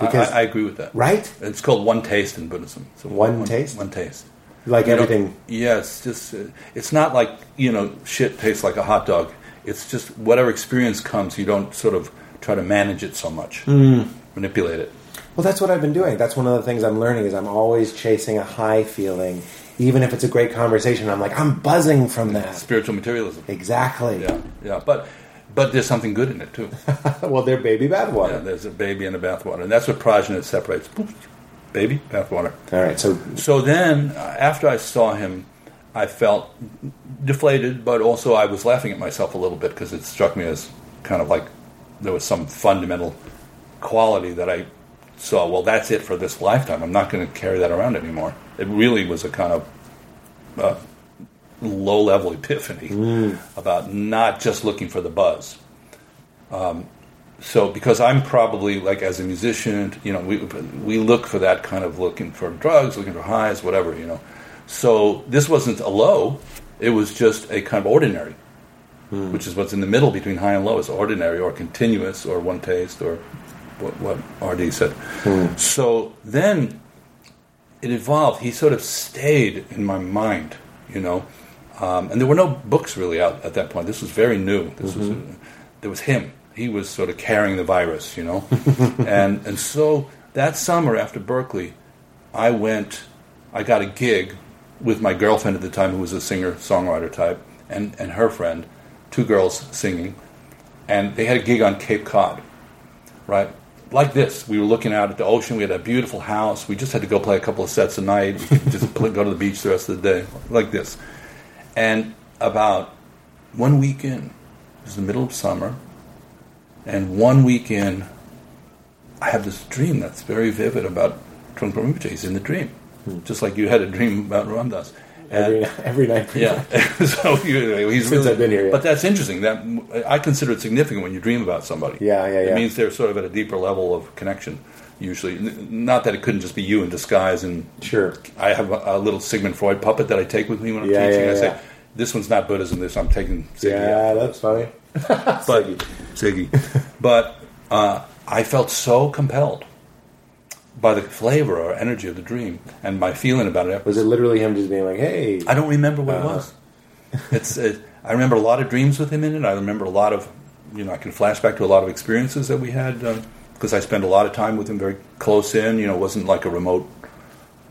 I, I, I agree with that. right? It's called one taste in Buddhism. So One taste? One taste. Like You everything. yeah, it's just uh, it's not like you know shit tastes like a hot dog. It's just whatever experience comes, you don't sort of try to manage it so much, Hmm. manipulate it. Well, that's what I've been doing. That's one of the things I'm learning is I'm always chasing a high feeling, even if it's a great conversation. I'm like, I'm buzzing from that. Spiritual materialism. Exactly. Yeah, yeah, but but there's something good in it too. well, they're baby bathwater. Yeah, there's a baby in the bathwater, and that's what prajna separates. Baby bathwater. All right. So So then, uh, after I saw him, I felt deflated, but also I was laughing at myself a little bit because it struck me as kind of like there was some fundamental quality that I saw. Well, that's it for this lifetime. I'm not going to carry that around anymore. It really was a kind of uh, low level epiphany about not just looking for the buzz. Um, so because I'm probably like as a musician, you know, we we look for that kind of looking for drugs, looking for highs, whatever, you know. So this wasn't a low; it was just a kind of ordinary, which is what's in the middle between high and low is ordinary or continuous or one taste or what, what RD said. Hmm. So then it evolved. He sort of stayed in my mind, you know. Um, and there were no books really out at that point. This was very new. This was mm-hmm. uh, there was him. He was sort of carrying the virus, you know. and and so that summer after Berklee, I went. I got a gig with my girlfriend at the time, who was a singer songwriter type, and and her friend, two girls singing, and they had a gig on Cape Cod, right? Like this, we were looking out at the ocean. We had a beautiful house. We just had to go play a couple of sets a night. We could just play, go to the beach the rest of the day, like this. And about one week in, it was the middle of summer, and one week in, I have this dream that's very vivid about Trungpa Rinpoche. He's in the dream, hmm. just like you had a dream about Ram Dass. Every, And- every night. yeah. so you, he's Since really, I've been here, yeah. But that's interesting. That I consider it significant when you dream about somebody. Yeah, yeah, yeah. It means they're sort of at a deeper level of connection. Usually, not that it couldn't just be you in disguise. And Sure. I have a, a little Sigmund Freud puppet that I take with me when I'm Yeah, teaching. yeah, I say, "This one's not Buddhism. This I'm taking Ziggy Yeah, out." that's funny. but Ziggy. but uh, I felt so compelled by the flavor or energy of the dream and my feeling about it. Was it literally him just being like, "Hey"? I don't remember what it Uh-huh. was. It's. It, I remember a lot of dreams with him in it. I remember a lot of, you know, I can flash back to a lot of experiences that we had uh, because I spent a lot of time with him, very close in. You know, it wasn't like a remote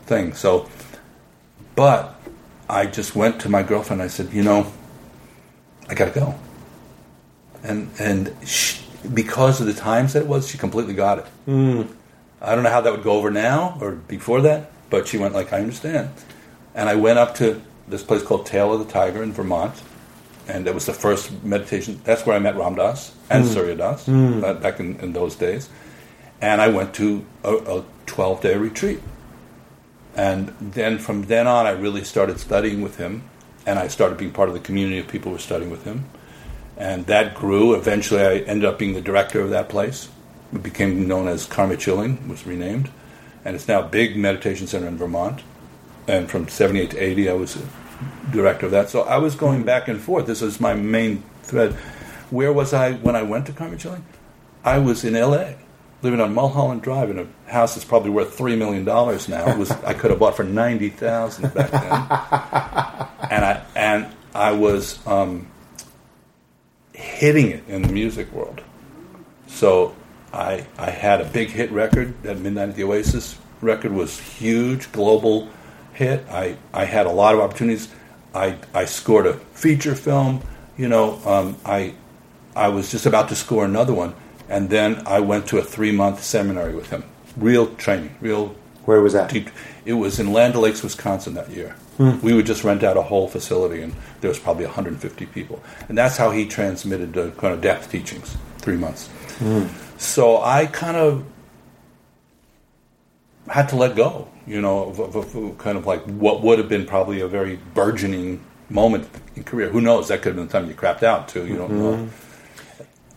thing. So, but I just went to my girlfriend. I said, you know, I got to go. And and she, because of the times that it was, she completely got it. Hmm. I don't know how that would go over now or before that, but she went like, I understand. And I went up to this place called Tail of the Tiger in Vermont, and it was the first meditation. That's where I met Ram Dass and Surya Das uh, back in, in those days. And I went to a, a 12 day retreat. And then from then on, I really started studying with him, and I started being part of the community of people who were studying with him. And that grew. Eventually, I ended up being the director of that place. It became known as Karme Choling, was renamed. And it's now a big meditation center in Vermont. And from 78 to 80, I was director of that. So I was going back and forth. This is my main thread. Where was I when I went to Karme Choling? I was in LA, living on Mulholland Drive in a house that's probably worth $3 million now. It was, I could have bought for 90000 back then. and I, and I was um, hitting it in the music world. So I I had a big hit record. That Midnight at the Oasis record was huge, global hit. I, I had a lot of opportunities. I, I scored a feature film. You know, um, I I was just about to score another one, and then I went to a three month seminary with him. Real training, real Where was that? deep. It was in Land O'Lakes, Wisconsin that year. We would just rent out a whole facility, and there was probably 150 people. And that's how he transmitted the kind of depth teachings, three months. So I kind of had to let go, you know, of, of, of kind of like what would have been probably a very burgeoning moment in career. Who knows? That could have been the time you crapped out too. You don't know.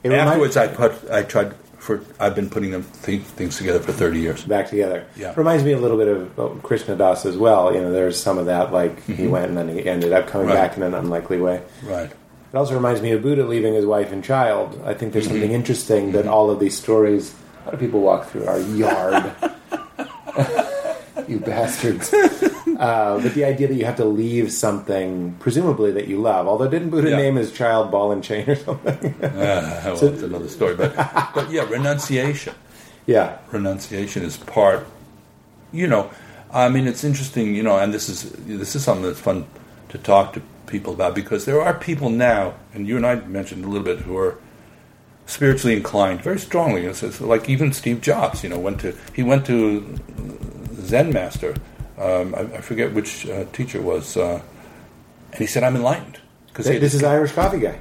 It Afterwards, I put, I tried for. I've been putting them th- things together for 30 years. back together. Yeah. Reminds me a little bit of Krishna Das as well. You know, there's some of that, like he went and then he ended up coming Mm-hmm. Right. back in an unlikely way. Right. It also reminds me of Buddha leaving his wife and child. I think there's Mm-hmm. something interesting that all of these stories, how do people walk through our yard? you bastards. uh, but the idea that you have to leave something, presumably that you love. Although didn't Buddha Yeah. name his child ball and chain or something? Uh, well, that's another story. But, but yeah, renunciation. yeah. Renunciation is part. You know, I mean, it's interesting. You know, and this is this is something that's fun to talk to people about because there are people now, and you and I mentioned a little bit, who are spiritually inclined very strongly. It's, it's like even Steve Jobs. You know, went to he went to Zen master. Um, I, I forget which uh, teacher it was, uh, and he said, "I'm enlightened." Because This is Irish coffee guy.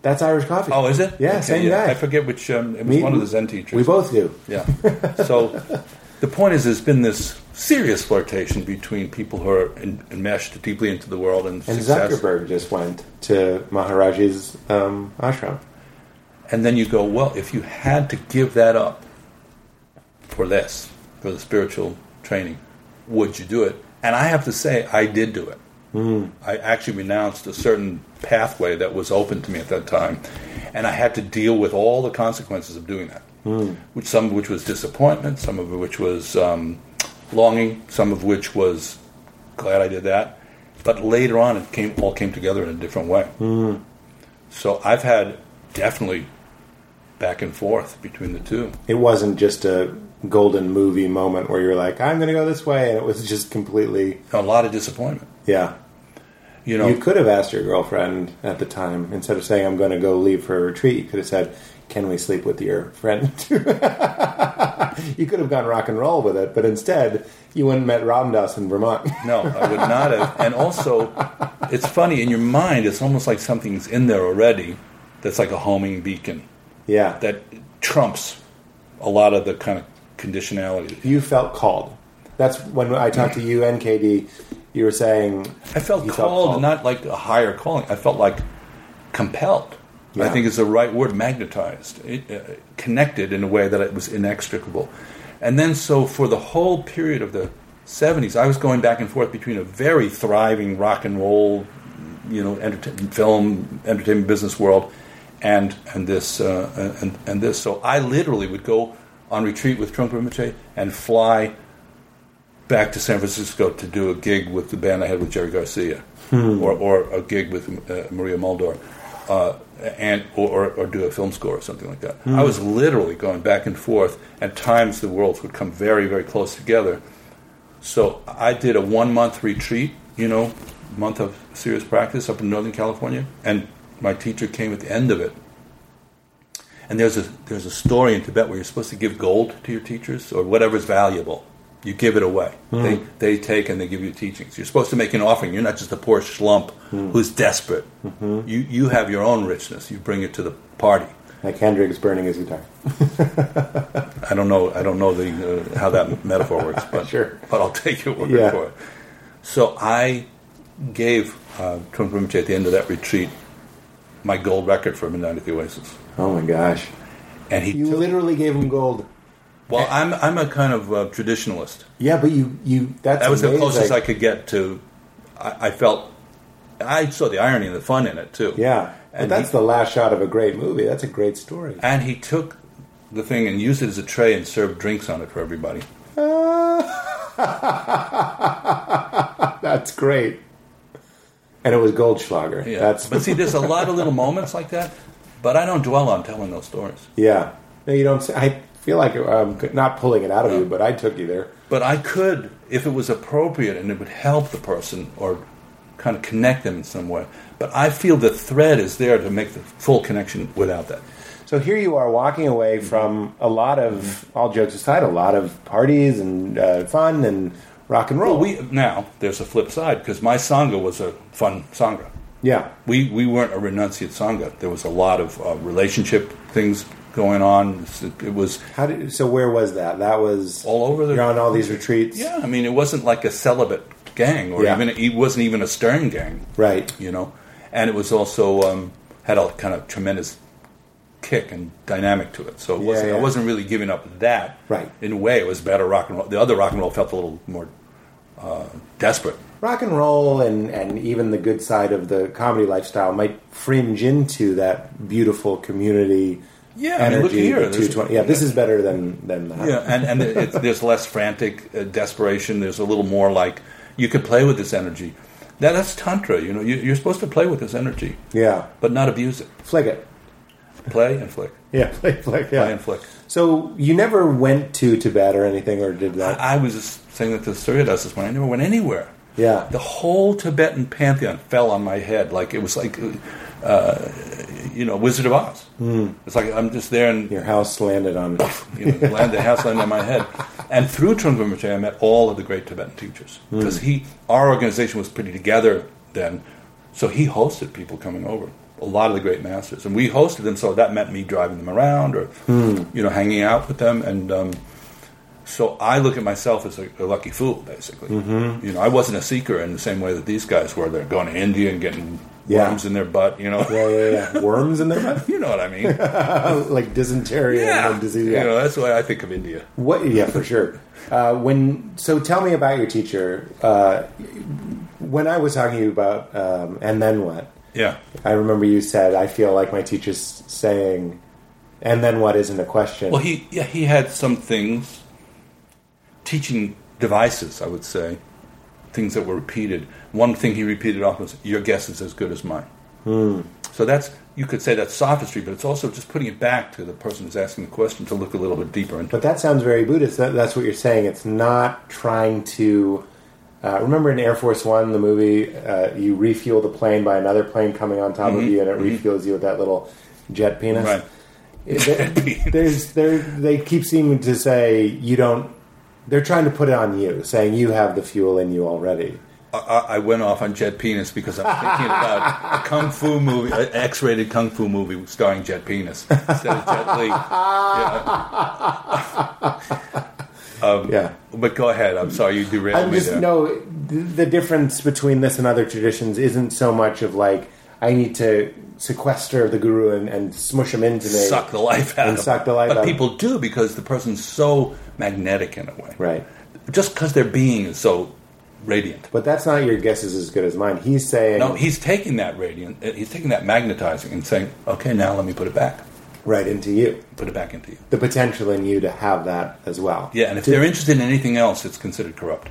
That's Irish coffee. Oh, is it? Yeah, Okay, same guy. I forget which. Um, it was Me- one of the Zen teachers. We both do. Yeah. So the point is, there's been this serious flirtation between people who are en- enmeshed deeply into the world and, And success. Zuckerberg just went to Maharaji's um, ashram. And then you go, well, if you had to give that up for this, for the spiritual training, would you do it? And I have to say, I did do it. I actually renounced a certain pathway that was open to me at that time, and I had to deal with all the consequences of doing that. Which some of which was disappointment, some of which was um, longing, some of which was glad I did that. But later on, it came all came together in a different way. So I've had definitely back and forth between the two. It wasn't just a golden movie moment where you're like, I'm going to go this way, and it was just completely, A lot of disappointment. yeah. You know, You could have asked your girlfriend at the time, instead of saying, I'm going to go leave for a retreat, you could have said, Can we sleep with your friend? you could have gone rock and roll with it, but instead, you went and met Ram Dass in Vermont. no, I would not have. And also, it's funny in your mind. It's almost like something's in there already. That's like a homing beacon yeah. that trumps a lot of the kind of conditionality. you felt called. That's when I talked to you and KD, you were saying, I felt called, felt called. not like a higher calling. I felt like compelled. I think is the right word, magnetized, it, uh, connected in a way that it was inextricable. And then, so for the whole period of the 70s, I was going back and forth between a very thriving rock and roll, you know, entertainment, film, entertainment business world, and and this uh, and and this. So I literally would go on retreat with Trungpa Rinpoche and fly back to San Francisco to do a gig with the band I had with Jerry Garcia, or, or a gig with uh, Maria Muldaur, uh, and or, or, do a film score or something like that. I was literally going back and forth. At times, the worlds would come very, very close together. So I did a one month retreat, you know, month of serious practice up in Northern California, and my teacher came at the end of it. And there's a there's a story in Tibet where you're supposed to give gold to your teachers or whatever's valuable. You give it away. They they take and they give you teachings. You're supposed to make an offering. You're not just a poor schlump who's desperate. You you have your own richness. You bring it to the party. like Hendrix burning his guitar. I don't know. I don't know the uh, how that metaphor works, but Sure. But I'll take your word Yeah. for it. So I gave uh, Trungpa Rinpoche at the end of that retreat my gold record for Midnight at the Oasis, Oh my gosh. and he. You took- literally gave him gold. Well, I'm I'm a kind of uh, traditionalist. Yeah, but you, you that's That was the closest I could get to. I, I felt. I saw the irony and the fun in it too. Yeah. But And that's he- the last shot of a great movie. That's a great story. And he took the thing and used it as a tray and served drinks on it for everybody. That's great. And it was Goldschlager. Yeah. That's but see, there's a lot of little moments like that, but I don't dwell on telling those stories. yeah. No, you don't. Say, I feel like I'm not pulling it out of you, but I took you there. But I could, if it was appropriate and it would help the person or kind of connect them in some way. But I feel the thread is there to make the full connection without that. So here you are walking away from a lot of, all jokes aside, a lot of parties and uh, fun and rock and roll. Well, we now there's a flip side because my sangha was a fun sangha. yeah. We we weren't a renunciate sangha. There was a lot of uh, relationship things going on. It was How did, so where was that? That was all over the. You're on all these retreats. Yeah, I mean, it wasn't like a celibate gang, or Yeah. even it wasn't even a stern gang. Right. you know, and it was also um, had a kind of tremendous kick and dynamic to it. So it wasn't, yeah. I wasn't really giving up that. Right. In a way, it was better rock and roll. The other rock and roll felt a little more uh, desperate. Rock and roll and, and even the good side of the comedy lifestyle might fringe into that beautiful community Yeah, I mean, look here, the 220. Yeah, this is better than, than that. Yeah, and and it, there's less frantic uh, desperation. There's a little more like you could play with this energy. That, that's tantra. You know, you, you're supposed to play with this energy, Yeah. but not abuse it. Flick it. Play and flick. Yeah, play, flick, yeah. Play and flick. So you never went to Tibet or anything, or did that? I, I was just saying that to Surya Das this morning. I never went anywhere. Yeah. The whole Tibetan pantheon fell on my head like it was like, uh, you know, Wizard of Oz. Hmm. It's like I'm just there and Your house landed on. you know, land the house landed on my head. And through Trungpa Rinpoche, I met all of the great Tibetan teachers Hmm. because he, our organization was pretty together then, so he hosted people coming over. A lot of the great masters, and we hosted them. So that meant me driving them around, or Hmm. you know, hanging out with them. And um, so I look at myself as a, a lucky fool, basically. Mm-hmm. You know, I wasn't a seeker in the same way that these guys were. They're going to India and getting Yeah. worms in their butt. You know, Yeah, yeah, yeah. Worms in their butt? you know what I mean. like dysentery yeah, and disease. you know, that's why I think of India. What? Yeah, for sure. Uh, when so, tell me about your teacher. Uh, when I was talking to you about, um, and then what? Yeah. I remember you said, "I feel like my teacher's saying, and then what isn't a question." Well, he yeah he had some things, teaching devices, I would say, things that were repeated. One thing he repeated often was, "Your guess is as good as mine." So that's you could say that's sophistry, but it's also just putting it back to the person who's asking the question to look a little bit deeper into. But that sounds very Buddhist. That, that's what you're saying. It's not trying to. Uh, remember in Air Force One, the movie, uh, you refuel the plane by another plane coming on top of you, and it refuels you with that little jet penis. Right. It- there- there's, they keep seeming to say you don't. They're trying to put it on you, saying you have the fuel in you already. I, I went off on Jet Penis because I'm thinking about a kung fu movie, an X-rated kung fu movie starring Jet Penis instead of Jet Li. Yeah. Um, yeah. But go ahead. I'm sorry you derailed I'm me just there. no. The difference between this and other traditions isn't so much of like I need to sequester the guru and, and smush him into me. suck the life out And of suck the life but out people do because the person's so magnetic in a way. Right. Just because their being is so radiant. But that's not your guess is as good as mine. He's saying No, he's taking that radiant, uh, he's taking that magnetizing and saying, okay, now let me put it back. right into you. Put it back into you. The potential in you to have that as well. Yeah, and if To- they're interested in anything else, it's considered corrupt.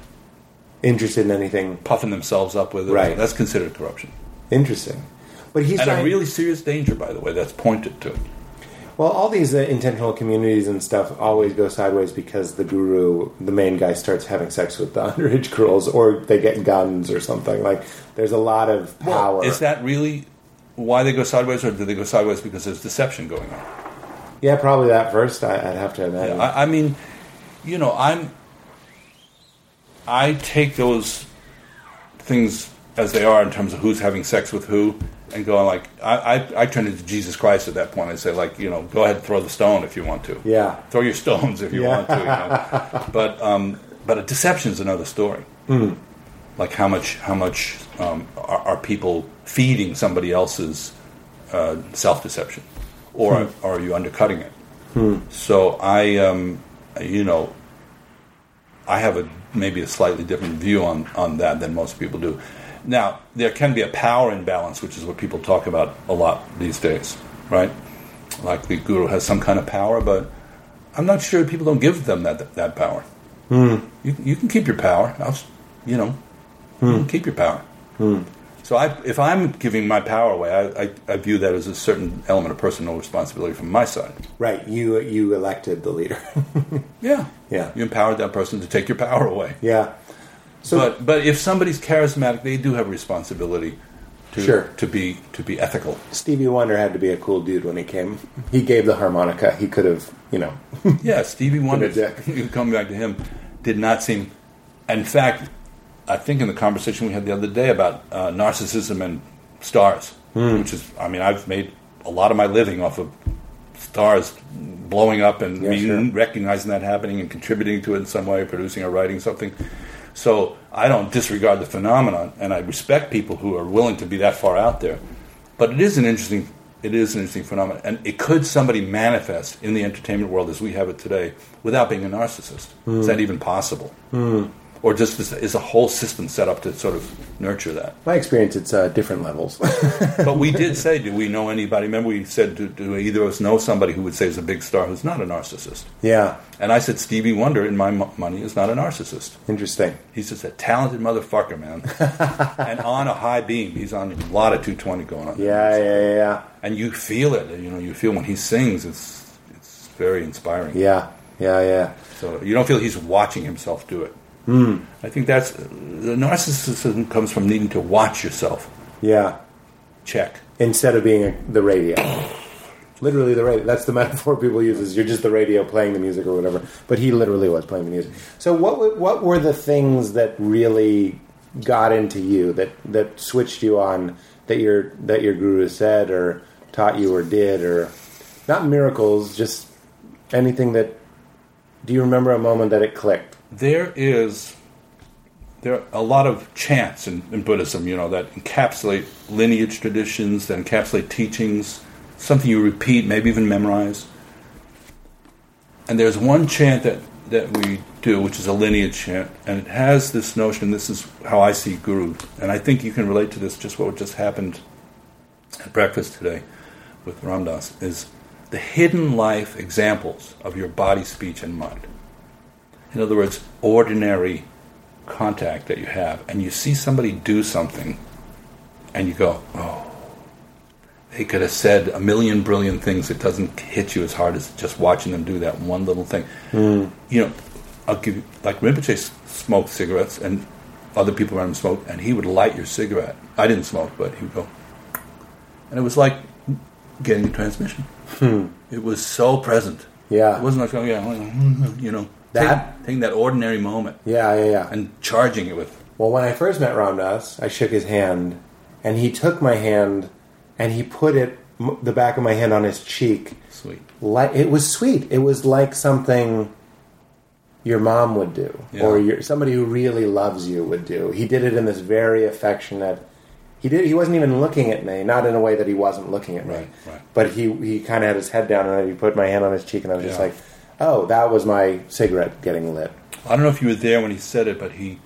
interested in anything Puffing themselves up with it, Right. that's considered corruption. interesting. But he's and a really serious danger, by the way, that's pointed to. well. All these uh, intentional communities and stuff always go sideways because the guru, the main guy, starts having sex with the underage girls, or they get guns or something. Like there's a lot of power. Is that really why they go sideways, or do they go sideways because there's deception going on? yeah, probably that first. I, I'd have to imagine. I, I mean, you know, I'm. I take those things as they are in terms of who's having sex with who, and going like I, I, I turn into Jesus Christ at that point. I say like, you know, go ahead and throw the stone if you want to. Yeah. Throw your stones if you Yeah. want to. You know? but um, but a deception is another story. Hmm. Like how much how much um, are, are people feeding somebody else's uh, self deception, or Hmm. or are you undercutting it? So I, um, you know, I have a maybe a slightly different view on on that than most people do. Now there can be a power imbalance, which is what people talk about a lot these days, right? Like the guru has some kind of power, but I'm not sure people don't give them that that power. Hmm. You you can keep your power. I'll, you know, you hmm. can keep your power. Hmm. So I, if I'm giving my power away, I, I, I view that as a certain element of personal responsibility from my side. right. You you elected the leader. Yeah, Yeah. You empowered that person to take your power away. yeah. So but but if somebody's charismatic, they do have a responsibility to Sure. to be to be ethical. Stevie Wonder had to be a cool dude when he came. He gave the harmonica. He could have, you know. Yeah, Stevie Wonder. you come back to him, did not seem. In fact, I think in the conversation we had the other day about uh, narcissism and stars, Hmm. which is, I mean, I've made a lot of my living off of stars blowing up and Yeah, me sure. recognizing that happening and contributing to it in some way, producing or writing something. So I don't disregard the phenomenon, and I respect people who are willing to be that far out there. But it is an interesting, it is an interesting phenomenon, and it could somebody manifest in the entertainment world as we have it today without being a narcissist. Is hmm. that even possible? Hmm. Or just is, is a whole system set up to sort of nurture that? My experience, it's uh, different levels. but we did say, do we know anybody? Remember, we said, do, do either of us know somebody who would say is a big star who's not a narcissist? yeah, And I said, Stevie Wonder, in my mo- money, is not a narcissist. interesting. He's just a talented motherfucker, man. and on a high beam. He's on a lot of 220 going on. Yeah, yeah, yeah, And you feel it. You know, you feel when he sings, it's, it's very inspiring. yeah, yeah, yeah. So you don't feel he's watching himself do it. Hmm. I think that's the narcissism comes from needing to watch yourself. Yeah. Check. Instead of being a, the radio. Literally the radio. That's the metaphor people use. Is you're just the radio playing the music or whatever. But he literally was playing the music. So what what were the things that really got into you that that switched you on that your that your guru said or taught you or did or not miracles, just anything that. Do you remember a moment that it clicked? There is there are a lot of chants in, in Buddhism, you know, that encapsulate lineage traditions, that encapsulate teachings, something you repeat, maybe even memorize. And there's one chant that, that we do, which is a lineage chant, and it has this notion, this is how I see Guru, and I think you can relate to this, just what just happened at breakfast today with Ram Dass, is the hidden life examples of your body, speech, and mind. In other words, ordinary contact that you have, and you see somebody do something, and you go, oh, they could have said a million brilliant things. It doesn't hit you as hard as just watching them do that one little thing. Hmm. You know, I'll give you, like Rinpoche smoked cigarettes, and other people around him smoked, and he would light your cigarette. I didn't smoke, but he would go, and it was like getting a transmission. Hmm. It was so present. Yeah. It wasn't like, oh, yeah, you know, That- taking, taking that ordinary moment Yeah, yeah, yeah. and charging it with, Well, when I first met Ram Dass, I shook his hand, and he took my hand, and he put it the back of my hand on his cheek. sweet. Like it was sweet. It was like something your mom would do, Yeah. or your, somebody who really loves you would do. He did it in this very affectionate. He did. He wasn't even looking at me, not in a way that he wasn't looking at me. Right, right. But he he kind of had his head down, and he put my hand on his cheek, and I was just like, "Oh, that was my cigarette getting lit." I don't know if you were there when he said it, but he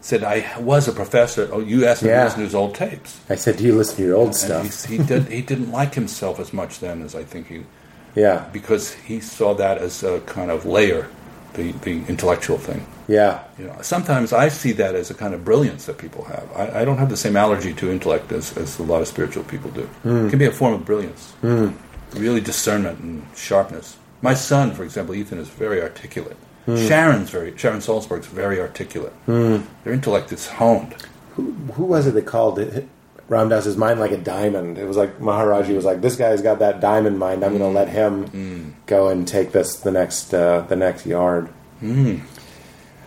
said, I was a professor. Oh, you asked him Yeah. to listen to his old tapes. I said, "Do you listen to your old And stuff?" he, he, did, he didn't like himself as much then as I think he, Yeah, because he saw that as a kind of layer, the, the intellectual thing. yeah, You know, sometimes I see that as a kind of brilliance that people have. I, I don't have the same allergy to intellect as, as a lot of spiritual people do. Hmm. It can be a form of brilliance, hmm. really discernment and sharpness. My son, for example, Ethan, is very articulate. Hmm. Sharon's very Sharon Salzberg's very articulate. Hmm. Their intellect is honed. who was it that called it Ram Dass's mind like a diamond? It was like Maharaji was like, "This guy's got that diamond mind. I'm going to hmm. let him go and take this the next uh, the next yard."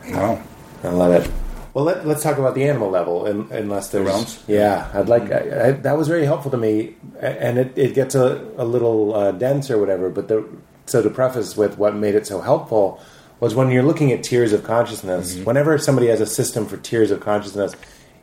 Wow. I love it. Well, let, let's talk about the animal level, in, unless there's realms? Yeah, I'd like I, I, that was very helpful to me, and it, it gets a, a little uh, dense or whatever. But the, so to preface with what made it so helpful was when you're looking at tiers of consciousness. Whenever somebody has a system for tiers of consciousness,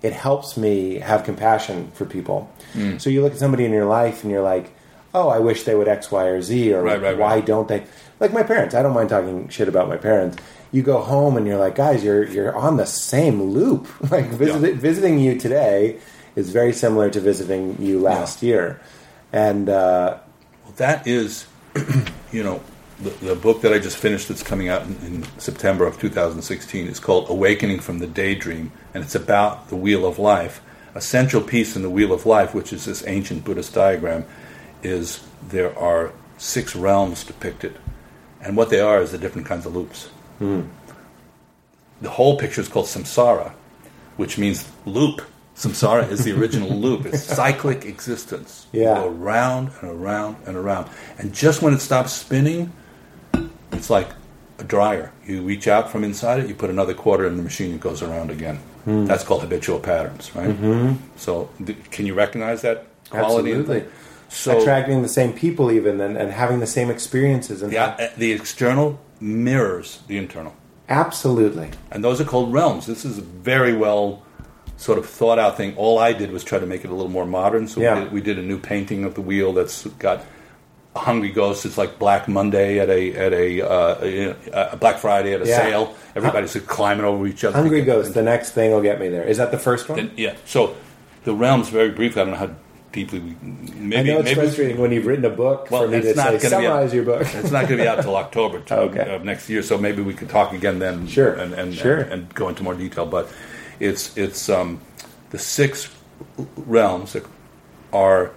it helps me have compassion for people. So you look at somebody in your life and you're like, "Oh, I wish they would X, Y, or Z," or Right, right, "Why right. don't they?" Like my parents. I don't mind talking shit about my parents. You go home and you're like, guys, you're you're on the same loop. Like visit, visiting you today is very similar to visiting you last year, and uh, Well, that is, you know, the, the book that I just finished that's coming out in, in September of 2016 is called Awakening from the Daydream, and it's about the Wheel of Life. A central piece in the Wheel of Life, which is this ancient Buddhist diagram, is there are six realms depicted. And what they are is the different kinds of loops. Hmm. The whole picture is called samsara, which means loop. Samsara is the original loop. It's cyclic existence. You Yeah. go around and around and around. And just when it stops spinning, it's like a dryer. You reach out from inside it, you put another quarter in the machine, it goes around again. Hmm. That's called habitual patterns, right? Mm-hmm. So, th- can you recognize that quality? Absolutely. So, attracting the same people, even and, and having the same experiences, and the, uh, the external mirrors the internal. absolutely, And those are called realms. This is very well sort of thought out thing. All I did was try to make it a little more modern. So Yeah. we, did, we did a new painting of the wheel that's got a hungry ghost. It's like Black Monday at a at a, uh, uh, Black Friday at a Yeah. sale. Everybody's climbing over each other. Hungry Ghost. The next thing will get me there. Is that the first one? Then- yeah. So the realms, very briefly. I don't know how deeply we. Maybe, I know it's maybe frustrating when you've written a book Well, for me to it's not say summarize out- your book. It's not going to be out till October to, Okay. of next year, so maybe we could talk again then. Sure. and and, Sure. and and go into more detail. But it's it's um, the six realms that are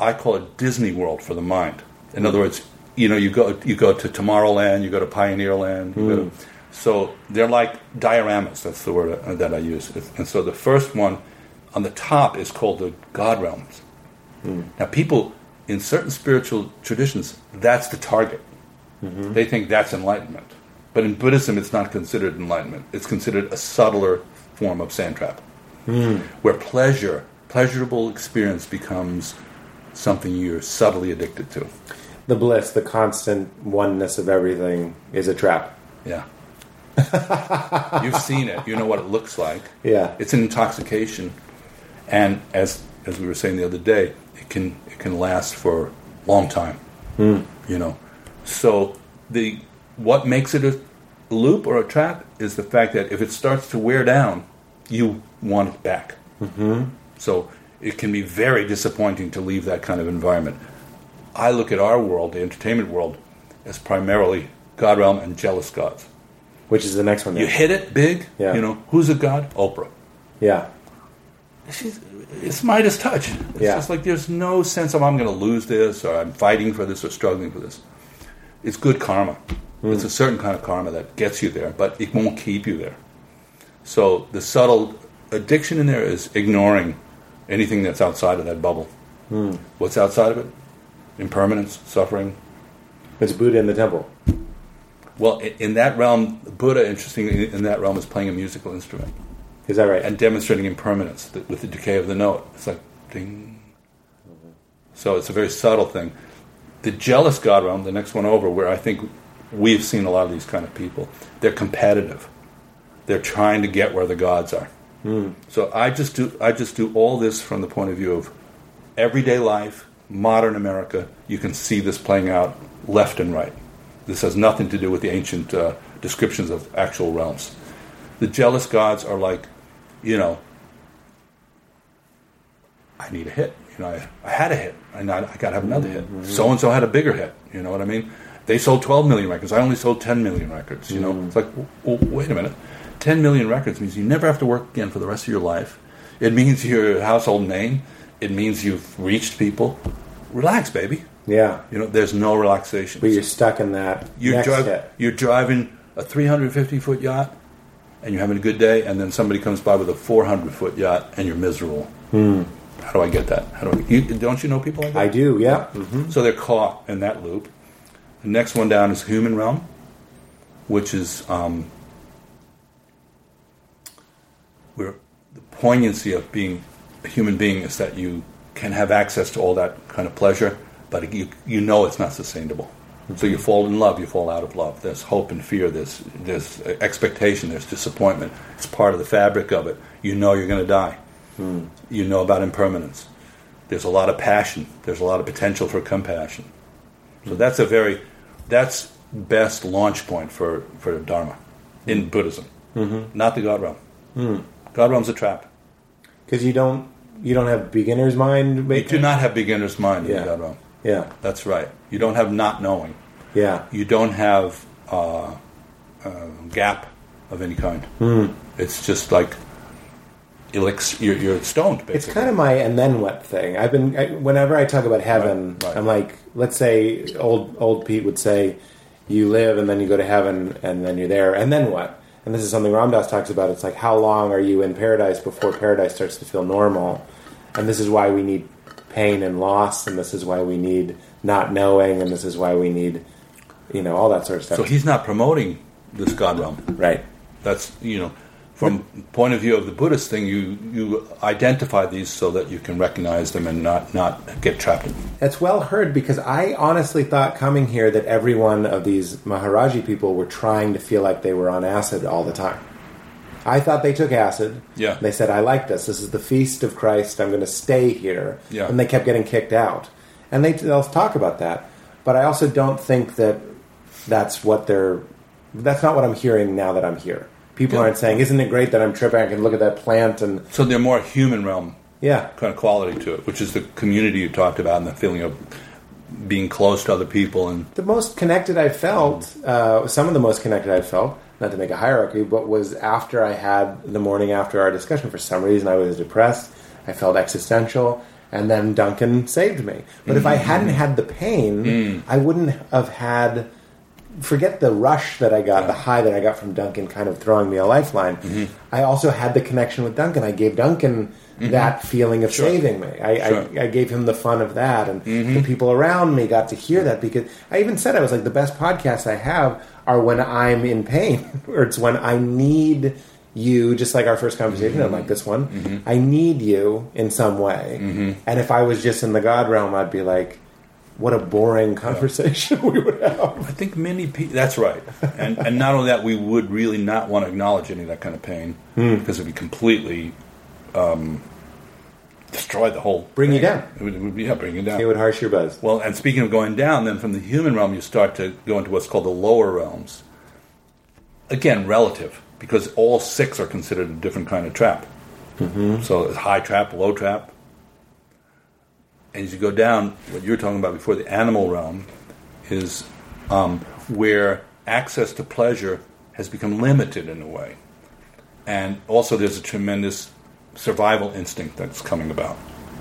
I call it Disney World for the mind. In other words, you know, you go you go to Tomorrowland, you go to Pioneerland, to, so they're like dioramas. That's the word uh, that I use. And so the first one on the top is called the God realms. Now, people in certain spiritual traditions, that's the target. They think that's enlightenment. But in Buddhism, it's not considered enlightenment. It's considered a subtler form of sand trap, hmm. where pleasure, pleasurable experience becomes something you're subtly addicted to. the bliss, the constant oneness of everything is a trap. Yeah. You've seen it. You know what it looks like. Yeah. It's an intoxication, and as as we were saying the other day, it can it can last for a long time. Hmm. You know, so the what makes it a loop or a trap is the fact that if it starts to wear down, you want it back. Mm-hmm. So it can be very disappointing to leave that kind of environment. I look at our world, the entertainment world, as primarily God realm and jealous gods. Which is the next one. You hit it big, Yeah. you know, who's a god? Oprah. Yeah. She's, it's Midas touch. It's Yeah. just like there's no sense of I'm going to lose this or I'm fighting for this or struggling for this. It's good karma. It's a certain kind of karma that gets you there, but it won't keep you there. So the subtle addiction in there is ignoring anything that's outside of that bubble. Hmm. What's outside of it? Impermanence, suffering, It's Buddha in the temple. Well, in that realm, Buddha, interestingly, in that realm, is playing a musical instrument Is that right? and demonstrating impermanence with the decay of the note. It's like ding. Mm-hmm. So it's a very subtle thing. The jealous God realm, the next one over, where I think we've seen a lot of these kind of people, they're competitive. They're trying to get where the gods are. So I just do I just do all this from the point of view of everyday life, modern America. You can see this playing out left and right. This has nothing to do with the ancient uh, descriptions of actual realms. The jealous gods are like, you know, I need a hit. You know, I, I had a hit, and I, I got to have another hit. So and so had a bigger hit. You know what I mean? They sold 12 million records. I only sold 10 million records. You know, it's like, w- w- wait a minute. 10 million records means you never have to work again for the rest of your life. It means you're a household name. It means you've reached people. Relax, baby. yeah. You know, there's no relaxation. But you're stuck in that You're, hit. you're driving a 350 foot yacht and you're having a good day, and then somebody comes by with a 400 foot yacht and you're miserable. How do I get that? How do I, you, don't you know people like that? I do, yeah. hmm So they're caught in that loop. The next one down is human realm, which is um, where the poignancy of being a human being is that you can have access to all that kind of pleasure, but you, you know it's not sustainable. So you fall in love, you fall out of love. There's hope and fear, there's, there's expectation, there's disappointment. It's part of the fabric of it. You know you're going to die. You know about impermanence. There's a lot of passion. There's a lot of potential for compassion. So that's a very, that's best launch point for, for Dharma in Buddhism, mm-hmm. not the God realm. God realm's a trap. Because you don't you don't have beginner's mind. You do not have beginner's mind in Yeah. the God realm. Yeah, That's right. You don't have not knowing. yeah. You don't have uh, uh, gap of any kind. Hmm. It's just like elix- you're, you're stoned. Basically. It's kind of my and then what thing. I've been I, whenever I talk about heaven, Right, right. I'm like, let's say old old Pete would say, you live and then you go to heaven and then you're there and then what? And this is something Ram Dass talks about. It's like how long are you in paradise before paradise starts to feel normal? And this is why we need pain and loss, and this is why we need not knowing, and this is why we need, you know, all that sort of stuff. so he's not promoting this God realm. right. That's you know, from point of view of the Buddhist thing, you you identify these so that you can recognize them and not not get trapped in. them. That's well heard because I honestly thought coming here that every one of these Maharaji people were trying to feel like they were on acid all the time. I thought they took acid. Yeah. They said, I like this. This is the feast of Christ. I'm going to stay here. Yeah. And they kept getting kicked out. and they they'll talk about that. But I also don't think that that's what they're. That's not what I'm hearing now that I'm here. People Yeah. aren't saying, "Isn't it great that I'm tripping? I can look at that plant and So they're more human realm yeah, kind of quality to it, which is the community you talked about and the feeling of being close to other people and the most connected I felt, uh, some of the most connected I felt, not to make a hierarchy, but was after I had the morning after our discussion. For some reason, I was depressed. I felt existential, and then Duncan saved me. But if I hadn't had the pain, I wouldn't have had. Forget the rush that I got, the high that I got from Duncan, kind of throwing me a lifeline. Mm-hmm. I also had the connection with Duncan. I gave Duncan mm-hmm. that feeling of Sure. saving me. I, Sure. I, I gave him the fun of that, and the mm-hmm. people around me got to hear that because I even said I was like the best podcasts I have are when I'm in pain, or it's when I need you, just like our first conversation, I'm like this one. I need you in some way, and if I was just in the God realm, I'd be like, what a boring conversation we would have. I think many people. That's right, and and not only that, we would really not want to acknowledge any of that kind of pain because it would be completely um, destroy the whole. Bring you down. It would, it would be yeah, bring you down. It would harsh your buzz. Well, and speaking of going down, then from the human realm, you start to go into what's called the lower realms. Again, relative, because all six are considered a different kind of trap. Mm-hmm. So, high trap, low trap. And as you go down, what you were talking about before, the animal realm is um, where access to pleasure has become limited in a way. And also, there's a tremendous survival instinct that's coming about.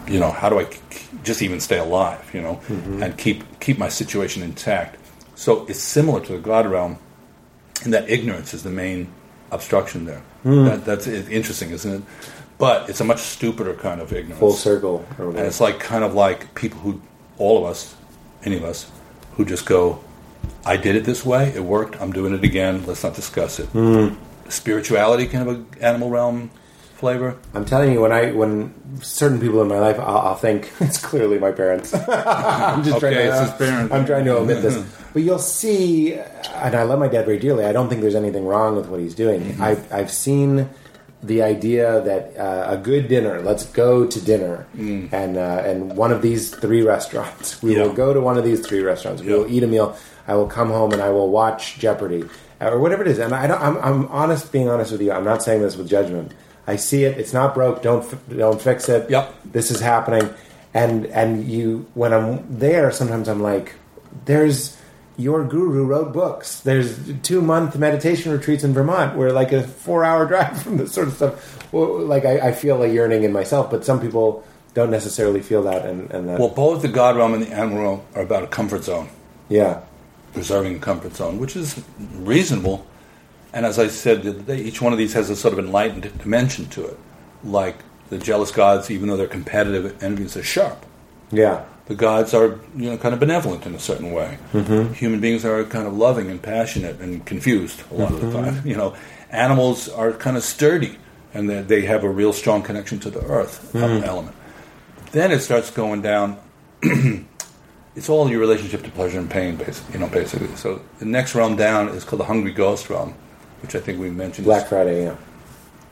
You know, how do I k- just even stay alive? You know, and keep keep my situation intact. So it's similar to the God realm, in that ignorance is the main obstruction there. That, that's interesting, isn't it? But it's a much stupider kind of ignorance. Full circle. And it's like kind of like people who, all of us, any of us, who just go, I did it this way, it worked, I'm doing it again, let's not discuss it. Spirituality, kind of a animal realm flavor. I'm telling you, when I when certain people in my life, I'll, I'll think it's clearly my parents. I'm just Okay, trying to. it's his parents. I'm trying to omit this, but you'll see. And I love my dad very dearly. I don't think there's anything wrong with what he's doing. Mm-hmm. I've I've seen the idea that uh, a good dinner. Let's go to dinner, and uh, and one of these three restaurants. We Mm. Yeah. will go to one of these three restaurants. We Yeah. will eat a meal. I will come home and I will watch Jeopardy uh, or whatever it is. And I don't, I'm, I'm honest, being honest with you. I'm not saying this with judgment. I see it. It's not broke. Don't don't fix it. Yep. This is happening, and and you when I'm there, sometimes I'm like, there's your guru wrote books. There's two month meditation retreats in Vermont. We're like a four hour drive from this sort of stuff. Well, like I, I feel a yearning in myself, but some people don't necessarily feel that. And, and that, Well, both the God realm and the animal realm are about a comfort zone, yeah, preserving a comfort zone, which is reasonable. And as I said the other day, each one of these has a sort of enlightened dimension to it. Like the jealous gods, even though they're competitive enemies, are sharp. yeah, The gods are, you know, kind of benevolent in a certain way. Mm-hmm. Human beings are kind of loving and passionate and confused a lot of the mm-hmm. time. You know, animals are kind of sturdy and they, they have a real strong connection to the earth uh, mm. element. Then it starts going down. it's all your relationship to pleasure and pain, basically. You know, basically. So the next realm down is called the hungry ghost realm, which I think we mentioned. Black Friday. Yeah,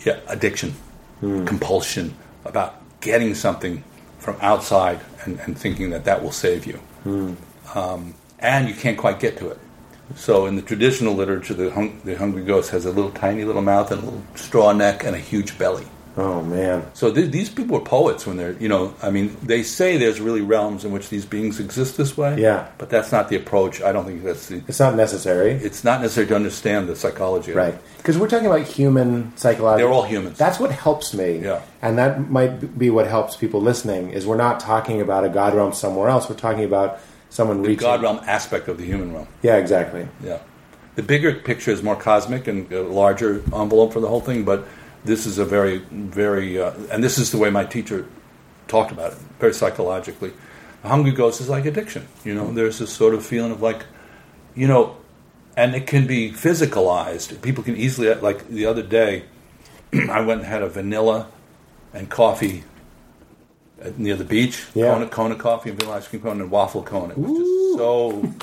Yeah, addiction, mm. compulsion, about getting something from outside and, and thinking that that will save you. Um, and you can't quite get to it. So in the traditional literature, the, hung, the hungry ghost has a little tiny little mouth and a little straw neck and a huge belly. Oh man. So th- these people are poets when they're, you know, I mean, they say there's really realms in which these beings exist this way. Yeah. But that's not the approach. I don't think that's the. It's not necessary. It's not necessary to understand the psychology. Of Right. Because we're talking about human psychology. They're all humans. That's what helps me. Yeah. And that might be what helps people listening is we're not talking about a God realm somewhere else. We're talking about someone The reaching. God realm aspect of the human realm. Yeah, exactly. Yeah. The bigger picture is more cosmic and a larger envelope for the whole thing, but this is a very, very, uh, and this is the way my teacher talked about it, very psychologically. A hungry ghost is like addiction. You know, there's this sort of feeling of like, you know, and it can be physicalized. People can easily, like the other day, I went and had a vanilla and coffee near the beach. Yeah. Kona, Kona coffee and vanilla ice cream cone and waffle cone. It was just so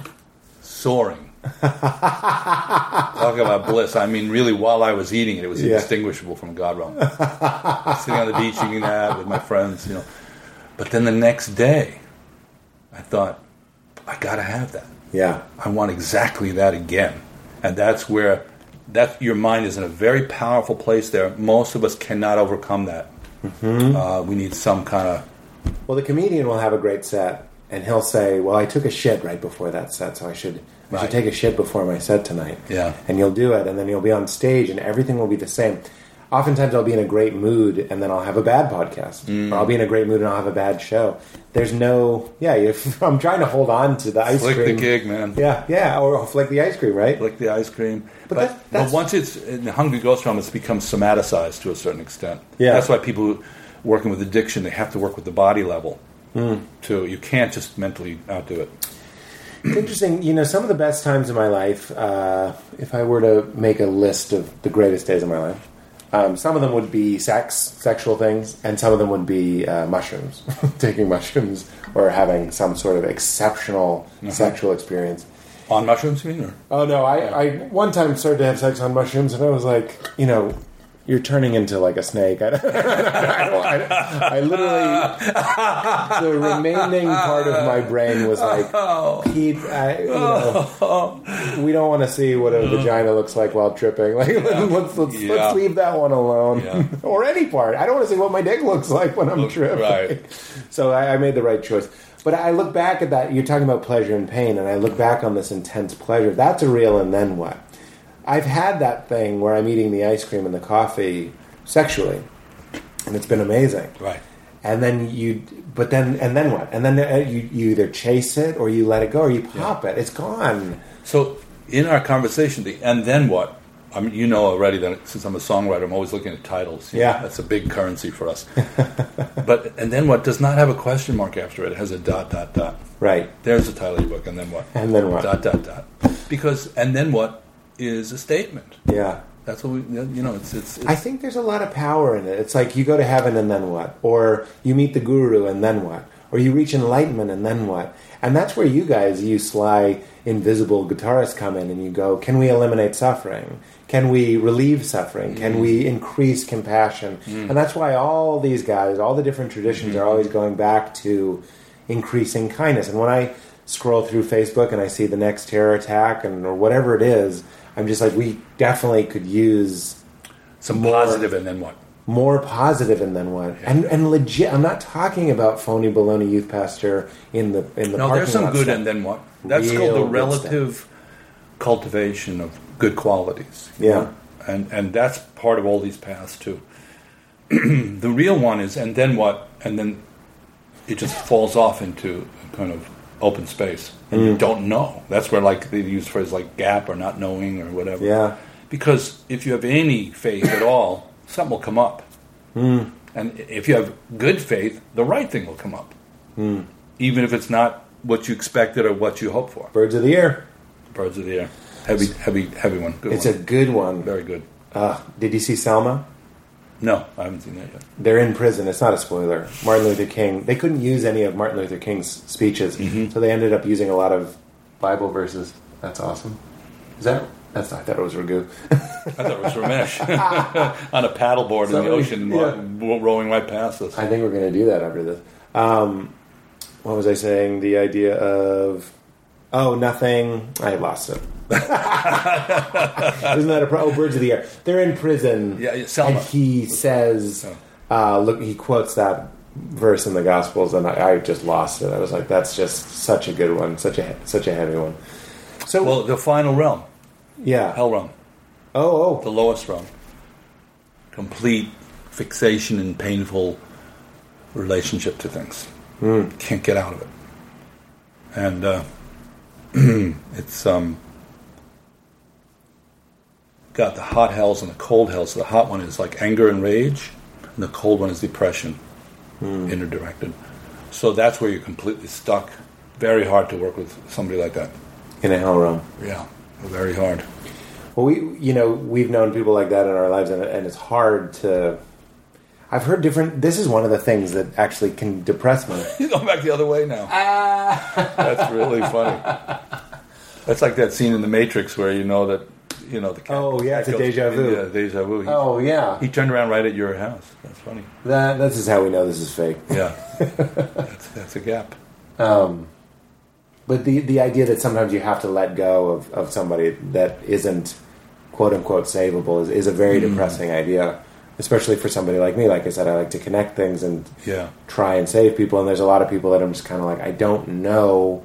soaring. Talk about bliss. I mean, really, while I was eating it, it was Yeah. indistinguishable from God realm. Sitting on the beach eating that with my friends, you know. But then the next day, I thought, I got to have that. Yeah. I want exactly that again. And that's where that your mind is in a very powerful place there. Most of us cannot overcome that. Uh, we need some kind of Well, the comedian will have a great set, and he'll say, "Well, I took a shit right before that set, so I should I Right. should take a shit before my set tonight." Yeah. and you'll do it, and then you'll be on stage, and everything will be the same. Oftentimes, I'll be in a great mood, and then I'll have a bad podcast, Mm. or I'll be in a great mood and I'll have a bad show. There's no, yeah. If, I'm trying to hold on to the ice flick cream. the gig, man. Yeah, yeah, or flick the ice cream, right? Flick the ice cream. But But, that- but, once it's in the Hungry Ghost realm, it's become somaticized to a certain extent. Yeah. That's why people working with addiction, they have to work with the body level Hmm. too. You can't just mentally outdo it. It's interesting. You know, some of the best times of my life, uh, if I were to make a list of the greatest days of my life, um, some of them would be sex, sexual things, and some of them would be uh, mushrooms, taking mushrooms or having some sort of exceptional sexual experience. On mushrooms, you mean? Or? Oh no, I, I one time started to have sex on mushrooms, and I was like, you know, you're turning into like a snake. I, don't- I, don't- I, I literally, the remaining part of my brain was like, Pete, I, you know, we don't want to see what a vagina looks like while tripping. Like, let's let's, Yeah. let's leave that one alone, Yeah. or any part. I don't want to see what my dick looks like when I'm Look- tripping. right. So I, I made the right choice. But I look back at that. You're talking about pleasure and pain, and I look back on this intense pleasure. That's a real, and then what? I've had that thing where I'm eating the ice cream and the coffee sexually, and it's been amazing. Right. And then you, but then and then what? And then uh, you, you either chase it or you let it go or you pop it. It's gone. So in our conversation, the and then what? I mean, you know already that since I'm a songwriter, I'm always looking at titles. You know, Yeah. that's a big currency for us. but and then what does not have a question mark after it. It has a dot dot dot. Right. There's the title of your book. And then what? And then what? Dot dot dot. Because and then what is a statement. Yeah. That's what we. You know, it's it's. it's I think there's a lot of power in it. It's like you go to heaven and then what? Or you meet the guru and then what? Or you reach enlightenment and then what? And that's where you guys, you sly, invisible guitarists, come in and you go, can we eliminate suffering? Can we relieve suffering? Can we mm. increase compassion? Mm. And that's why all these guys, all the different traditions are mm. always going back to increasing kindness. And when I scroll through Facebook and I see the next terror attack and or whatever it is, I'm just like, we definitely could use some more- positive and then what? more positive and then what and and legit i'm not talking about phony baloney youth pastor in the in the No, there's some good stuff. and then what? That's Real called the relative cultivation of good qualities. Yeah. know? And and that's part of all these paths too. the real one is and then what? And then it just falls off into a kind of open space. And Mm. you don't know. That's where like they use phrases like gap or not knowing or whatever. yeah Because if you have any faith at all, something will come up. Hmm. And if you have good faith, the right thing will come up. Hmm. Even if it's not what you expected or what you hoped for. birds of the air Birds of the air. Heavy, heavy, heavy one. Good it's one. a good one Very good. uh, did you see selma No, I haven't seen that yet. they're in prison it's not a spoiler martin luther king they couldn't use any of martin luther king's speeches Mm-hmm. so they ended up using a lot of bible verses that's awesome is that that's not, i thought it was Raghu I thought it was Ramesh on a paddleboard in the ocean, yeah. ro- rowing right past us. I think we're going to do that after this. Um, what was I saying? The idea of oh nothing. I lost it. Isn't that a pro? Oh, birds of the air. They're in prison. Yeah, yeah, Selma. And he says, uh, look, he quotes that verse in the Gospels, and I, I just lost it. I was like, that's just such a good one, such a such a heavy one. So Well, the final realm, yeah. hell realm, Oh, oh, the oh, lowest realm, complete fixation and painful relationship to things. Can't get out of it, and uh, it's um, got the hot hells and the cold hells. The hot one is like anger and rage, and the cold one is depression, interdirected. So that's where you're completely stuck. Very hard to work with somebody like that. in a hell realm. Yeah, very hard. Well, we, you know, we've known people like that in our lives, and, and it's hard to. I've heard different. This is one of the things that actually can depress me. He's going back the other way now. That's really funny. That's like that scene in The Matrix where you know that you know the cat. Oh, yeah, cat it's a deja vu. Yeah, deja vu. He, Oh yeah, he turned around right at your house. That's funny. that this is how we know this is fake. Yeah, that's, that's a gap. Um, But the the idea that sometimes you have to let go of, of somebody that isn't quote unquote savable is, is a very depressing idea, especially for somebody like me. Like I said, I like to connect things and Yeah. try and save people. And there's a lot of people that I'm just kind of like, I don't know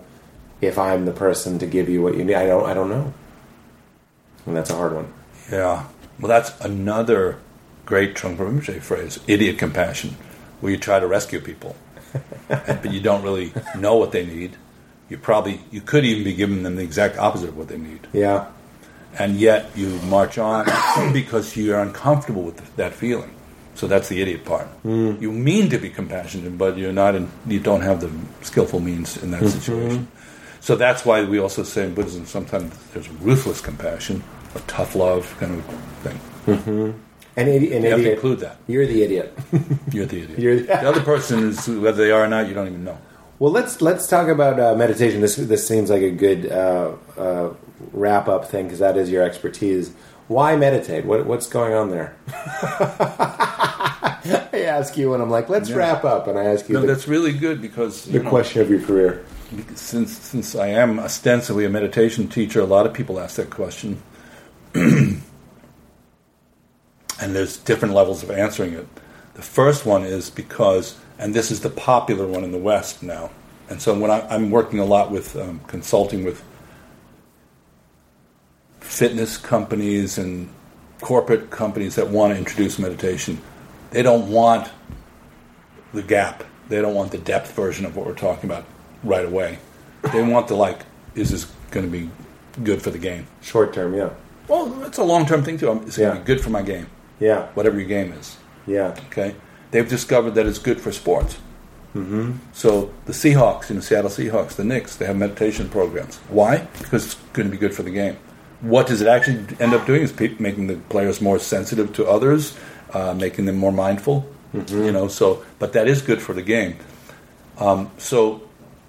if I'm the person to give you what you need. I don't. I don't know, and that's a hard one. Yeah. Well, that's another great Trungpa Rinpoche phrase, idiot compassion, where you try to rescue people, but you don't really know what they need. You probably, you could even be giving them the exact opposite of what they need. Yeah, And yet you march on because you're uncomfortable with that feeling. So that's the idiot part. You mean to be compassionate, but you're not. In, you don't have the skillful means in that situation. So that's why we also say in Buddhism sometimes there's ruthless compassion or tough love kind of thing. And idi- an You have to include that. You're the idiot. You're the idiot. You're the- the other person is whether they are or not. You don't even know. Well, let's let's talk about uh, meditation. This this seems like a good uh, uh, wrap up thing because that is your expertise. Why meditate? What what's going on there? I ask you, and I'm like, let's Yeah. wrap up, and I ask you No, the, that's really good because the know, question of your career. since since I am ostensibly a meditation teacher, a lot of people ask that question, and there's different levels of answering it. The first one is because, and this is the popular one in the West now, and so when I, I'm working a lot with um, consulting with fitness companies and corporate companies that want to introduce meditation, they don't want the gap. They don't want the depth version of what we're talking about right away. They want the like, is this going to be good for the game? Short term, yeah, Well, that's a long term thing too. It's going to be good for my game, yeah, whatever your game is. yeah. Okay, they've discovered that it's good for sports. Mm-hmm. So the Seahawks, you know, Seattle Seahawks, the Knicks, they have meditation programs. Why? Because it's going to be good for the game. What does it actually end up doing? Is pe- making the players more sensitive to others, uh, making them more mindful. You know, so but that is good for the game. Um, so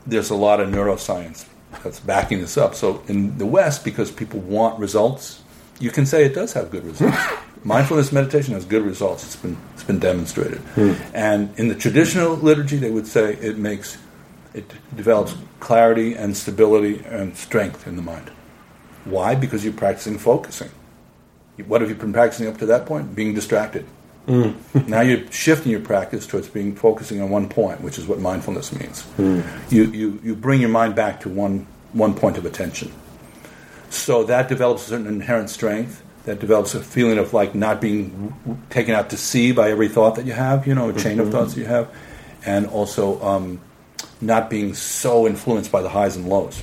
there's a lot of neuroscience that's backing this up. So in the West, because people want results, you can say it does have good results. Mindfulness meditation has good results. It's been it's been demonstrated. And in the traditional liturgy, they would say it makes it develops clarity and stability and strength in the mind. Why? Because you're practicing focusing. What have you been practicing up to that point? Being distracted. Mm. now you're shifting your practice towards being focusing on one point, which is what mindfulness means. Mm. You, you, you bring your mind back to one, one point of attention. So that develops a certain inherent strength. That develops a feeling of like not being taken out to sea by every thought that you have, you know, a chain of mm-hmm. thoughts that you have, and also um, not being so influenced by the highs and lows.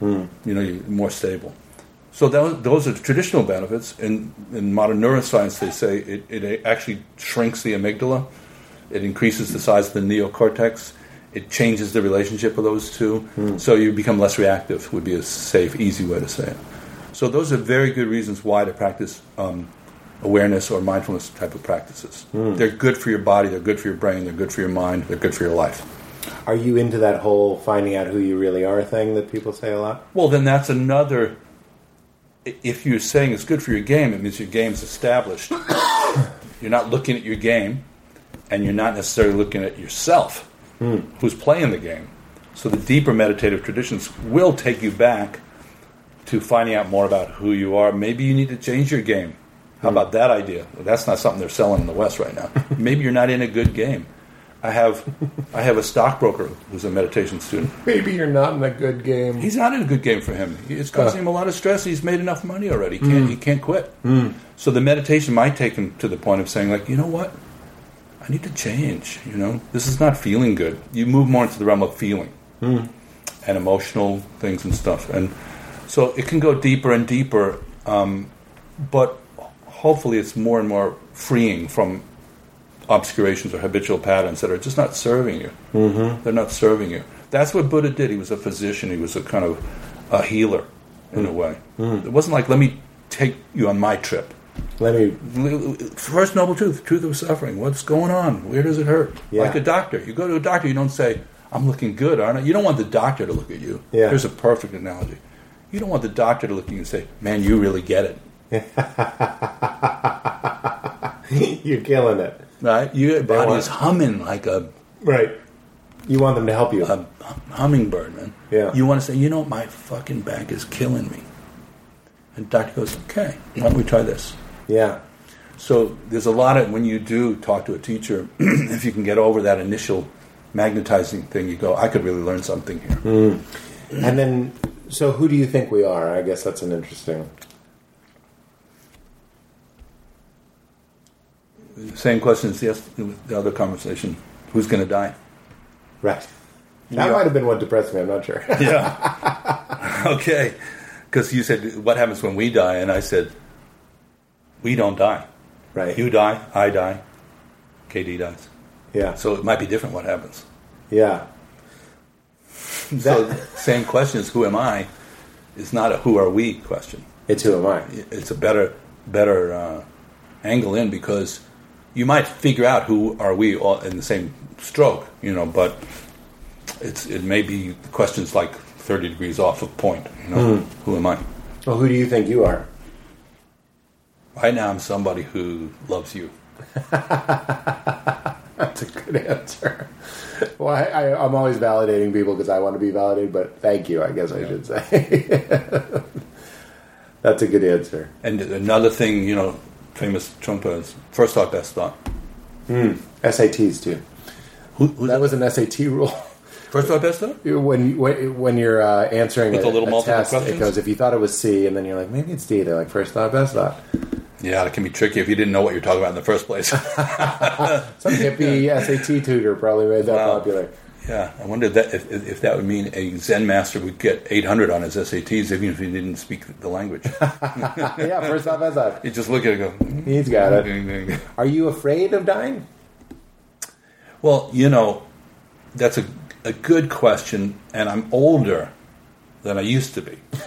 Hmm. You know, you're more stable. So those, those are the traditional benefits. In, in modern neuroscience, they say it, it actually shrinks the amygdala. It increases the size of the neocortex. It changes the relationship of those two. So you become less reactive, would be a safe, easy way to say it. So those are very good reasons why to practice um, awareness or mindfulness type of practices. They're good for your body, they're good for your brain, they're good for your mind, they're good for your life. Are you into that whole finding out who you really are thing that people say a lot? Well, then that's another. If you're saying it's good for your game, it means your game's established. you're not looking at your game, and you're not necessarily looking at yourself, hmm. who's playing the game. So the deeper meditative traditions will take you back to finding out more about who you are. Maybe you need to change your game. How hmm. about that idea? Well, that's not something they're selling in the West right now. Maybe you're not in a good game. I have, I have a stockbroker who's a meditation student. Maybe you're not in a good game. He's not in a good game for him. It's causing uh. him a lot of stress. He's made enough money already. He can't, mm. he can't quit. Mm. So the meditation might take him to the point of saying, like, you know what? I need to change. You know, this is not feeling good. You move more into the realm of feeling mm. and emotional things and stuff, and so it can go deeper and deeper. Um, but hopefully, it's more and more freeing from obscurations or habitual patterns that are just not serving you. Mm-hmm. They're not serving you. That's what Buddha did. He was a physician. He was a kind of a healer in a way. It wasn't like let me take you on my trip. Let me. First noble truth, truth of suffering. What's going on? Where does it hurt? Yeah. Like a doctor. You go to a doctor, you don't say, I'm looking good, aren't I? You don't want the doctor to look at you. Yeah. Here's a perfect analogy. You don't want the doctor to look at you and say, Man, you really get it. You're killing it. Right? Your body want- is humming like a Right. You want them to help you. a hummingbird, man. Yeah. You want to say, you know, my fucking back is killing me. And doctor goes, okay, why don't we try this? yeah. So there's a lot of when you do talk to a teacher, if you can get over that initial magnetizing thing, you go, I could really learn something here. Mm. And then, so who do you think we are? I guess that's an interesting. Same question as the, the other conversation: Who's going to die? Right. That Yeah. might have been what depressed me. I'm not sure. Yeah. okay. Because you said, what happens when we die? And I said, we don't die. right. You die, I die, KD dies. yeah. So it might be different what happens. yeah. So same question as who am I It's not a who are we question. It's who am I? It's a better better uh, angle in because you might figure out who are we all in the same stroke, you know, but it's it may be questions like thirty degrees off of point. You know, hmm. who am I? Well, who do you think you are? Right now, I'm somebody who loves you. That's a good answer. Well, I, I, I'm always validating people because I want to be validated, but thank you, I guess I should say. That's a good answer. And another thing, you know, famous is first thought, best thought. SATs too. Who, who's That was an SAT rule. first thought, best thought? When when, when you're uh, answering With a, the little a multiple test, it goes if you thought it was C, and then you're like maybe it's D. They're like first thought, best thought. Yeah, it can be tricky if you didn't know what you're talking about in the first place. Some hippie SAT tutor probably made that Wow. popular. Yeah, I wonder if that if, if that would mean a Zen master would get 800 on his SATs even if he didn't speak the language. yeah, first off, best thought. you just look at it and go. "Hmm, He's got it. ding, ding, ding." Are you afraid of dying? Well, you know, that's a a good question, and I'm older than I used to be.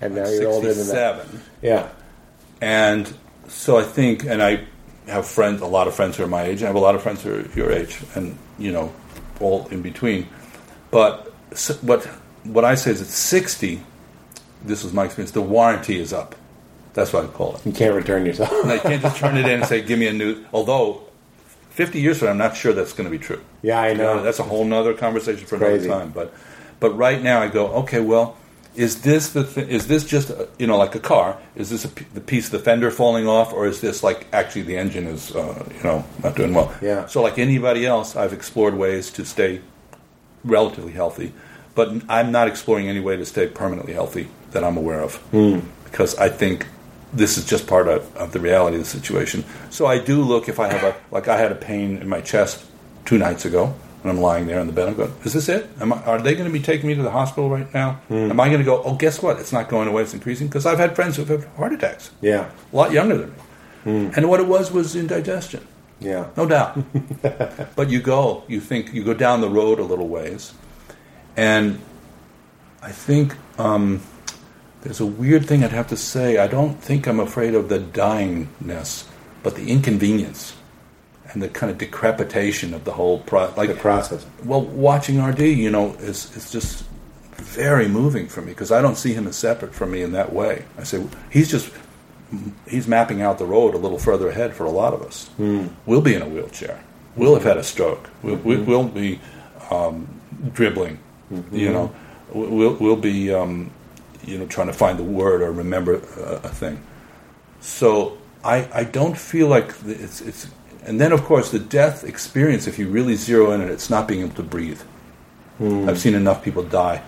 And now you're older than that. Yeah. And so I think, and I have friends, a lot of friends who are my age. and I have a lot of friends who are your age, and you know, all in between. But what what I say is, at sixty, this was my experience. The warranty is up. That's what I call it. You can't return yourself. I can't just turn it in and say, "Give me a new." Although, fifty years from now, I'm not sure that's going to be true. yeah, I You know, know. that's a whole nother conversation for Crazy. another time. But but right now I go, okay, well, is this the th- is this just uh, you know like a car? Is this a p- the piece of the fender falling off, or is this like actually the engine is uh, you know not doing well? Yeah. So like anybody else, I've explored ways to stay relatively healthy, but I'm not exploring any way to stay permanently healthy that I'm aware of because I think this is just part of, of the reality of the situation. So I do look if I have a like I had a pain in my chest two nights ago and I'm lying there in the bed. I'm going, is this it? Am I, are they going to be taking me to the hospital right now? Am I going to go? Oh, guess what? It's not going away. It's increasing because I've had friends who've had heart attacks, Yeah. a lot younger than me, and what it was was indigestion. Yeah. No doubt. but you go, you think, you go down the road a little ways. And I think um, there's a weird thing I'd have to say. I don't think I'm afraid of the dyingness, but the inconvenience and the kind of decrepitation of the whole pro- like The process. well, watching RD, you know, is is just very moving for me because I don't see him as separate from me in that way. I say he's just he's mapping out the road a little further ahead for a lot of us. We'll be in a wheelchair. We'll have had a stroke. We'll, we, we'll be um, dribbling. You know, we'll we'll be um, you know trying to find the word or remember a, a thing. So I I don't feel like it's it's and then of course the death experience if you really zero in on it it's not being able to breathe. Hmm. I've seen enough people die.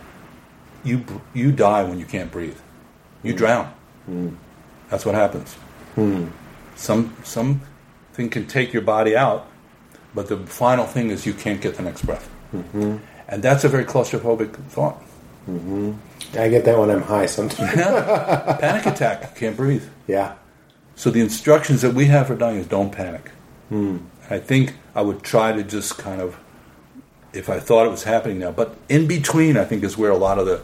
You, you die when you can't breathe. You hmm. drown. Hmm. That's what happens. Some something can take your body out, but the final thing is you can't get the next breath. Mm-hmm. And that's a very claustrophobic thought. Mm-hmm. I get that when I'm high sometimes. Panic attack, can't breathe. yeah. So the instructions that we have for dying is don't panic. I think I would try to just kind of, if I thought it was happening now, but in between, I think is where a lot of the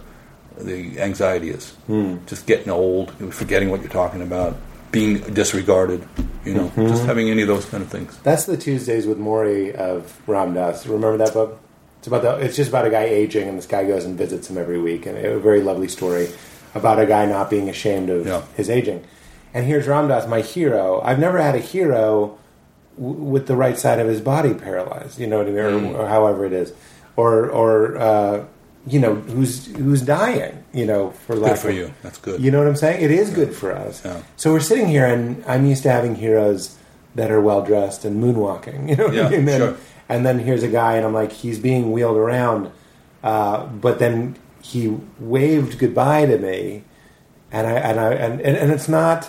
the anxiety is. Just getting old, forgetting what you're talking about, being disregarded. You know, just having any of those kind of things. That's the Tuesdays with Morrie of Ram Dass. Remember that book? It's about the. It's just about a guy aging, and this guy goes and visits him every week, and a very lovely story about a guy not being ashamed of Yeah. his aging. And here's Ram Dass, my hero. I've never had a hero w- with the right side of his body paralyzed. You know what I mean, or, or however it is, or or uh, you know who's who's dying. You know, for life. Good for of- you. That's good. You know what I'm saying? It is good for us. Yeah. So we're sitting here, and I'm used to having heroes that are well dressed and moonwalking. You know, what I mean? and, sure. and then here's a guy, and I'm like, he's being wheeled around, uh, but then he waved goodbye to me, and I and I and, and, and it's not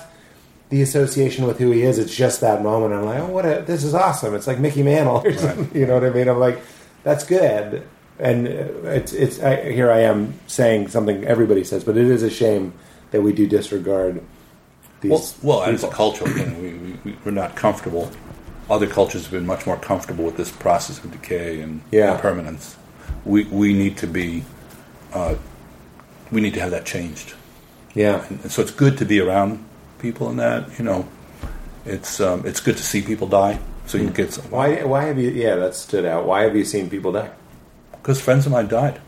the association with who he is. It's just that moment. I'm like, oh, what a this is awesome. It's like Mickey Mantle or something. You know what I mean? I'm like, that's good. And uh, it's it's I, here I am saying something everybody says, but it is a shame that we do disregard these. Well, well a cultural thing. We, we, we- we're not comfortable. Other cultures have been much more comfortable with this process of decay and Yeah. permanence. We, we need to be, uh, we need to have that changed. yeah, And so it's good to be around people in that. You know, it's um, it's good to see people die. So you get some. Why why have you? Yeah, that stood out. Why have you seen people die? Because friends of mine died.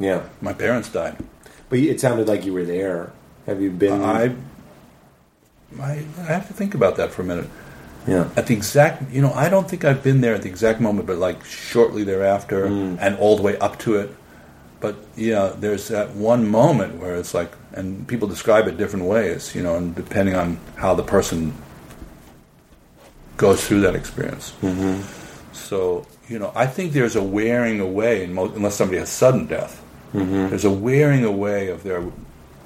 Yeah, My parents died. but it sounded like you were there. Have you been? I, I I have to think about that for a minute. yeah. at the exact you know i don't think i've been there at the exact moment but like shortly thereafter and all the way up to it but yeah there's that one moment where it's like and people describe it different ways you know and depending on how the person goes through that experience. Mm-hmm. So you know i think there's a wearing away in unless somebody has sudden death. Mm-hmm. There's a wearing away of their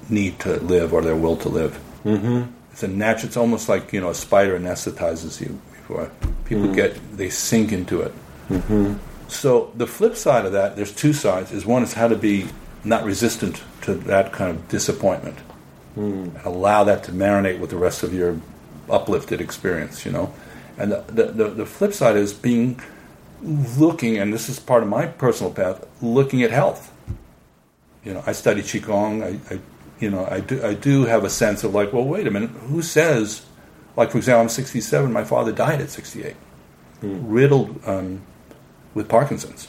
need to live or their will to live. Mm-hmm. It's a natural. It's almost like you know a spider anesthetizes you before people get they sink into it. So the flip side of that, there's two sides. Is one is how to be not resistant to that kind of disappointment, allow that to marinate with the rest of your uplifted experience. You know, and the the, the, the flip side is being looking, and this is part of my personal path, looking at health you know, I study qigong. I, I, you know, I do, I do have a sense of like, well, wait a minute, who says, like for example, I'm 67. My father died at 68, riddled um, with Parkinson's.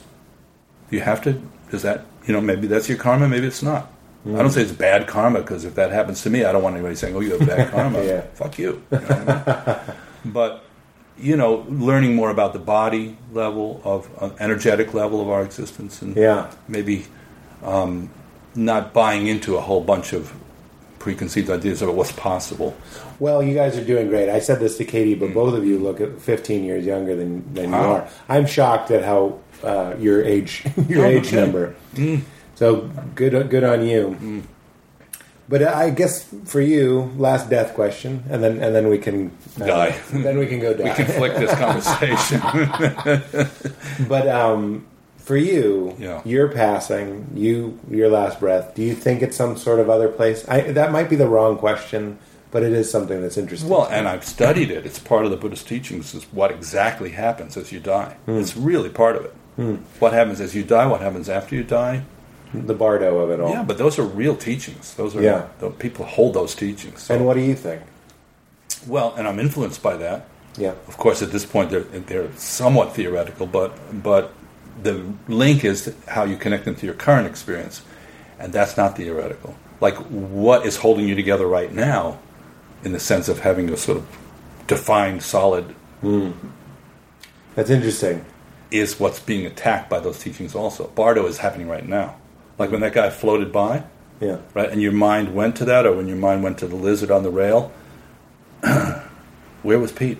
You have to? Is that you know maybe that's your karma, maybe it's not. I don't say it's bad karma because if that happens to me, I don't want anybody saying, "Oh, you have bad karma." Yeah. Fuck you. you know I mean? but you know, learning more about the body level of uh, energetic level of our existence, and Yeah. maybe um, not buying into a whole bunch of preconceived ideas about what's possible. Well, you guys are doing great. I said this to Katie, but both of you look at 15 years younger than, than you are. I'm shocked at how uh, your age your Oh, age number. So good good on you. But I guess for you, last death question, and then and then we can uh, Die. Then we can go die. We can flick this conversation. But um, for you, Yeah. your passing, you your last breath. Do you think it's some sort of other place? I, that might be the wrong question, but it is something that's interesting. well, and I've studied it. It's part of the Buddhist teachings is what exactly happens as you die. Hmm. It's really part of it. Hmm. What happens as you die, what happens after you die. the bardo of it all. Yeah, but those are real teachings. Those are Yeah. the people hold those teachings. So- And what do you think? well, and I'm influenced by that. Yeah. Of course, at this point, they're, they're somewhat theoretical, but but the link is how you connect them to your current experience, and that's not theoretical. Like what is holding you together right now, in the sense of having a sort of defined, solid, hmm. That's interesting. is what's being attacked by those teachings. Also, Bardo is happening right now. Like when that guy floated by, Yeah. right, and your mind went to that, or when your mind went to the lizard on the rail. Where was Pete?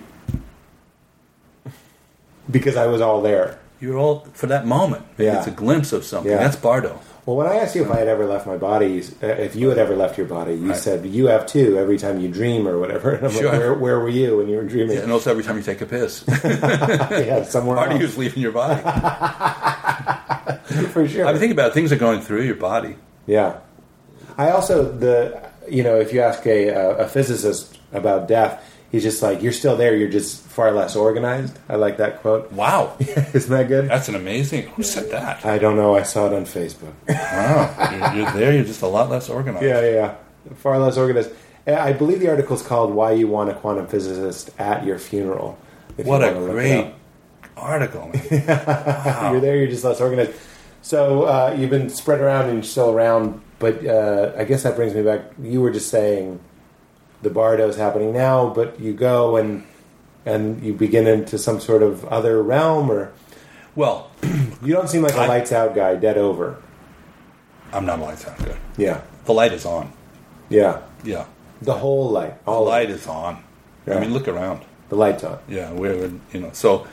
Because I was all there. You're all for that moment. Yeah. It's a glimpse of something. Yeah. That's Bardo. Well, when I asked you if I had ever left my body, uh, if you had ever left your body, you Right. said you have too every time you dream or whatever. And I'm Sure. like, where, where were you when you were dreaming? Yeah, and also every time you take a piss, yeah, somewhere part of leaving your body. for sure. I mean, think about it. Things are going through your body. Yeah. I also the you know if you ask a a physicist about death, he's just like you're still there. You're just far less organized. I like that quote. Wow, Isn't that good? that's an amazing. Who said that? I don't know. I saw it on Facebook. Wow, you're, you're there. You're just a lot less organized. yeah, yeah, far less organized. Uh, I believe the article is called "Why You Want a Quantum Physicist at Your Funeral." if you What a wanna look it great article. You're there. You're just less organized. So uh, you've been spread around and you're still around, but uh, I guess that brings me back. You were just saying the Bardo's happening now, but you go and and you begin into some sort of other realm, or Well, you don't seem like a I- lights out guy, dead over. I'm not a lights out guy. Yeah, The light is on. yeah. Yeah. The whole light, all of light is on. Yeah. I mean, look around. the lights on. Yeah, we're you know so,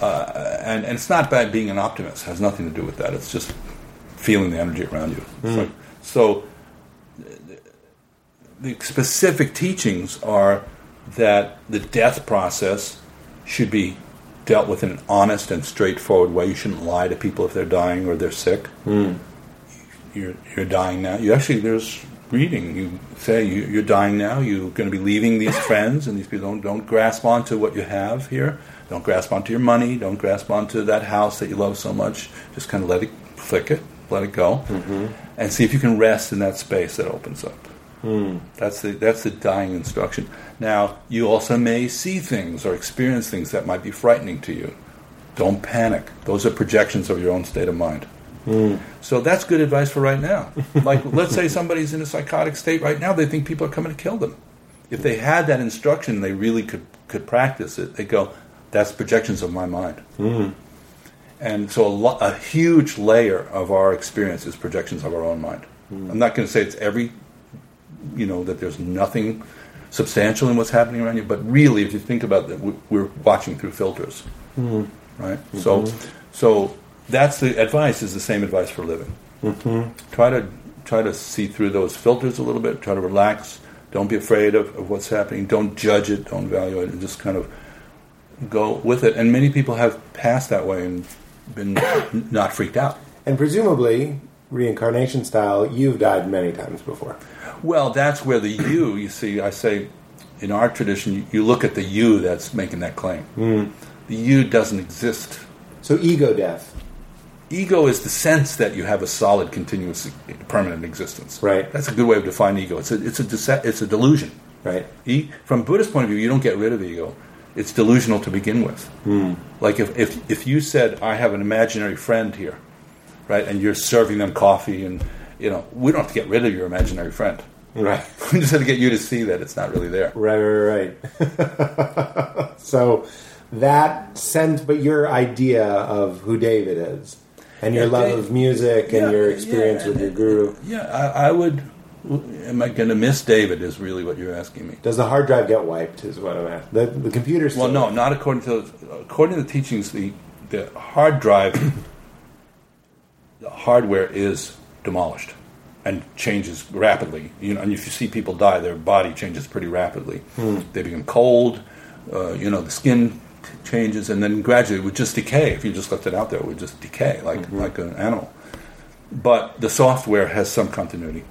uh, and and it's not bad being an optimist. It has nothing to do with that. It's just feeling the energy around you. Like- so, the- the specific teachings are that the death process should be dealt with in an honest and straightforward way. You shouldn't lie to people if they're dying or they're sick. Hmm. You're you're dying now. You actually there's reading. You say you, you're dying now. You're going to be leaving these friends, and these people don't don't grasp onto what you have here. Don't grasp onto your money. Don't grasp onto that house that you love so much. Just kind of let it flick it, let it go, mm-hmm. and see if you can rest in that space that opens up. Hmm, that's the that's the dying instruction. Now you also may see things or experience things that might be frightening to you. Don't panic. Those are projections of your own state of mind. Hmm. So that's good advice for right now. Like, let's say somebody's in a psychotic state right now, they think people are coming to kill them. If they had that instruction, they really could, could practice it. They go, that's projections of my mind. Hmm. And so a, lo- a huge layer of our experience is projections of our own mind. I'm not going to say it's every, you know, that there's nothing substantial in what's happening around you, but really, if you think about it, we- we're watching through filters right? So, so that's the advice. Is the same advice for living. Mm-hmm. Try to try to see through those filters a little bit. Try to relax. Don't be afraid of, of what's happening. Don't judge it. Don't value it. And just kind of go with it. And many people have passed that way and been not freaked out. And presumably, reincarnation style, you've died many times before. Well, that's where the you. You see, I say, in our tradition, you, you look at the you that's making that claim. Mm. The you doesn't exist So ego death, Ego is the sense that you have a solid, continuous, permanent existence. Right. That's a good way of defining ego. It's a it's a dece- it's a delusion. right? E- from Buddhist point of view, you don't get rid of ego. It's delusional to begin with. Hmm. Like if, if if you said, "I have an imaginary friend here," right, and you're serving them coffee, and you know, we don't have to get rid of your imaginary friend. Right. We just have to get you to see that it's not really there. Right, right, right. so that sense, but your idea of who David is, and your Yeah, love Dave- of music, and Yeah, your experience yeah, with your and- guru. Yeah, I, I would. Am I going to miss David? Is really what you're asking me. Does the hard drive get wiped? Is what I'm asking. The, the computer. Still Well, no, not according to according to the teachings. The the hard drive, the hardware is demolished and changes rapidly. You know, and if you see people die, their body changes pretty rapidly. They become cold. Uh, you know, the skin t- changes, and then gradually it would just decay. If you just left it out there, it would just decay like like an animal. But the software has some continuity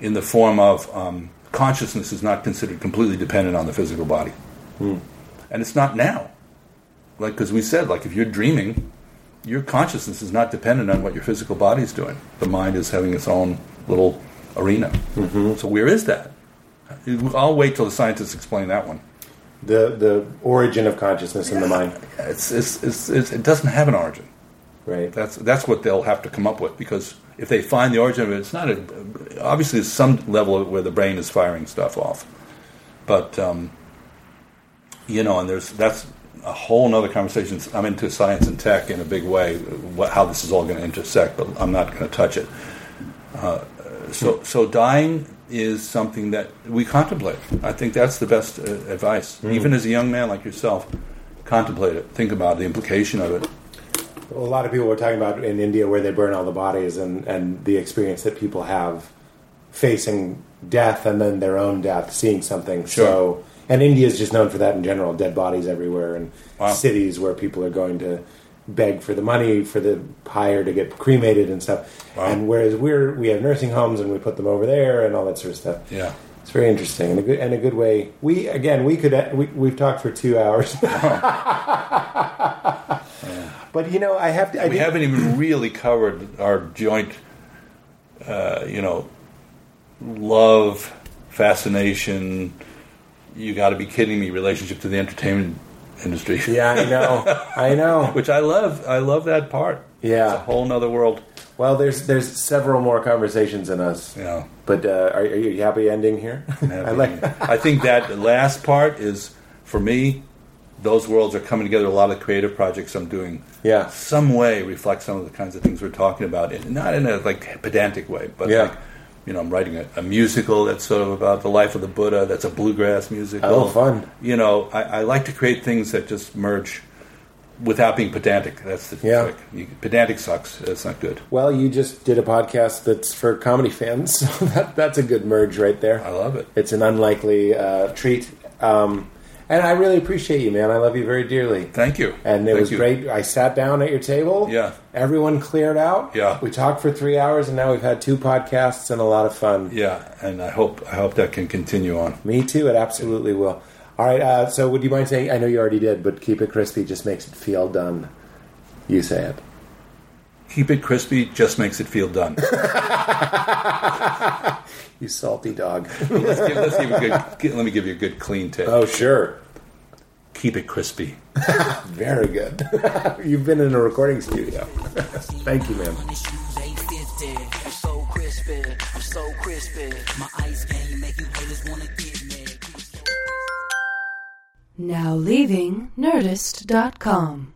in the form of um, consciousness is not considered completely dependent on the physical body, and it's not now. Like because we said, like if you're dreaming, your consciousness is not dependent on what your physical body is doing. The mind is having its own little arena. So where is that? I'll wait till the scientists explain that one. the the origin of consciousness in the mind. It's, it's, it's, it's, it doesn't have an origin. Right. That's that's what they'll have to come up with because if they find the origin of it, it's not a, obviously there's some level where the brain is firing stuff off, but um, you know, and there's that's a whole other conversation. I'm into science and tech in a big way, what, how this is all going to intersect, but I'm not going to touch it. Uh, so so dying is something that we contemplate. I think that's the best uh, advice, even as a young man like yourself. Contemplate it. Think about the implication of it. Well, a lot of people were talking about in India where they burn all the bodies and, and the experience that people have facing death and then their own death, seeing something. Sure. So, and India is just known for that in general dead bodies everywhere and Wow. cities where people are going to beg for the money for the pyre to get cremated and stuff. Wow. And whereas we're we have nursing homes and we put them over there and all that sort of stuff. Yeah. It's very interesting and a good and a good way. We again we could we, we've talked for two hours. But you know, I have to. I we did- haven't even really covered our joint, uh, you know, love, fascination. You got to be kidding me! Relationship to the entertainment industry. Yeah, I know. I know. which I love. I love that part. Yeah. it's a whole nother world. Well, there's there's several more conversations in us. Yeah, But uh, are, are you happy ending here? I like. I think that last part is for me, those worlds are coming together. A lot of creative projects I'm doing, Yeah. some way reflect some of the kinds of things we're talking about, and not in a like pedantic way, but Yeah. like. You know, I'm writing a, a musical that's sort of about the life of the Buddha. That's a bluegrass musical. Oh, fun. You know, I, I like to create things that just merge without being pedantic. That's the Yeah. trick. You, pedantic sucks. That's not good. Well, you just did a podcast that's for comedy fans, so that, that's a good merge right there. I love it. It's an unlikely uh, treat. Um, and I really appreciate you, man. I love you very dearly. Thank you. And it Thank was you. great. I sat down at your table. Yeah. Everyone cleared out. Yeah. We talked for three hours, and now we've had two podcasts and a lot of fun. Yeah, and I hope I hope that can continue on. Me too. It absolutely will. All right. Uh, so, would you mind saying? I know you already did, but keep it crispy just makes it feel done. You say it. Keep it crispy just makes it feel done. You salty dog. let's give, let's give a good, get- let me give you a good clean tip. oh, sure. Keep it crispy. Very good. You've been in a recording studio. Thank you, man. I'm so crispy, I'm so crispy. My ice game make you haters wanna get me. Now leaving Nerdist.com.